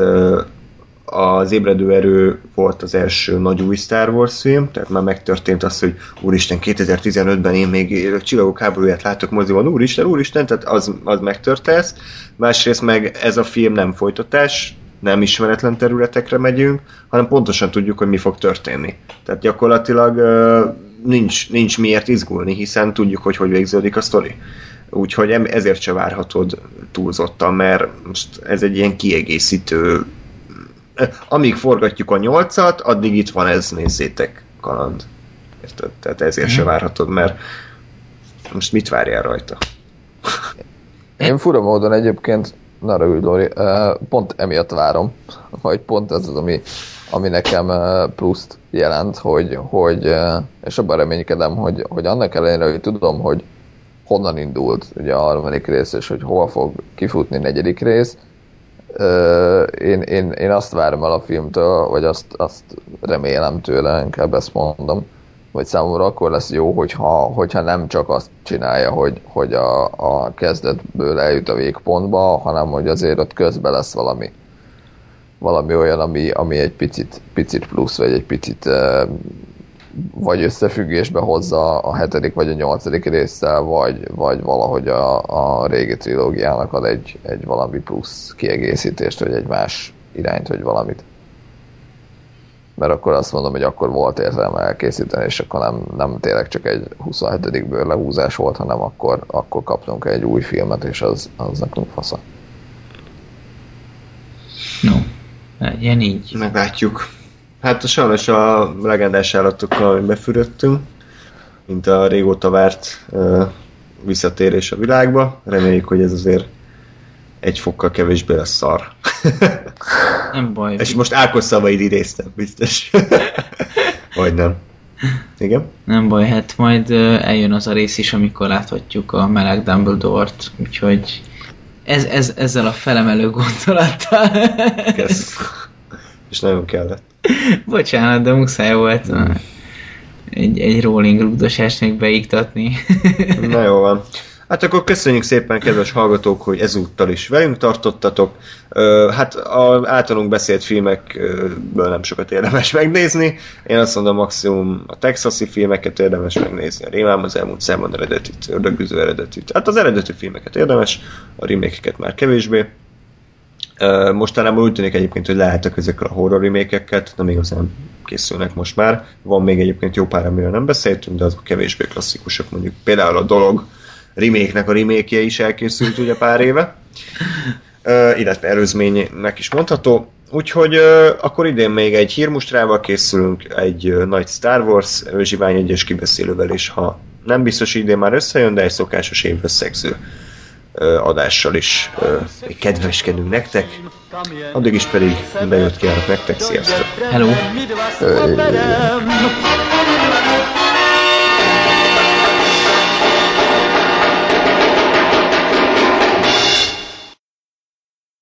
az ébredő erő volt az első nagy új Star Wars film, tehát már megtörtént az, hogy úristen, 2015-ben én még csillagok háborúját látok moziban, úristen, úristen, tehát az, az megtörtént. Másrészt meg ez a film nem folytatás, nem ismeretlen területekre megyünk, hanem pontosan tudjuk, hogy mi fog történni. Tehát gyakorlatilag nincs, nincs miért izgulni, hiszen tudjuk, hogy hogy végződik a sztori. Úgyhogy ezért se várhatod túlzottan, mert most ez egy ilyen kiegészítő amíg forgatjuk a nyolcat, addig itt van ez, nézzétek, kaland. Érted? Tehát ezért se várhatod, mert most mit várjál rajta? Én fura módon egyébként, na rövid Lóri, eh, pont emiatt várom, vagy pont ez az, ami, ami nekem pluszt jelent, hogy, hogy és abban reménykedem, hogy, hogy annak ellenére, hogy tudom, hogy honnan indult ugye a harmadik rész, és hogy hova fog kifutni a negyedik rész, én, én, én azt várom el a filmtől, vagy azt, azt remélem tőle, inkább ezt mondom, hogy számomra akkor lesz jó, hogyha, hogyha nem csak azt csinálja, hogy, hogy a, a kezdetből eljut a végpontba, hanem hogy azért ott közben lesz valami, valami olyan, ami, ami egy picit, picit plusz, vagy egy picit eh, vagy összefüggésbe hozza a hetedik vagy a nyolcadik résszel, vagy, vagy valahogy a, a régi trilógiának ad egy, egy valami plusz kiegészítést, vagy egy más irányt, vagy valamit. mert akkor azt mondom, hogy akkor volt értelme elkészíteni, és akkor nem, nem tényleg csak egy 27-ből lehúzás volt, hanem akkor, akkor kaptunk egy új filmet, és az, az nekünk fasza. No, legyen így. Meglátjuk. Hát sajnos a legendás állatokkal befürödtünk, mint a régóta várt uh, visszatérés a világba. Reméljük, hogy ez azért egy fokkal kevésbé lesz szar. Nem baj. És most Ákos szavaid idéztem, biztos. Vagy nem. Igen? Nem baj, hát majd eljön az a rész is, amikor láthatjuk a meleg Dumbledore-t, úgyhogy ez, ez, ezzel a felemelő gondolattal. Kösz. És nagyon kellett. Bocsánat, de muszáj volt egy, egy rolling rugdosást még beiktatni. Na jó van. Hát akkor köszönjük szépen, kedves hallgatók, hogy ezúttal is velünk tartottatok. Hát az általunk beszélt filmekből nem sokat érdemes megnézni. Én azt mondom, maximum a texasi filmeket érdemes megnézni, a Rémám az elmúlt számon eredetit, ördögüző eredetit. Hát az eredeti filmeket érdemes, a remékeket már kevésbé. Mostanában úgy tűnik egyébként, hogy lehetek ezekkel a horror remékeket, nem igazán készülnek most már. Van még egyébként jó pár, amiről nem beszéltünk, de azok kevésbé klasszikusak, mondjuk például a dolog, remake a remake is elkészült ugye pár éve, illetve előzménynek is mondható. Úgyhogy akkor idén még egy hírmustrával készülünk, egy nagy Star Wars zsivány egyes kibeszélővel, és ha nem biztos idén már összejön, de egy szokásos évösszegző adással is uh, kedveskedünk nektek. Addig is pedig bejött kívánok nektek, sziasztok! Hello! Ö,